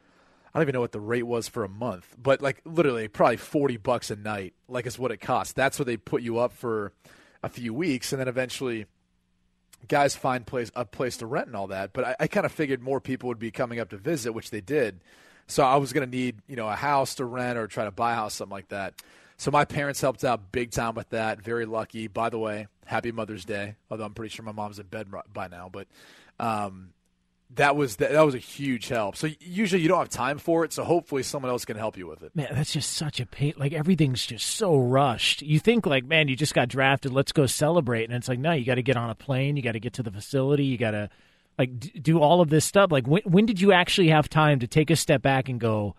I don't even know what the rate was for a month, but like literally probably 40 bucks a night, like is what it costs. That's what they put you up for a few weeks. And then eventually guys find place a place to rent and all that. But I, I kind of figured more people would be coming up to visit, which they did. So I was going to need, you know, a house to rent or try to buy a house, something like that. So my parents helped out big time with that. Very lucky. By the way, happy Mother's Day. Although I'm pretty sure my mom's in bed by now, but um, that was that, that was a huge help. So usually you don't have time for it. So hopefully someone else can help you with it. Man, that's just such a pain. Like everything's just so rushed. You think like, man, you just got drafted. Let's go celebrate, and it's like, no, you got to get on a plane. You got to get to the facility. You got to like d- do all of this stuff. Like when when did you actually have time to take a step back and go,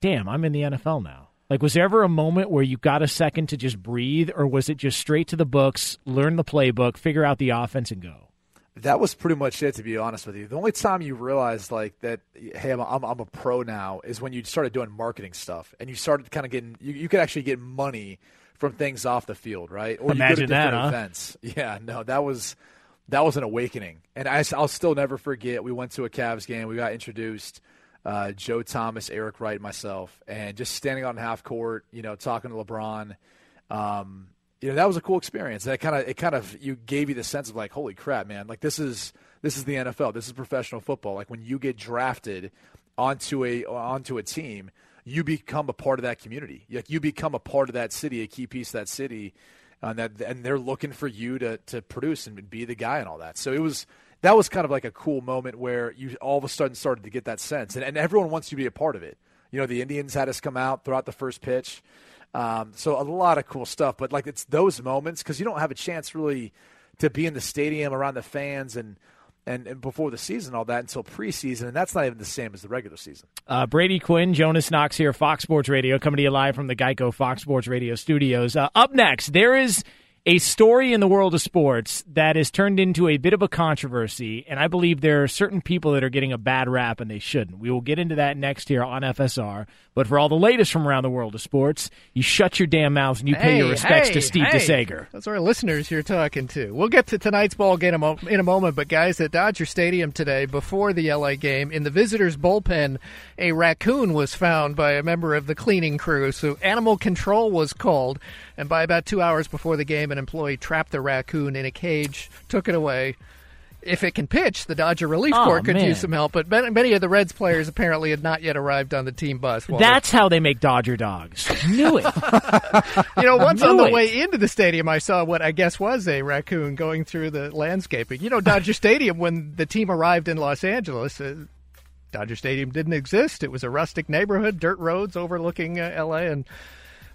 damn, I'm in the NFL now? Like, was there ever a moment where you got a second to just breathe, or was it just straight to the books, learn the playbook, figure out the offense, and go? That was pretty much it, to be honest with you. The only time you realized like that, hey, I'm, I'm, I'm a pro now, is when you started doing marketing stuff and you started kind of getting, you, you could actually get money from things off the field, right? Or Imagine you go to that, huh? events. Yeah, no, that was that was an awakening, and I, will still never forget. We went to a Cavs game. We got introduced. Uh, Joe Thomas, Eric Wright, myself, and just standing on half court, you know, talking to LeBron. Um, you know that was a cool experience. That kind of it kind of you gave you the sense of like, holy crap, man! Like this is this is the NFL. This is professional football. Like when you get drafted onto a onto a team, you become a part of that community. Like you become a part of that city, a key piece of that city, uh, and that and they're looking for you to to produce and be the guy and all that. So it was that was kind of like a cool moment where you all of a sudden started to get that sense, and, and everyone wants you to be a part of it. You know, the Indians had us come out throughout the first pitch. Um, so a lot of cool stuff, but like it's those moments because you don't have a chance really to be in the stadium around the fans and, and and before the season all that until preseason, and that's not even the same as the regular season. Uh, Brady Quinn, Jonas Knox here, Fox Sports Radio, coming to you live from the Geico Fox Sports Radio studios. Uh, up next, there is a story in the world of sports that has turned into a bit of a controversy, and I believe there are certain people that are getting a bad rap and they shouldn't. We will get into that next here on FSR. But for all the latest from around the world of sports, you shut your damn mouths and you pay your respects hey, to Steve hey. DeSager. Are our listeners you're talking to. We'll get to tonight's ball game in a mo- in a moment, but guys, at Dodger Stadium today, before the LA game, in the visitors' bullpen, a raccoon was found by a member of the cleaning crew. So animal control was called, and by about two hours before the game, an employee trapped the raccoon in a cage, took it away. If it can pitch, the Dodger relief Oh, corps could man. use some help, but many of the Reds players apparently had not yet arrived on the team bus. That's how they make Dodger dogs. Knew it. You know, once on the it. way into the stadium, I saw what I guess was a raccoon going through the landscaping. You know, Dodger Stadium, when the team arrived in Los Angeles, uh, Dodger Stadium didn't exist. It was a rustic neighborhood, dirt roads overlooking uh, L.A., and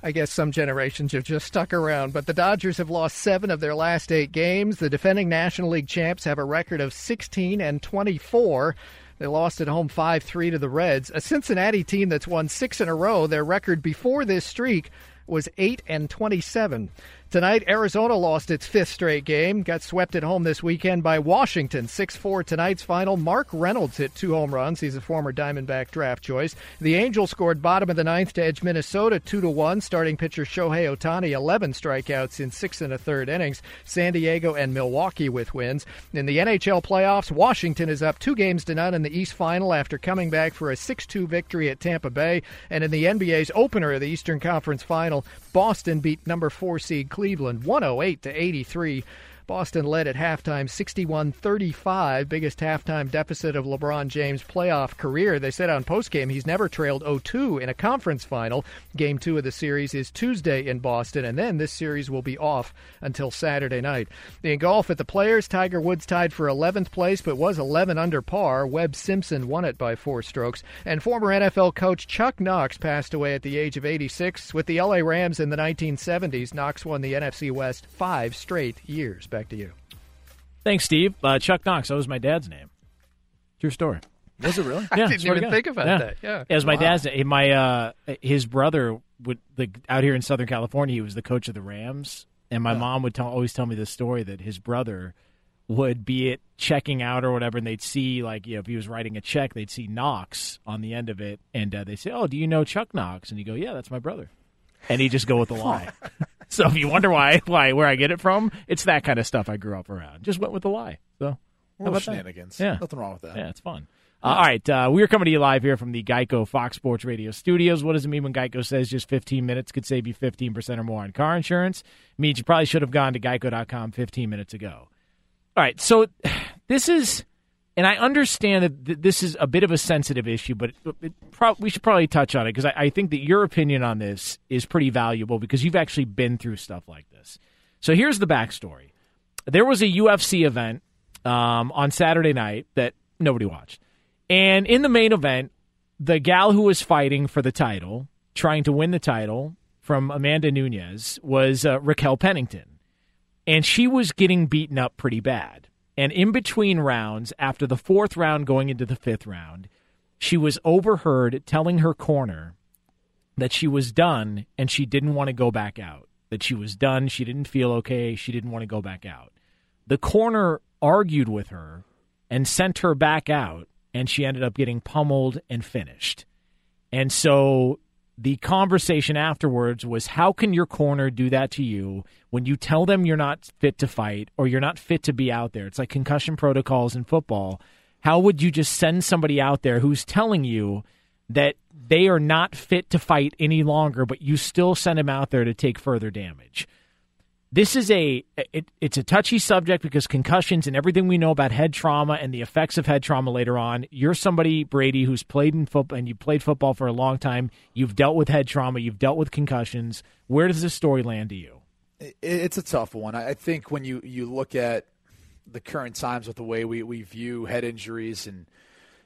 I guess some generations have just stuck around. But the Dodgers have lost seven of their last eight games. The defending National League champs have a record of 16 and 24. They lost at home 5 3 to the Reds, a Cincinnati team that's won six in a row. Their record before this streak was 8 and 27. Tonight, Arizona lost its fifth straight game, got swept at home this weekend by Washington. 6 4 tonight's final. Mark Reynolds hit two home runs. He's a former Diamondback draft choice. The Angels scored bottom of the ninth to edge Minnesota 2 to 1. Starting pitcher Shohei Ohtani, 11 strikeouts in six and a third innings. San Diego and Milwaukee with wins. In the NHL playoffs, Washington is up two games to none in the East Final after coming back for a 6 2 victory at Tampa Bay. And in the NBA's opener of the Eastern Conference Final, Boston beat number four seed Cleveland 108 to 83. Boston led at halftime 61 35, biggest halftime deficit of LeBron James' playoff career. They said on postgame he's never trailed 0 2 in a conference final. Game two of the series is Tuesday in Boston, and then this series will be off until Saturday night. In golf at the Players, Tiger Woods tied for 11th place, but was 11 under par. Webb Simpson won it by four strokes. And former NFL coach Chuck Knox passed away at the age of 86. With the LA Rams in the 1970s, Knox won the NFC West five straight years back to you. Thanks, Steve. Uh, Chuck Knox. That was my dad's name. True story. Was it really? I Yeah, didn't even think about Yeah. that. Yeah. It was my Wow. dad's name. My uh, his brother would the out here in Southern California. He was the coach of the Rams, and my mom would tell, always tell me this story that his brother would be it checking out or whatever, and they'd see like you know if he was writing a check, they'd see Knox on the end of it, and uh, they say, "Oh, do you know Chuck Knox?" And you go, "Yeah, that's my brother," and he just go with the lie. so if you wonder why why where I get it from, it's that kind of stuff I grew up around. Just went with the lie. So how Little about that? shenanigans. Yeah, Nothing wrong with that. Yeah, it's fun. Uh, all right, uh, we're coming to you live here from the Geico Fox Sports Radio studios. What does it mean when Geico says just 15 minutes could save you 15% or more on car insurance? It means you probably should have gone to geico.com 15 minutes ago. All right, so this is, and I understand that th- this is a bit of a sensitive issue, but it, it pro- we should probably touch on it because I, I think that your opinion on this is pretty valuable because you've actually been through stuff like this. So here's the backstory there was a UFC event um, on Saturday night that nobody watched. And in the main event, the gal who was fighting for the title, trying to win the title from Amanda Nunes, was uh, Raquel Pennington. And she was getting beaten up pretty bad. And in between rounds, after the fourth round going into the fifth round, she was overheard telling her corner that she was done and she didn't want to go back out. That she was done. She didn't feel okay. She didn't want to go back out. The corner argued with her and sent her back out, and she ended up getting pummeled and finished. And so the conversation afterwards was how can your corner do that to you when you tell them you're not fit to fight or you're not fit to be out there? It's like concussion protocols in football. How would you just send somebody out there who's telling you that they are not fit to fight any longer, but you still send them out there to take further damage? This is a it, it's a touchy subject because concussions and everything we know about head trauma and the effects of head trauma later on. You're somebody Brady who's played in football and you played football for a long time. You've dealt with head trauma. You've dealt with concussions. Where does this story land to you? It- It's a tough one. I I think when you, you look at the current times with the way we, we view head injuries and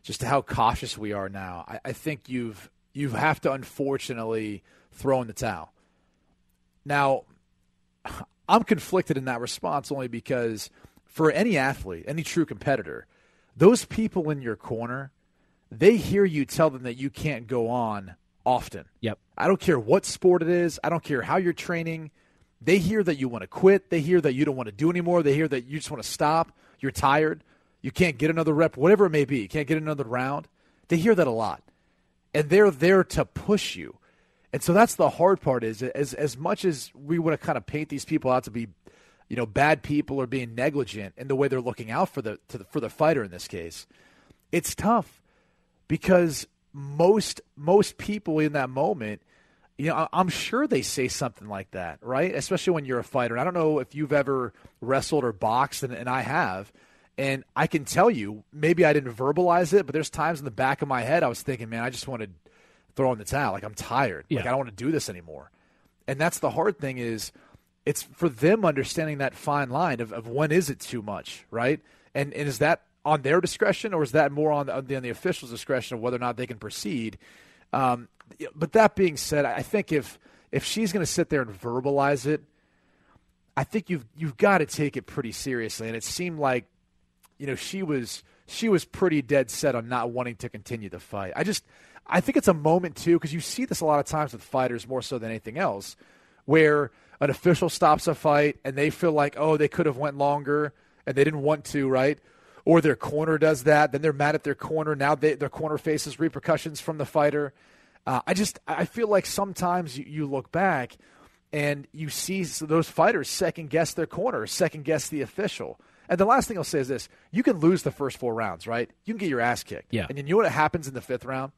just how cautious we are now, I, I think you've you have to unfortunately throw in the towel. Now, I'm conflicted in that response only because for any athlete, any true competitor, those people in your corner, they hear you tell them that you can't go on often. Yep. I don't care what sport it is. I don't care how you're training. They hear that you want to quit. They hear that you don't want to do anymore. They hear that you just want to stop. You're tired. You can't get another rep, whatever it may be. You can't get another round. They hear that a lot. And they're there to push you. And so that's the hard part is as as much as we want to kind of paint these people out to be, you know, bad people or being negligent in the way they're looking out for the, the for the fighter in this case, it's tough because most most people in that moment, you know, I'm sure they say something like that, right? Especially when you're a fighter. And I don't know if you've ever wrestled or boxed, and, and I have. And I can tell you, maybe I didn't verbalize it, but there's times in the back of my head I was thinking, man, I just want to throw in the towel. Like I'm tired. Like I don't want to do this anymore. And that's the hard thing is it's for them understanding that fine line of, of when is it too much, right? And and is that on their discretion or is that more on the, on the, on the official's discretion of whether or not they can proceed? Um, but that being said, I think if if she's going to sit there and verbalize it, I think you've you've got to take it pretty seriously. And it seemed like, you know, she was she was pretty dead set on not wanting to continue the fight. I just, I think it's a moment too because you see this a lot of times with fighters more so than anything else, where an official stops a fight and they feel like, oh, they could have went longer and they didn't want to, right? Or their corner does that, then they're mad at their corner. Now they, their corner faces repercussions from the fighter. Uh, I just, I feel like sometimes you, you look back and you see those fighters second guess their corner, second guess the official. And the last thing I'll say is this: you can lose the first four rounds, right? You can get your ass kicked. Yeah. And you know what happens in the fifth round?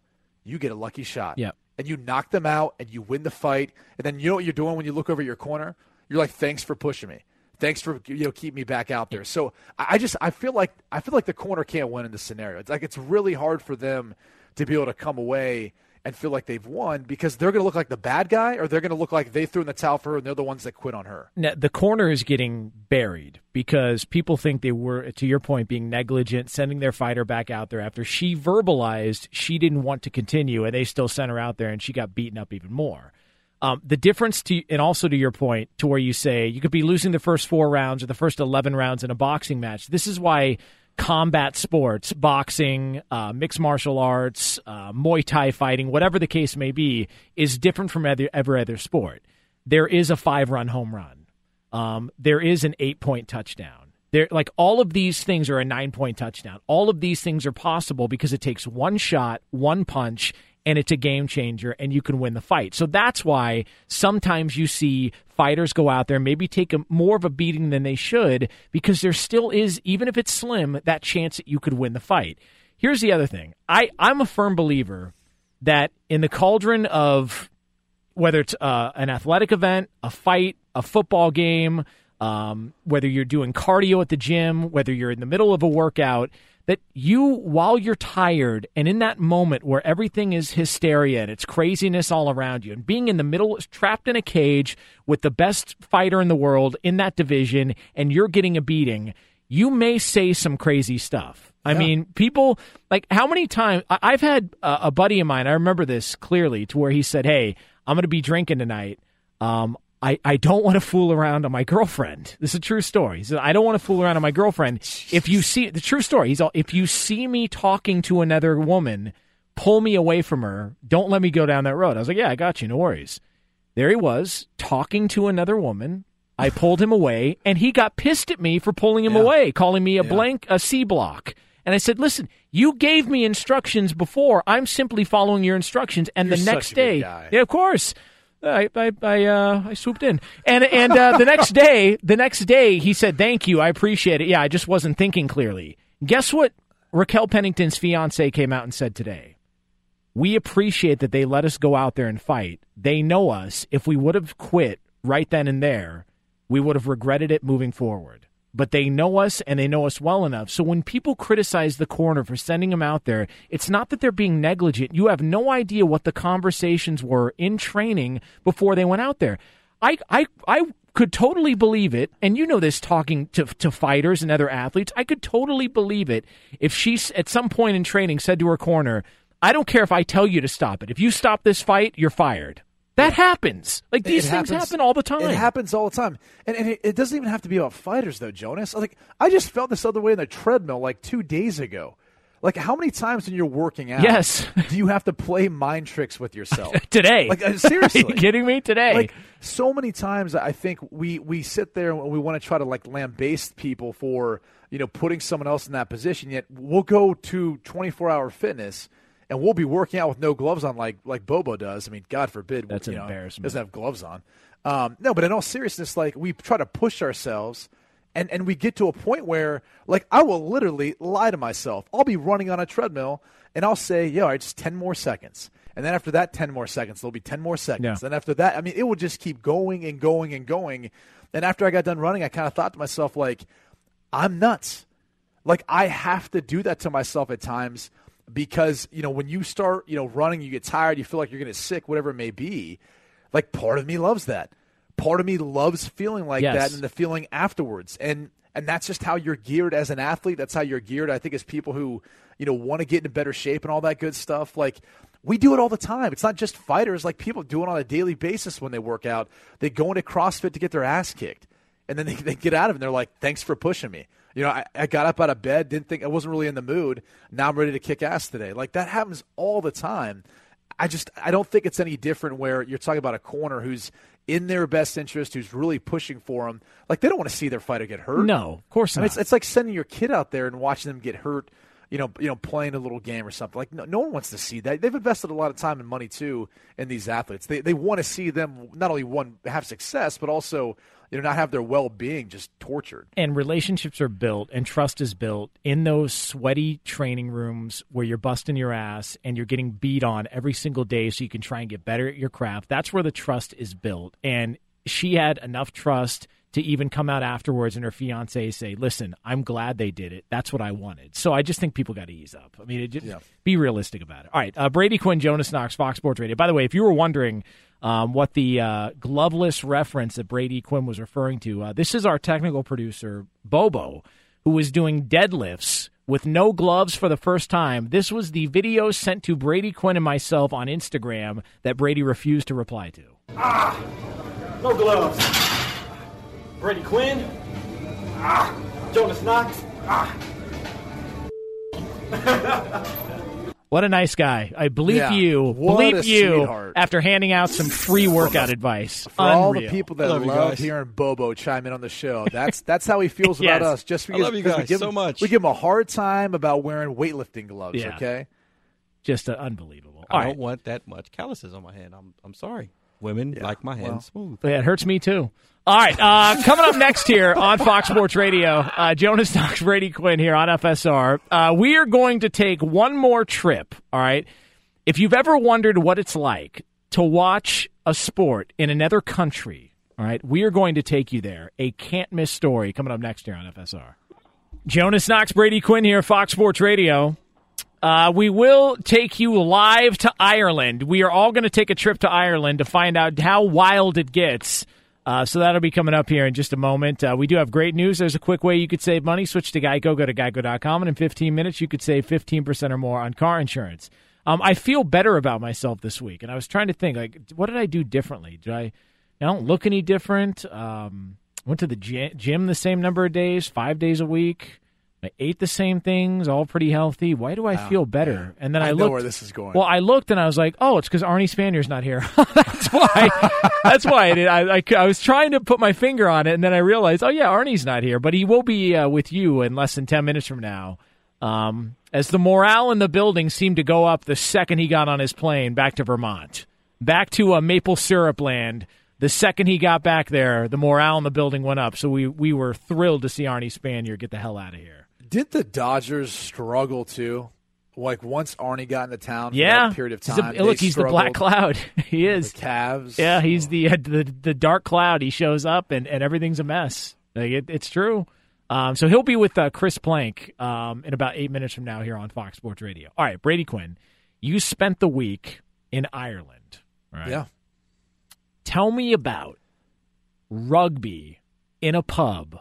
You get a lucky shot. Yeah. And you knock them out, and you win the fight. And then you know what you're doing when you look over your corner? You're like, "Thanks for pushing me. Thanks for you know keep me back out there." So I just I feel like I feel like the corner can't win in this scenario. It's like it's really hard for them to be able to come away and feel like they've won because they're going to look like the bad guy or they're going to look like they threw in the towel for her and they're the ones that quit on her. Now, the corner is getting buried because people think they were, to your point, being negligent, sending their fighter back out there after she verbalized she didn't want to continue and they still sent her out there and she got beaten up even more. Um, the difference to, and also to your point, to where you say you could be losing the first four rounds or the first 11 rounds in a boxing match. This is why combat sports, boxing, uh, mixed martial arts, uh, Muay Thai fighting, whatever the case may be, is different from every, other sport. There is a five run home run. Um, there is an eight point touchdown. There, like all of these things are a nine point touchdown. All of these things are possible because it takes one shot, one punch, and it's a game changer and you can win the fight. So that's why sometimes you see fighters go out there maybe take a, more of a beating than they should because there still is even if it's slim that chance that you could win the fight. Here's the other thing. I I'm a firm believer that in the cauldron of whether it's uh, an athletic event, a fight, a football game, um, whether you're doing cardio at the gym, whether you're in the middle of a workout, that you, while you're tired and in that moment where everything is hysteria and it's craziness all around you, and being in the middle, trapped in a cage with the best fighter in the world in that division, and you're getting a beating, you may say some crazy stuff. I mean, people like how many times I've had a, a buddy of mine. I remember this clearly, to where he said, "Hey, I'm going to be drinking tonight. Um, I, I don't want to fool around on my girlfriend. This is a true story. He said, I don't want to fool around on my girlfriend. If you see the true story, he's all, if you see me talking to another woman, pull me away from her. Don't let me go down that road. I was like, yeah, I got you. No worries. There he was talking to another woman. I pulled him away, and he got pissed at me for pulling him away, calling me a blank, a C block. And I said, listen, you gave me instructions before. I'm simply following your instructions. And You're the next day, yeah, of course. I I I, uh, I swooped in, and and uh, the next day, the next day, he said, "Thank you, I appreciate it." Yeah, I just wasn't thinking clearly. Guess what? Raquel Pennington's fiance came out and said today. We appreciate that they let us go out there and fight. They know us. If we would have quit right then and there, we would have regretted it moving forward. But they know us and they know us well enough. So when people criticize the corner for sending them out there, it's not that they're being negligent. You have no idea what the conversations were in training before they went out there. I I I could totally believe it, and you know this talking to to fighters and other athletes. I could totally believe it if she at some point in training said to her corner, "I don't care if I tell you to stop it. If you stop this fight, you're fired." That happens. Like these things happen all the time. It happens all the time, and, and it, it doesn't even have to be about fighters, though, Jonas. Like I just felt this other way in the treadmill like two days ago. Like how many times when you're working out, Yes. do you have to play mind tricks with yourself Today. Like uh, seriously, Are you kidding me? Today. Like so many times, I think we we sit there and we want to try to like lambaste people for you know putting someone else in that position. Yet we'll go to 24 hour fitness. And we'll be working out with no gloves on, like like Bobo does. I mean, God forbid, That's you an know, embarrassment. Doesn't have gloves on. Um, no, but in all seriousness, like we try to push ourselves, and and we get to a point where, like, I will literally lie to myself. I'll be running on a treadmill, and I'll say, "Yo, all right, just ten more seconds." And then after that, ten more seconds. There'll be ten more seconds. Yeah. And after that, I mean, it will just keep going and going and going. And after I got done running, I kind of thought to myself, like, I'm nuts. Like I have to do that to myself at times because you know when you start you know running, you get tired, you feel like you're going to sick, whatever it may be. Like part of me loves that. Part of me loves feeling like Yes. that and the feeling afterwards. And and that's just how you're geared as an athlete. That's how you're geared. I think as people who you know want to get into better shape and all that good stuff. Like we do it all the time. It's not just fighters. Like people do it on a daily basis when they work out. They go into CrossFit to get their ass kicked and then they, they get out of it and they're like, thanks for pushing me. You know, I, I got up out of bed, didn't think I wasn't really in the mood. Now I'm ready to kick ass today. Like that happens all the time. I just I don't think it's any different where you're talking about a corner who's in their best interest, who's really pushing for them. Like they don't want to see their fighter get hurt. No, of course I not. mean, it's, it's like sending your kid out there and watching them get hurt. You know, you know, playing a little game or something. Like no, no one wants to see that. They've invested a lot of time and money too in these athletes. They they want to see them not only one have success, but also you know not have their well being just tortured. and relationships are built and trust is built in those sweaty training rooms where you're busting your ass and you're getting beat on every single day so you can try and get better at your craft. That's where the trust is built. And she had enough trust to even come out afterwards and her fiance say, "Listen, I'm glad they did it. That's what I wanted." So I just think people got to ease up. I mean, it just, be realistic about it. All right, uh, Brady Quinn, Jonas Knox, Fox Sports Radio. By the way, if you were wondering um, what the uh, gloveless reference that Brady Quinn was referring to, uh, this is our technical producer Bobo, who was doing deadlifts with no gloves for the first time. This was the video sent to Brady Quinn and myself on Instagram that Brady refused to reply to. Ah! No gloves. Brady Quinn. Ah! Jonas Knox. Ah! What a nice guy. I bleep Yeah. you. What bleep a you sweetheart. after handing out some free workout advice. For all the people that love you love hearing Bobo chime in on the show, that's that's how he feels Yes. about us. Just I because, love you because we guys give so him, much. We give him a hard time about wearing weightlifting gloves. Yeah. Okay, Just uh, unbelievable. I All don't right. want that much calluses on my hand. I'm I'm sorry. Women like my hand smooth. Yeah, it hurts me too. All right, uh, coming up next here on Fox Sports Radio, uh, Jonas Knox, Brady Quinn here on FSR. Uh, we are going to take one more trip. All right, if you've ever wondered what it's like to watch a sport in another country, all right, we are going to take you there. A can't miss story coming up next here on FSR. Jonas Knox, Brady Quinn here, Fox Sports Radio. Uh, we will take you live to Ireland. We are all going to take a trip to Ireland to find out how wild it gets. Uh, so that'll be coming up here in just a moment. Uh, we do have great news. There's a quick way you could save money. Switch to Geico. Go to geico.com, and in 15 minutes, you could save 15% or more on car insurance. Um, I feel better about myself this week, and I was trying to think, like, what did I do differently? Did I? I don't look any different. Um, went to the gy- gym the same number of days, five days a week. I ate the same things, all pretty healthy. Why do I Wow. feel better? And then I, I know looked. where this is going. Well, I looked and I was like, oh, it's because Arnie Spanier's not here. that's why. that's why I did. I, I, I was trying to put my finger on it, and then I realized, oh yeah, Arnie's not here, but he will be uh, with you in less than ten minutes from now. Um, as the morale in the building seemed to go up the second he got on his plane back to Vermont, back to uh, maple syrup land. The second he got back there, the morale in the building went up. So we we were thrilled to see Arnie Spanier get the hell out of here. Did the Dodgers struggle too? Like once Arnie got into town, for Yeah, that period of He's a- time. look, he's the black cloud. he is. The Cavs. Yeah, he's the uh, the the dark cloud. He shows up and, and everything's a mess. Like it, it's true. Um, so he'll be with uh, Chris Plank um, in about eight minutes from now here on Fox Sports Radio. All right, Brady Quinn, you spent the week in Ireland. Right? Yeah. Tell me about rugby in a pub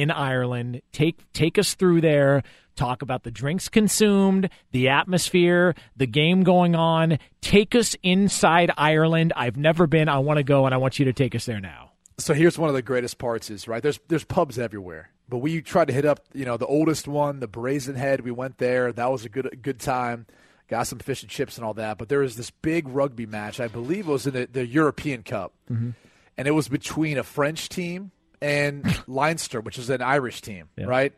in Ireland. Take take us through there. Talk about the drinks consumed, the atmosphere, the game going on. Take us inside Ireland. I've never been. I want to go, and I want you to take us there now. So here's one of the greatest parts is right. There's there's pubs everywhere, but we tried to hit up you know the oldest one, the Brazen Head. We went there. That was a good good time. Got some fish and chips and all that. But there was this big rugby match. I believe it was in the, the European Cup, Mhm. and it was between a French team and Leinster, which is an Irish team, Yeah. right?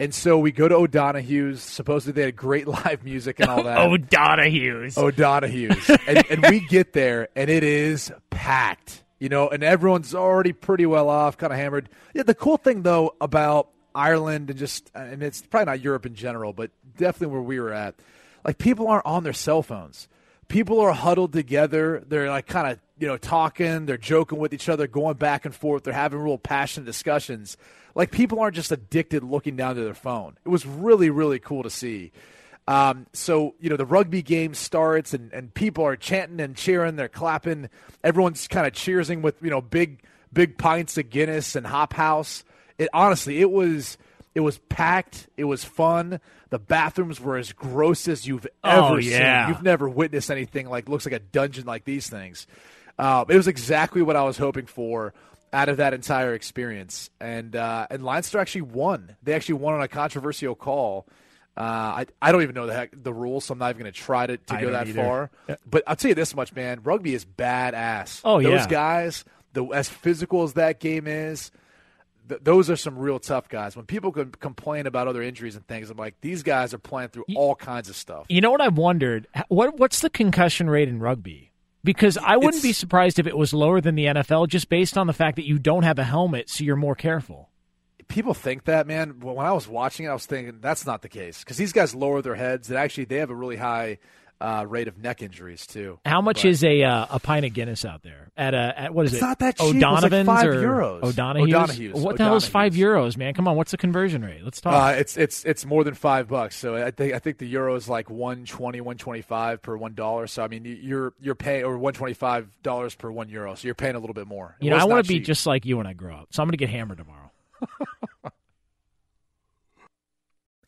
And so we go to O'Donoghue's. Supposedly they had great live music and all that. O'Donoghue's. O'Donoghue's. and, and we get there, and it is packed, you know, and everyone's already pretty well off, kind of hammered. Yeah, the cool thing, though, about Ireland and just, and it's probably not Europe in general, but definitely where we were at, like people aren't on their cell phones. People are huddled together. They're like kind of, you know, talking. They're joking with each other, going back and forth. They're having real passionate discussions. Like people aren't just addicted looking down to their phone. It was really, really cool to see. Um, so you know the rugby game starts and, and people are chanting and cheering, they're clapping. Everyone's kind of cheersing with you know big big pints of Guinness and Hop House. It honestly it was it was packed. It was fun. The bathrooms were as gross as you've ever Oh, yeah. seen. You've never witnessed anything like looks like a dungeon like these things. Uh, it was exactly what I was hoping for. out of that entire experience. And uh, and Leinster actually won. They actually won on a controversial call. Uh, I I don't even know the heck the rules, so I'm not even going to try to, to I go that either. far. But I'll tell you this much, man. Rugby is badass. Oh, those yeah. guys, the as physical as that game is. Th- those are some real tough guys. When people can complain about other injuries and things, I'm like, these guys are playing through all kinds of stuff. You know what I've wondered? What what's the concussion rate in rugby? Because I wouldn't It's- be surprised if it was lower than the NFL, just based on the fact that you don't have a helmet, so you're more careful. people think that, man. But when I was watching it, I was thinking that's not the case because these guys lower their heads and actually they have a really high uh, rate of neck injuries too. How much But is a uh, a pint of Guinness out there at a at what is It's it? not that cheap. Was like O'Donovan's five or euros. O'Donoghue's? O'Donoghue's. What the hell is five euros, man? Come on, what's the conversion rate? Let's talk. Uh, it's it's it's more than five bucks. So I think I think the euro is like 120, 125 per one dollar. So I mean you're you're paying or one twenty five dollars per one euro. So you're paying a little bit more. It you know, I want to be just like you when I grow up, so I'm going to get hammered tomorrow.